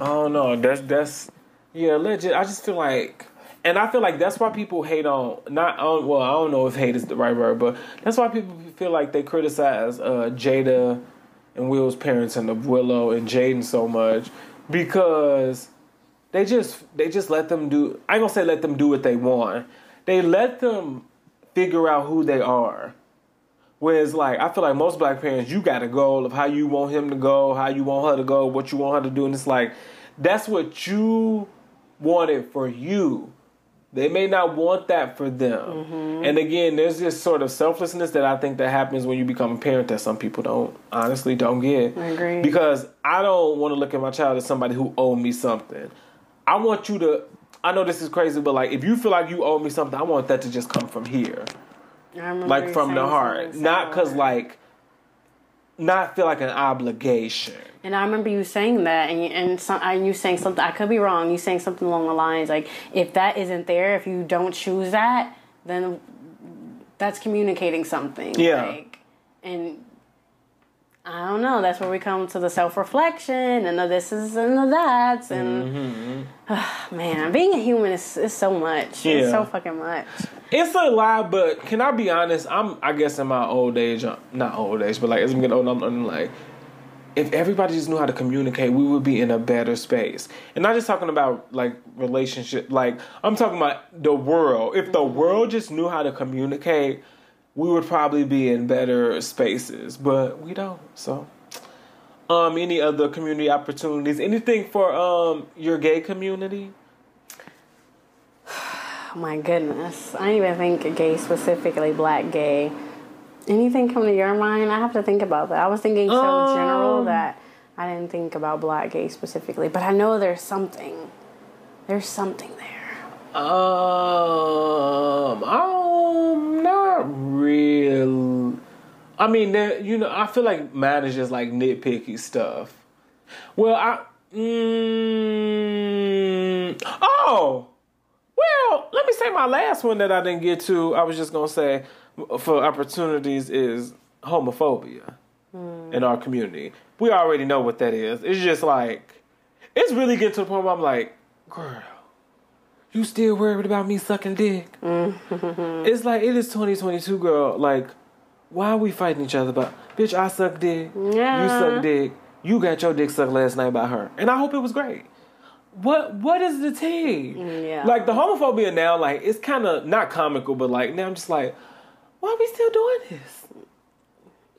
I don't know. That's that's yeah, legit. I just feel like, and I feel like that's why people hate on not on. Well, I don't know if hate is the right word, but that's why people feel like they criticize uh, Jada and Will's parents and of Willow and Jaden so much because they just they just let them do. I ain't gonna say let them do what they want. They let them figure out who they are. Whereas, like, I feel like most black parents, you got a goal of how you want him to go, how you want her to go, what you want her to do, and it's like that's what you wanted for you. They may not want that for them. Mm-hmm. And again, there's this sort of selflessness that I think that happens when you become a parent that some people don't honestly don't get. I agree. Because I don't want to look at my child as somebody who owe me something. I want you to I know this is crazy, but like if you feel like you owe me something, I want that to just come from here like from the heart not because like not feel like an obligation. And I remember you saying that, and you, and, some, and you saying something. I could be wrong. You saying something along the lines like, if that isn't there, if you don't choose that, then that's communicating something. Yeah. Like, and I don't know. That's where we come to the self reflection and the this is and the that's and man, being a human is, is so much. It's Yeah. so fucking much. It's a lot, but can I be honest? I'm, I guess, in my old age, uh, not old age, but like as I'm getting older, I'm, I'm like, if everybody just knew how to communicate, we would be in a better space. And not just talking about like relationship, like I'm talking about the world. If the world just knew how to communicate, we would probably be in better spaces, but we don't. So, um, any other community opportunities? Anything for um your gay community? Oh my goodness. I didn't even think gay specifically, black gay. Anything come to your mind? I have to think about that. I was thinking so Um, general that I didn't think about black gay specifically, but I know there's something. There's something there. Um, um, not real. I mean, you know, I feel like mine is just like nitpicky stuff. Well, I, mm, oh, well, let me say my last one that I didn't get to. I was just gonna say for opportunities is homophobia in our community. We already know what that is. It's just like, it's really getting to the point where I'm like, girl you still worried about me sucking dick? Mm-hmm. it's like it is 2022, girl. Like, why are we fighting each other about? Bitch, I suck dick. Yeah. You suck dick. You got your dick sucked last night by her, and I hope it was great. What What is the tea? Yeah. Like the homophobia now, like it's kind of not comical, but like now I'm just like, why are we still doing this?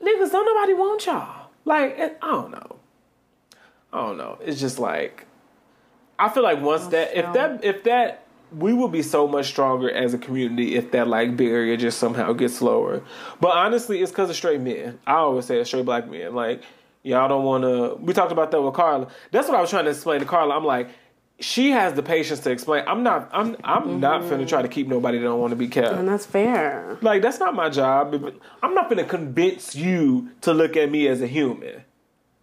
Niggas, don't nobody want y'all. Like, I don't know. I don't know. It's just like I feel like once oh, that if that if that we will be so much stronger as a community if that like barrier just somehow gets lower. But honestly, it's because of straight men. I always say it's straight black men. Like y'all don't want to. We talked about that with Carla. That's what I was trying to explain to Carla. I'm like. She has the patience to explain. I'm not. I'm. I'm not mm-hmm. finna try to keep nobody that don't want to be kept. And that's fair. Like that's not my job. I'm not gonna convince you to look at me as a human,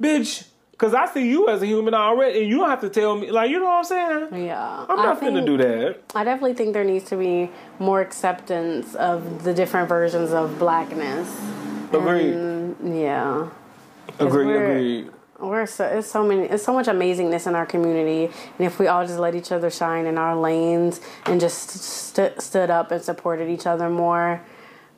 bitch. Cause I see you as a human already, and you don't have to tell me. Like you know what I'm saying? Yeah. I'm not going to do that. I definitely think there needs to be more acceptance of the different versions of blackness. Agreed. Yeah. Agreed. we're- Agreed. We're so it's so many it's so much amazingness in our community, and if we all just let each other shine in our lanes and just st- stood up and supported each other more,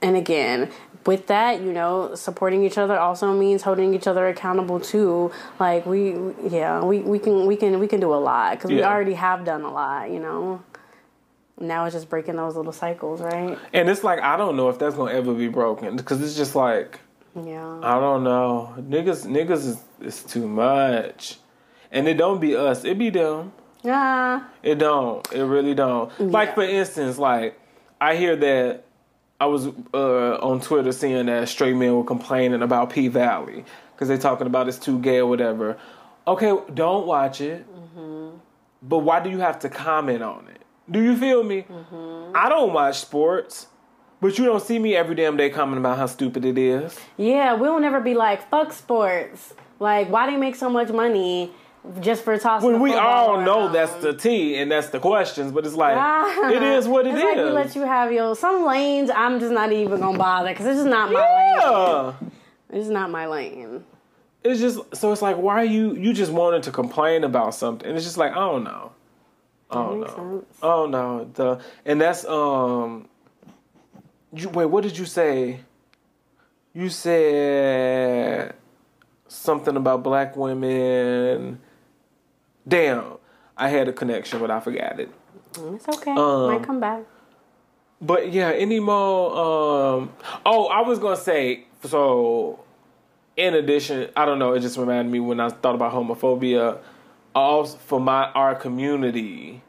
and again with that, you know, supporting each other also means holding each other accountable too. Like we, yeah, we, we can we can we can do a lot because we already have done a lot, you know. Now it's just breaking those little cycles, right? And it's like I don't know if that's gonna ever be broken because it's just like Yeah. I don't know. Niggas, niggas is, is too much, and it don't be us. It be them. Yeah. It don't. It really don't. Like for instance, like I hear that I was uh, on Twitter seeing that straight men were complaining about P Valley because they're talking about it's too gay or whatever. Okay, don't watch it. But why do you have to comment on it? Do you feel me? I don't watch sports, but you don't see me every damn day commenting about how stupid it is. Yeah, we'll never be like fuck sports. Like, why do you make so much money just for tossing? When we all know that's the T and that's the questions, but it's like Ah. it is what it it's is. like we let you have your some lanes. I'm just not even gonna bother because it's just not my lane. It's not my lane. it's just so it's like why are you you just wanted to complain about something and it's just like i don't know i don't know sense. oh no the and that's um you, wait what did you say you said something about black women damn i had a connection but i forgot it It's okay. Um, Might come back. but yeah, any more? Um, oh, I was gonna say so. In addition, I don't know. It just reminded me when I thought about homophobia. Also, for my our community,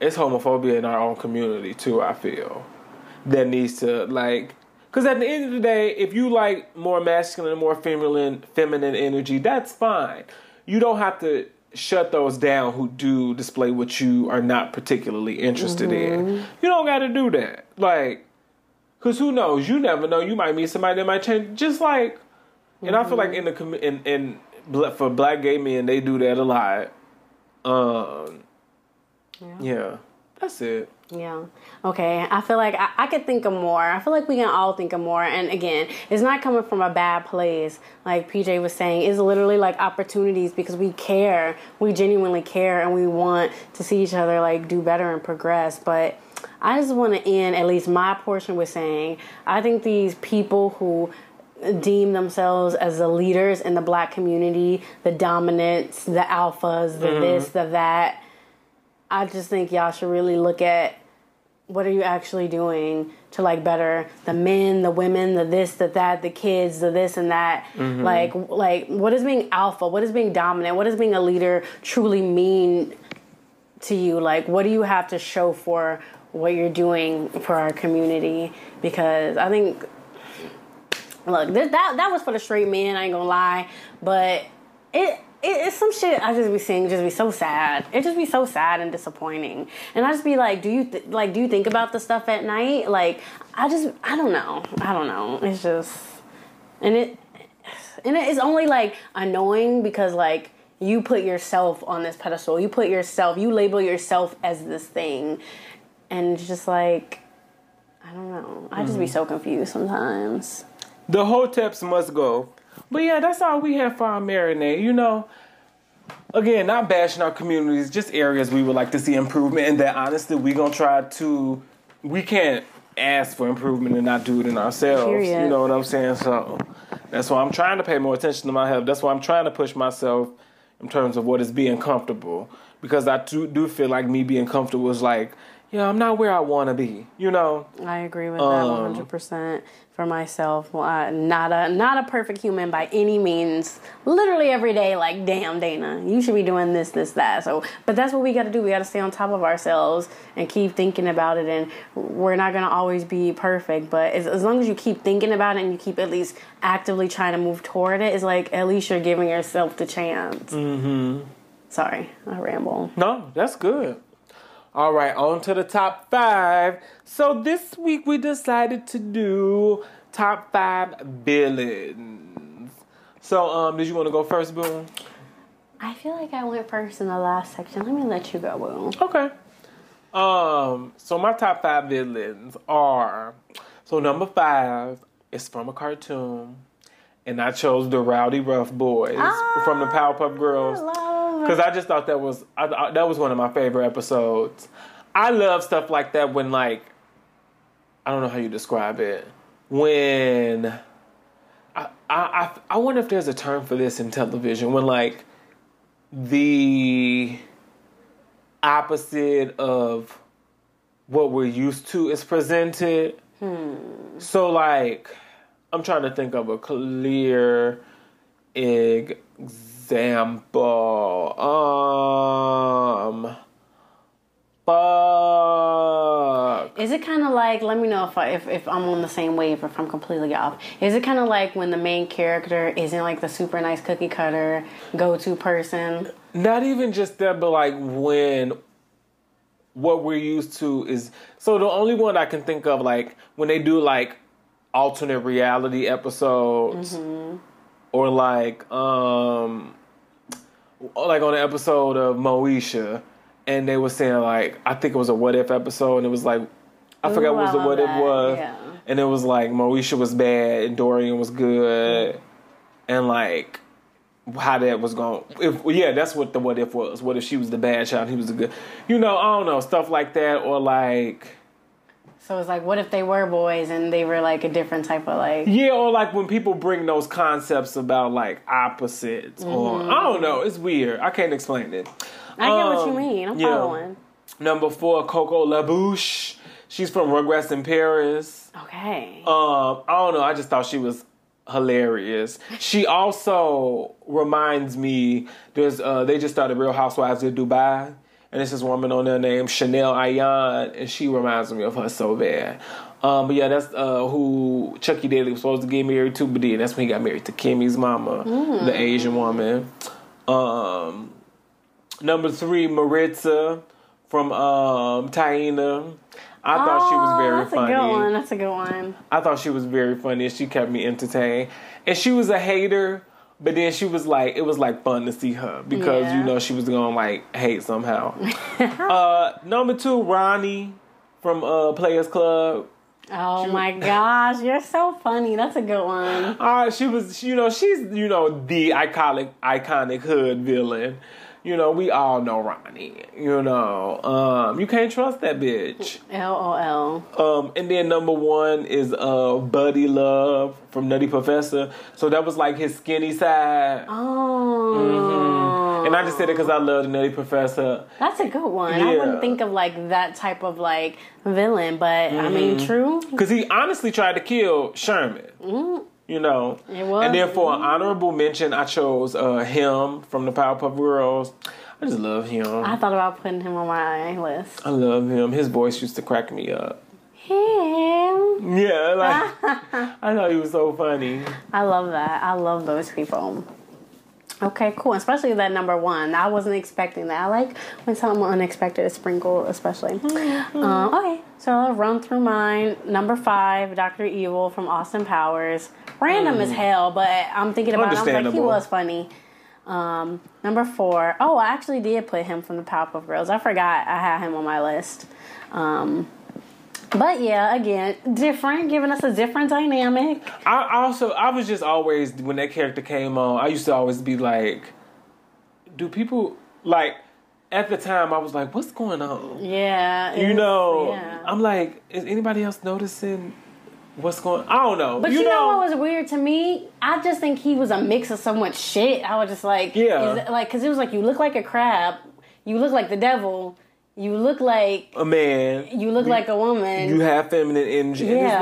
it's homophobia in our own community too. I feel that needs to like because at the end of the day, if you like more masculine more feminine feminine energy, that's fine. You don't have to shut those down who do display what you are not particularly interested in. You don't got to do that. Like, because who knows? You never know. You might meet somebody that might change. Just like And I feel like in the in in for black gay men they do that a lot. Um, yeah, that's it. Yeah. Okay. I feel like I, I could think of more. I feel like we can all think of more. And again, it's not coming from a bad place. Like PJ was saying, it's literally like opportunities because we care. We genuinely care and we want to see each other like do better and progress. But I just want to end at least my portion with saying I think these people who deem themselves as the leaders in the black community, the dominants, the alphas, the mm-hmm. this, the that. I just think y'all should really look at what are you actually doing to like better the men, the women, the this, the that, the kids, the this and that. Mm-hmm. Like like what is being alpha? What is being dominant? What does being a leader truly mean to you? Like what do you have to show for what you're doing for our community? Because I think look, that that was for the straight men. I ain't gonna lie, but it. It, it's some shit I just be seeing just be so sad. It just be so sad and disappointing. And I just be like, do you th- like do you think about the stuff at night? Like I just I don't know. I don't know. It's just and it and it's only like annoying because like you put yourself on this pedestal. You put yourself, you label yourself as this thing. And it's just like I don't know. I just be mm-hmm. so confused sometimes. The hoteps must go. But yeah, that's all we have for our marinade. You know, again, not bashing our communities, just areas we would like to see improvement. And that honestly, we're gonna try to. We can't ask for improvement and not do it in ourselves. Period. You know what I'm saying? So that's why I'm trying to pay more attention to my health. That's why I'm trying to push myself in terms of what is being comfortable. Because I do, do feel like me being comfortable is like, yeah, I'm not where I want to be. You know. I agree with that Um, hundred percent for myself. Well, not a not a perfect human by any means. Literally every day, like damn, Dana, you should be doing this, this, that. So, but that's what we got to do. We got to stay on top of ourselves and keep thinking about it. And we're not gonna always be perfect, but as, as long as you keep thinking about it and you keep at least actively trying to move toward it, it's like at least you're giving yourself the chance. Mm-hmm. Sorry, I ramble. No, that's good. All right, on to the top five. So this week we decided to do top five villains. So, um, did you want to go first, Boone? I feel like I went first in the last section. Let me let you go, Boo. Okay. Um, so my top five villains are so number five is from a cartoon, and I chose the Rowdyruff Boys from the Powerpuff Girls. Because I just thought that was I, I, that was one of my favorite episodes. I love stuff like that when like I don't know how you describe it when I I I, I wonder if there's a term for this in television when like the opposite of what we're used to is presented. So like I'm trying to think of a clear example. Um fuck. Is it kind of like? Let me know if, I, if if I'm on the same wave, or if I'm completely off. Is it kind of like when the main character isn't like the super nice cookie cutter go to person? Not even just that, but like when what we're used to is so the only one I can think of like when they do like alternate reality episodes or like um like on an episode of Moesha and they were saying like I think it was a what if episode and it was like I forgot what I the what if that, was yeah. and it was like Moesha was bad and Dorian was good and like how that was going if yeah that's what the what if was. What if she was the bad child and he was the good you know i don't know stuff like that or like So it's like, what if they were boys and they were like a different type of like? yeah or like when people bring those concepts about like opposites or i don't know it's weird i can't explain it I get what you Um, mean. I'm yeah. following. number four coco labouche she's from rugrats in paris Okay. Um, I don't know. I just thought she was hilarious. She also reminds me. There's uh, they just started Real Housewives of Dubai, and it's this woman on there named Chanel Ayan, and she reminds me of her so bad. Um, but yeah, that's uh, who Chuckie Daly was supposed to get married to, but then that's when he got married to Kimi's mama, the Asian woman. Um, number three, Maritza from um, Taina. I thought she was very that's funny. a good one. That's a good one. I thought she was very funny. And she kept me entertained, and she was a hater. But then she was like, it was like fun to see her because Yeah. you know she was gonna like hate somehow. uh, number two, Ronnie from uh, Players Club. Oh my gosh, you're so funny. That's a good one. Uh, she was, you know, she's, you know, the iconic, iconic hood villain. You know, we all know Ronnie. You know, um, you can't trust that bitch. LOL. Um, and then number one is uh, Buddy Love from Nutty Professor. So that was like his skinny side. Oh. And I just said it because I love the Nutty Professor. That's a good one. I wouldn't think of like that type of like villain, but I mean, Mm-hmm. true. Because he honestly tried to kill Sherman. You know, It was. and then for an honorable mention, I chose uh, him from the Powerpuff Girls. I just love him. I thought about putting him on my list. I love him. His voice used to crack me up. Him. Yeah, like I know he was so funny. I love that. I love those people. Okay, cool. Especially that number one. I wasn't expecting that. I like when something unexpected is sprinkled, especially. Uh, okay, so I'll run through mine. Number five, Doctor Evil from Austin Powers. Random as hell, but I'm thinking about it. I was like, he was funny. Um, number four. Oh, I actually did put him from the Powerpuff Girls. I forgot I had him on my list. Um, but yeah, again, different, giving us a different dynamic. I also I was just always when that character came on, I used to always be like, do people like at the time I was like, what's going on? Yeah, You know, yeah. I'm like, is anybody else noticing what's going? I don't know. But you, know, what was weird to me? I just think he was a mix of so much shit. I was just like, Yeah. like because it was like you look like a crab, you look like the devil, you look like a man. you look like a woman. You have feminine energy. And Yeah. it's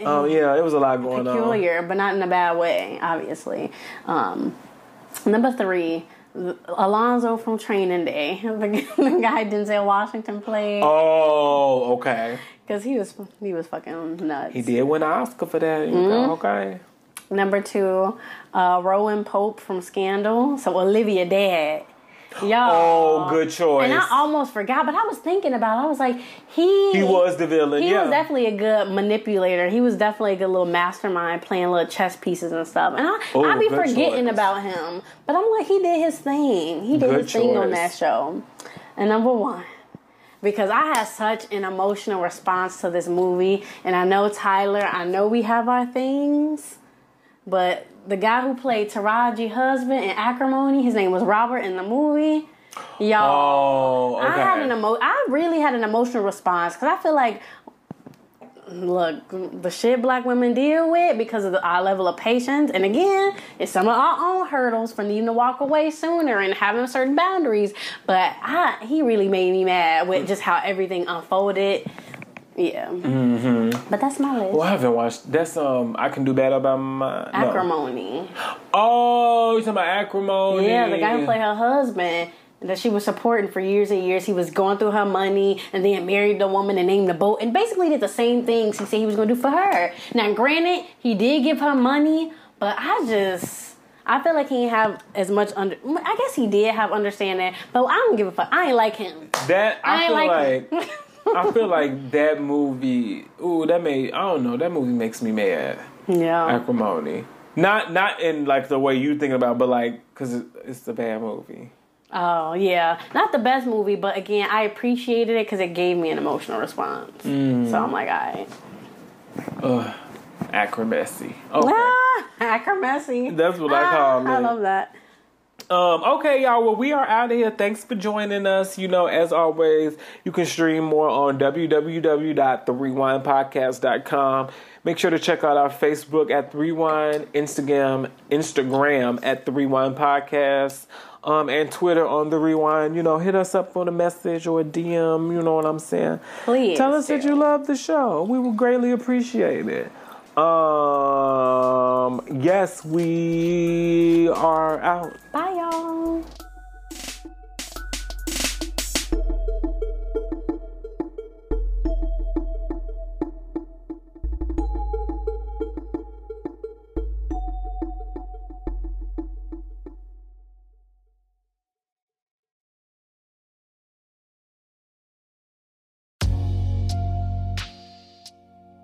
like, oh yeah, it was a lot going on. peculiar, but not in a bad way, obviously. Um, number three, Alonzo from Training Day, the, the guy Denzel Washington played, Oh, okay. because he was he was fucking nuts. He did win an Oscar for that. Mm-hmm. Okay. Number two, uh, Rowan Pope from Scandal. So Olivia Dad. Y'all. Oh, good choice. And I almost forgot, but I was thinking about it. I was like, he he was the villain. he yeah. was definitely a good manipulator. He was definitely a good little mastermind playing little chess pieces and stuff. And I Oh, I be forgetting choice. about him. But I'm like, he did his thing. He did Good his thing on that show. And number one, because I had such an emotional response to this movie, and I know Tyler, I know we have our things, but the guy who played Taraji husband in Acrimony, his name was Robert in the movie. Y'all, Oh, okay. I had an emo- I really had an emotional response because I feel like, look, the shit black women deal with because of the, our level of patience, and again, it's some of our own hurdles for needing to walk away sooner and having certain boundaries. But I, he really made me mad with just how everything unfolded. Yeah, mm-hmm. but that's my list. Well, I haven't watched. That's um. I can do better about my no. Acrimony. Oh, you talking about acrimony? Yeah, the guy who played her husband that she was supporting for years and years. He was going through her money and then married the woman and named the boat and basically did the same things he said he was going to do for her. Now, granted, he did give her money, but I just. I feel like he didn't have as much under. I guess he did have understanding, but I don't give a fuck. I ain't like him. That I, I ain't feel like like. I feel like that movie. Ooh, that made. I don't know. That movie makes me mad. yeah. Acrimony. Not not in like the way you think about, but like because it's a bad movie. Oh yeah, not the best movie, but again, I appreciated it because it gave me an emotional response. Mm. So I'm like, all right. Ugh, acrobacy. Okay. Ah, Acrobacy. That's what I call it. I love that. Um, okay, y'all. Well, we are out of here. Thanks for joining us. You know, as always, you can stream more on www.therewinepodcast.com. Make sure to check out our Facebook at The Rewine, Instagram, Instagram at The Rewine Podcast, um, and Twitter on The Rewine. You know, hit us up on a message or a DM. You know what I'm saying? Please Tell us that you love the show. We would greatly appreciate it. Um, yes, we are out. Bye, y'all.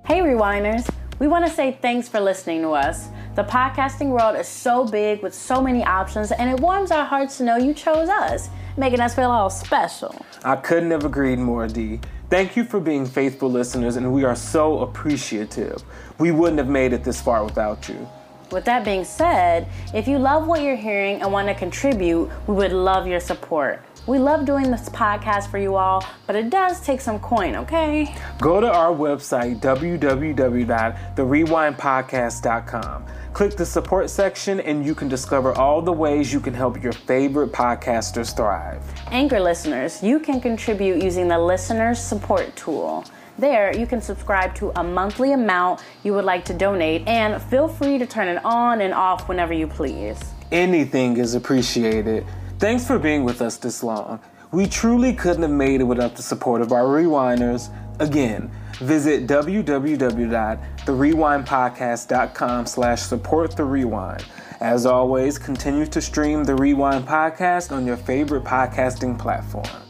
Hey, Rewiners. We want to say thanks for listening to us. The podcasting world is so big with so many options, and it warms our hearts to know you chose us, making us feel all special. I couldn't have agreed more, Dee. Thank you for being faithful listeners, and we are so appreciative. We wouldn't have made it this far without you. With that being said, if you love what you're hearing and want to contribute, we would love your support. We love doing this podcast for you all, but it does take some coin, okay? Go to our website, www.therewinepodcast.com. Click the support section, and you can discover all the ways you can help your favorite podcasters thrive. Anchor listeners, you can contribute using the listeners support tool. There, you can subscribe to a monthly amount you would like to donate and feel free to turn it on and off whenever you please. Anything is appreciated. Thanks for being with us this long. We truly couldn't have made it without the support of our Rewiners. Again, visit www.therewinepodcast.com slash support the rewine. As always, continue to stream the Rewine Podcast on your favorite podcasting platform.